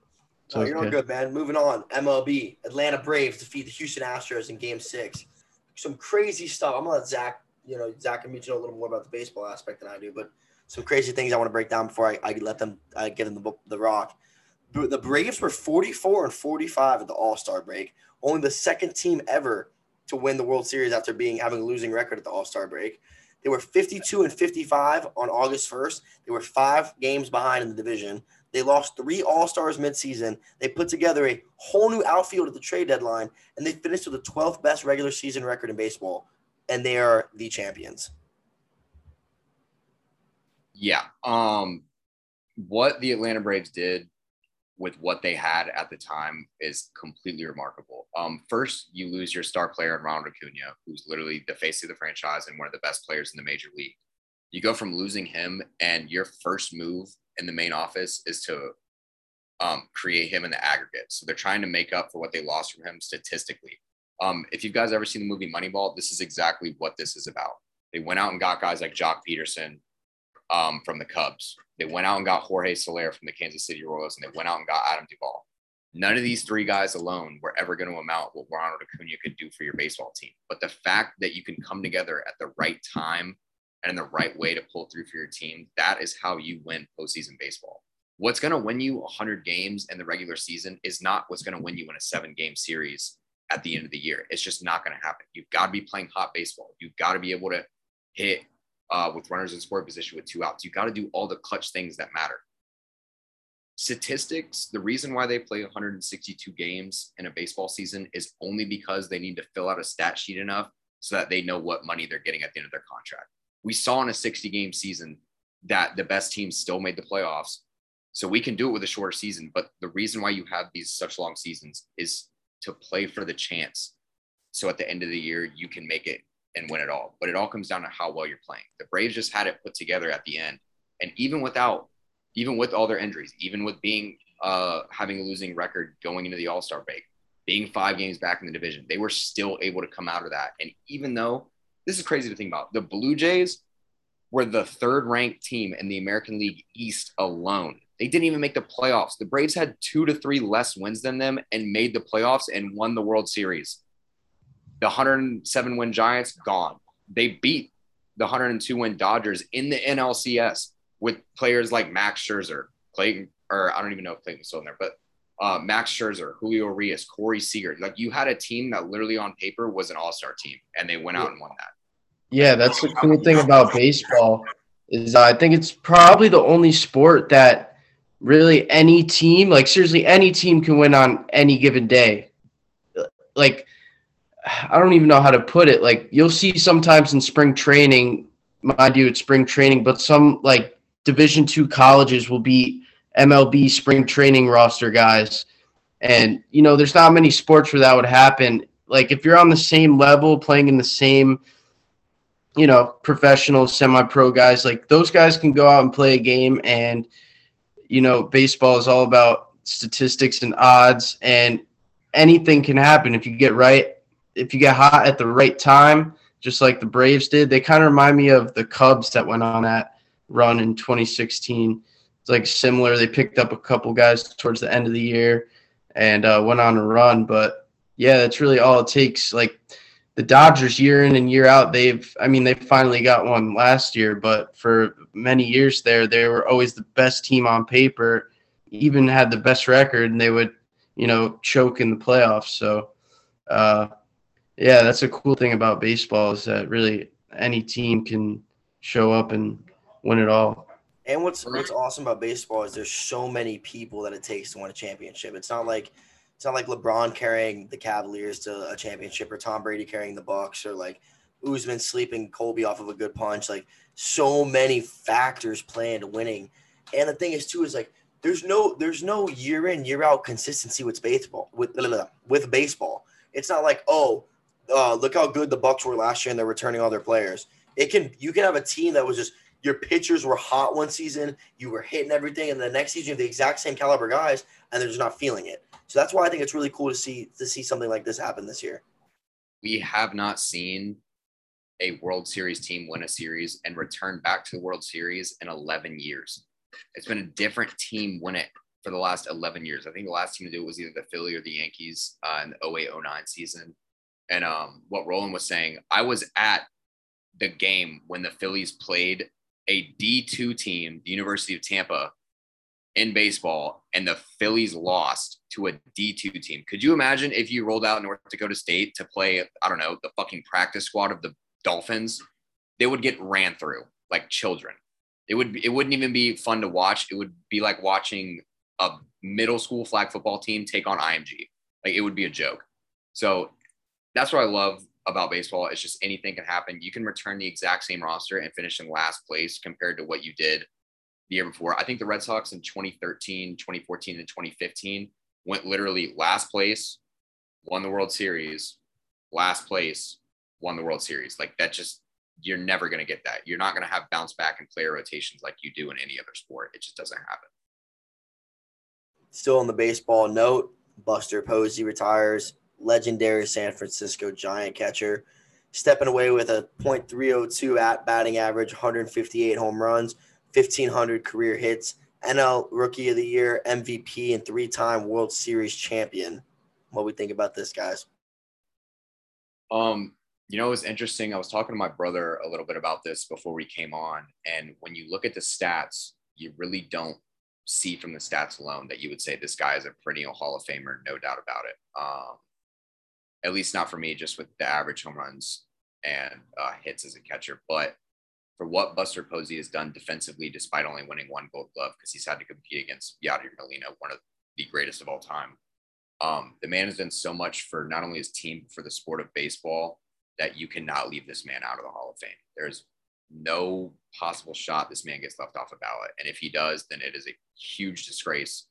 It's No, you're all good, man. Moving on. MLB. Atlanta Braves defeat the Houston Astros in Game Six. Some crazy stuff. I'm gonna let Zach. You know, Zach and me know a little more about the baseball aspect than I do, but some crazy things I want to break down before I, I let them I give them the, the rock. The the Braves were 44 and 45 at the All Star break. Only the second team ever to win the World Series after being having a losing record at the All Star break. They were 52 and 55 on August 1st. They were five games behind in the division. They lost three All Stars midseason. They put together a whole new outfield at the trade deadline, and they finished with the 12th best regular season record in baseball. And they are the champions. Yeah. Um, what the Atlanta Braves did with what they had at the time is completely remarkable. Um, first, you lose your star player in Ronald Acuna, who's literally the face of the franchise and one of the best players in the major league. You go from losing him, and your first move in the main office is to um, create him in the aggregate. So they're trying to make up for what they lost from him statistically. Um, if you guys ever seen the movie Moneyball, this is exactly what this is about. They went out and got guys like Joc Pederson, um, from the Cubs. They went out and got Jorge Soler from the Kansas City Royals, and they went out and got Adam Duvall. None of these three guys alone were ever going to amount what Ronald Acuna could do for your baseball team. But the fact that you can come together at the right time and in the right way to pull through for your team, that is how you win postseason baseball. What's going to win you 100 games in the regular season is not what's going to win you in a seven game series at the end of the year. It's just not going to happen. You've got to be playing hot baseball. You've got to be able to hit uh, with runners in scoring position with two outs. You've got to do all the clutch things that matter. Statistics, the reason why they play 162 games in a baseball season is only because they need to fill out a stat sheet enough so that they know what money they're getting at the end of their contract. We saw in a 60 game season that the best teams still made the playoffs. So we can do it with a shorter season. But the reason why you have these such long seasons is to play for the chance. So at the end of the year, you can make it and win it all. But it all comes down to how well you're playing. The Braves just had it put together at the end. And even without, even with all their injuries, even with being uh having a losing record going into the All-Star break, being five games back in the division, they were still able to come out of that. And even though this is crazy to think about, the Blue Jays were the third ranked team in the American League East alone. They didn't even make the playoffs. The Braves had two to three less wins than them and made the playoffs and won the World Series. The 107 win Giants gone. They beat the 102 win Dodgers in the NLCS with players like Max Scherzer, Clayton, or I don't even know if Clayton was still in there, but uh, Max Scherzer, Julio Urias, Corey Seager. Like you had a team that literally on paper was an all star team, and they went out and won that. Yeah, that's the cool thing about baseball is I think it's probably the only sport that really any team, like seriously, any team can win on any given day. Like I don't even know how to put it. Like you'll see sometimes in spring training, mind you, it's spring training, but some like Division two colleges will be MLB spring training roster guys. And you know, there's not many sports where that would happen. Like if you're on the same level, playing in the same you know, professional, semi-pro guys, like those guys can go out and play a game and you know, baseball is all about statistics and odds and anything can happen if you get right if you get hot at the right time, just like the Braves did. They kind of remind me of the Cubs that went on that run in 2016. It's like similar. They picked up a couple guys towards the end of the year and uh, went on a run, but yeah, that's really all it takes. Like the Dodgers year in and year out, they've I mean they finally got one last year, but for many years there, they were always the best team on paper, even had the best record, and they would you know choke in the playoffs. So uh, yeah, that's a cool thing about baseball is that really any team can show up and win it all. And what's what's awesome about baseball is there's so many people that it takes to win a championship. It's not like it's not like LeBron carrying the Cavaliers to a championship or Tom Brady carrying the Bucs or like Usman sleeping Colby off of a good punch. Like so many factors play into winning. And the thing is too is like there's no there's no year in year out consistency with baseball with with baseball. It's not like oh uh, look how good the Bucks were last year and they're returning all their players. It can you can have a team that was just your pitchers were hot one season, you were hitting everything, and the next season you have the exact same caliber guys, and they're just not feeling it. So that's why I think it's really cool to see to see something like this happen this year. We have not seen a World Series team win a series and return back to the World Series in 11 years. It's been a different team win it for the last 11 years. I think the last team to do it was either the Philly or the Yankees uh, in the 08 09 season. And um, what Roland was saying, I was at the game when the Phillies played a D2 team, the University of Tampa, in baseball, and the Phillies lost to a D2 team. Could you imagine if you rolled out North Dakota State to play, I don't know, the fucking practice squad of the Dolphins? They would get ran through like children. It would it wouldn't even be fun to watch. It would be like watching a middle school flag football team take on IMG. Like it would be a joke. So that's what I love about baseball. It's just anything can happen. You can return the exact same roster and finish in last place compared to what you did the year before. I think the Red Sox in 2013, 2014, and 2015 went literally last place, won the World Series, last place, won the World Series. Like that just you're never going to get that. You're not going to have bounce back and player rotations like you do in any other sport. It just doesn't happen. Still on the baseball note, Buster Posey retires legendary San Francisco Giant catcher, stepping away with a .302 at batting average, 158 home runs, 1,500 career hits, NL Rookie of the Year, MVP, and three-time World Series champion. What we think about this, guys? Um, you know, it was interesting. I was talking to my brother a little bit about this before we came on, and when you look at the stats, you really don't see from the stats alone that you would say this guy is a perennial Hall of Famer, no doubt about it. Um, at least not for me, just with the average home runs and uh, hits as a catcher. But for what Buster Posey has done defensively, despite only winning one Gold Glove, because he's had to compete against Yadier Molina, one of the greatest of all time. Um, the man has done so much for not only his team, but for the sport of baseball that you cannot leave this man out of the Hall of Fame. There's no possible shot this man gets left off a ballot. And if he does, then it is a huge disgrace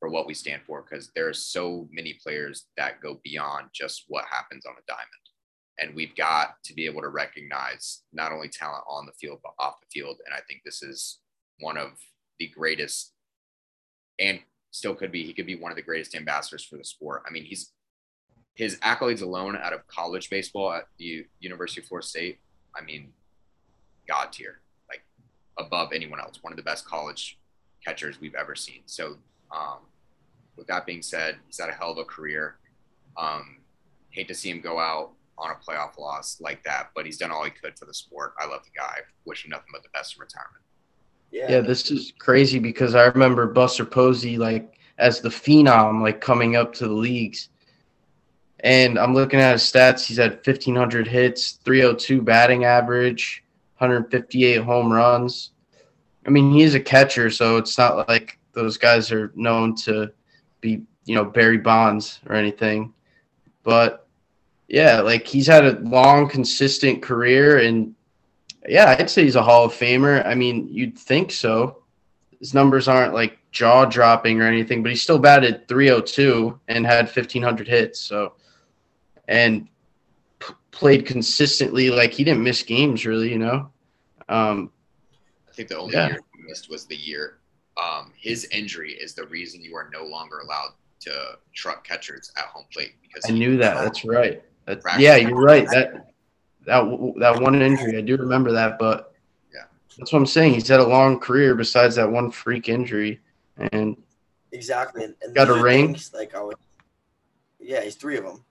for what we stand for because there are so many players that go beyond just what happens on a diamond. And we've got to be able to recognize not only talent on the field, but off the field. And I think this is one of the greatest and still could be, he could be one of the greatest ambassadors for the sport. I mean, he's his accolades alone out of college baseball at the University of Florida State. I mean, God tier, like above anyone else, one of the best college catchers we've ever seen. So um, with that being said, he's had a hell of a career. Um, hate to see him go out on a playoff loss like that, but he's done all he could for the sport. I love the guy. Wish him nothing but the best in retirement. Yeah. yeah, this is crazy because I remember Buster Posey like as the phenom, like coming up to the leagues. And I'm looking at his stats. He's had 1,500 hits, 302 batting average, 158 home runs. I mean, he's a catcher, so it's not like those guys are known to be, you know, Barry Bonds or anything. But yeah, like he's had a long, consistent career, and yeah, I'd say he's a Hall of Famer. I mean, you'd think so. His numbers aren't like jaw dropping or anything, but he still batted 302 and had 1,500 hits. So, and p- played consistently. Like he didn't miss games, really, you know. Um, I think the only yeah. year he missed was the year um, his injury is the reason you are no longer allowed to truck catchers at home plate because I knew that. That's right. Yeah, you're right. That that that one injury, I do remember that, but yeah, that's what I'm saying. He's had a long career besides that one freak injury, and exactly. And, and got a ring. Things, like I would, yeah, he's three of them.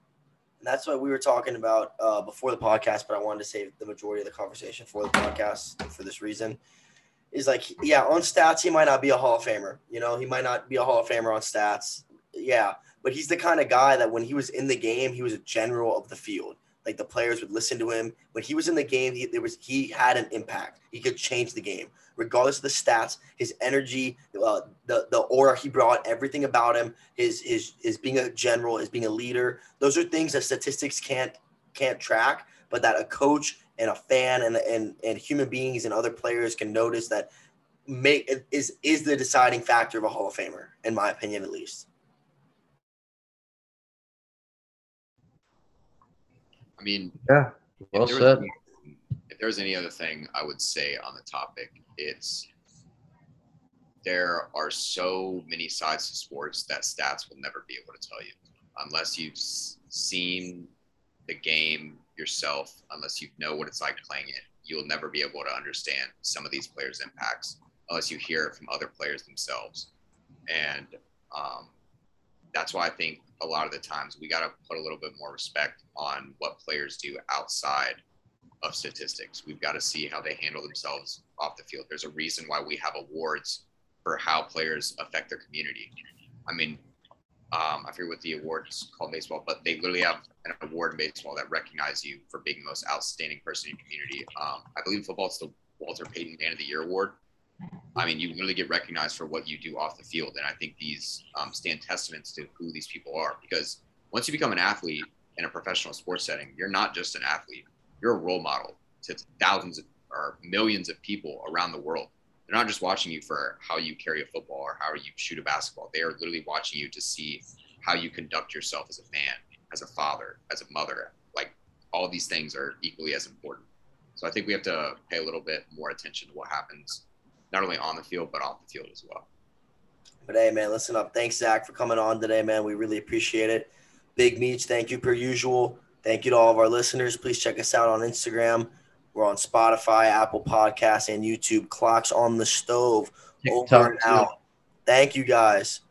And that's what we were talking about uh, before the podcast, but I wanted to save the majority of the conversation for the podcast for this reason is like, yeah, on stats, he might not be a Hall of Famer. You know, he might not be a Hall of Famer on stats. Yeah, but he's the kind of guy that when he was in the game, he was a general of the field. Like the players would listen to him. When he was in the game, he, there was he had an impact. He could change the game, regardless of the stats. His energy, uh, the the aura he brought, everything about him, his his his being a general, his being a leader. Those are things that statistics can't can't track, but that a coach and a fan and, and, and human beings and other players can notice that make is is the deciding factor of a Hall of Famer, in my opinion, at least. Mean, yeah, well if said. If there's any other thing I would say on the topic, it's there are so many sides to sports that stats will never be able to tell you unless you've seen the game yourself, unless you know what it's like playing it. You'll never be able to understand some of these players' impacts unless you hear it from other players themselves. And um, that's why I think a lot of the times we got to put a little bit more respect on what players do outside of statistics. We've got to see how they handle themselves off the field. There's a reason why we have awards for how players affect their community. I mean, um, I forget what the award's called baseball, but they literally have an award in baseball that recognizes you for being the most outstanding person in your community. Um, I believe football it's the Walter Payton Man of the Year award. I mean, you really get recognized for what you do off the field, and I think these um, stand testaments to who these people are. Because once you become an athlete in a professional sports setting, you're not just an athlete; you're a role model to thousands of, or millions of people around the world. They're not just watching you for how you carry a football or how you shoot a basketball. They are literally watching you to see how you conduct yourself as a man, as a father, as a mother. Like all these things are equally as important. So I think we have to pay a little bit more attention to what happens, not only on the field but off the field as well. But hey, man, listen up. Thanks, Zach, for coming on today, man. We really appreciate it. Big Meech, thank you per usual. Thank you to all of our listeners. Please check us out on Instagram. We're on Spotify, Apple Podcasts, and YouTube. Clocks on the stove. TikTok Over and out. Thank you, guys.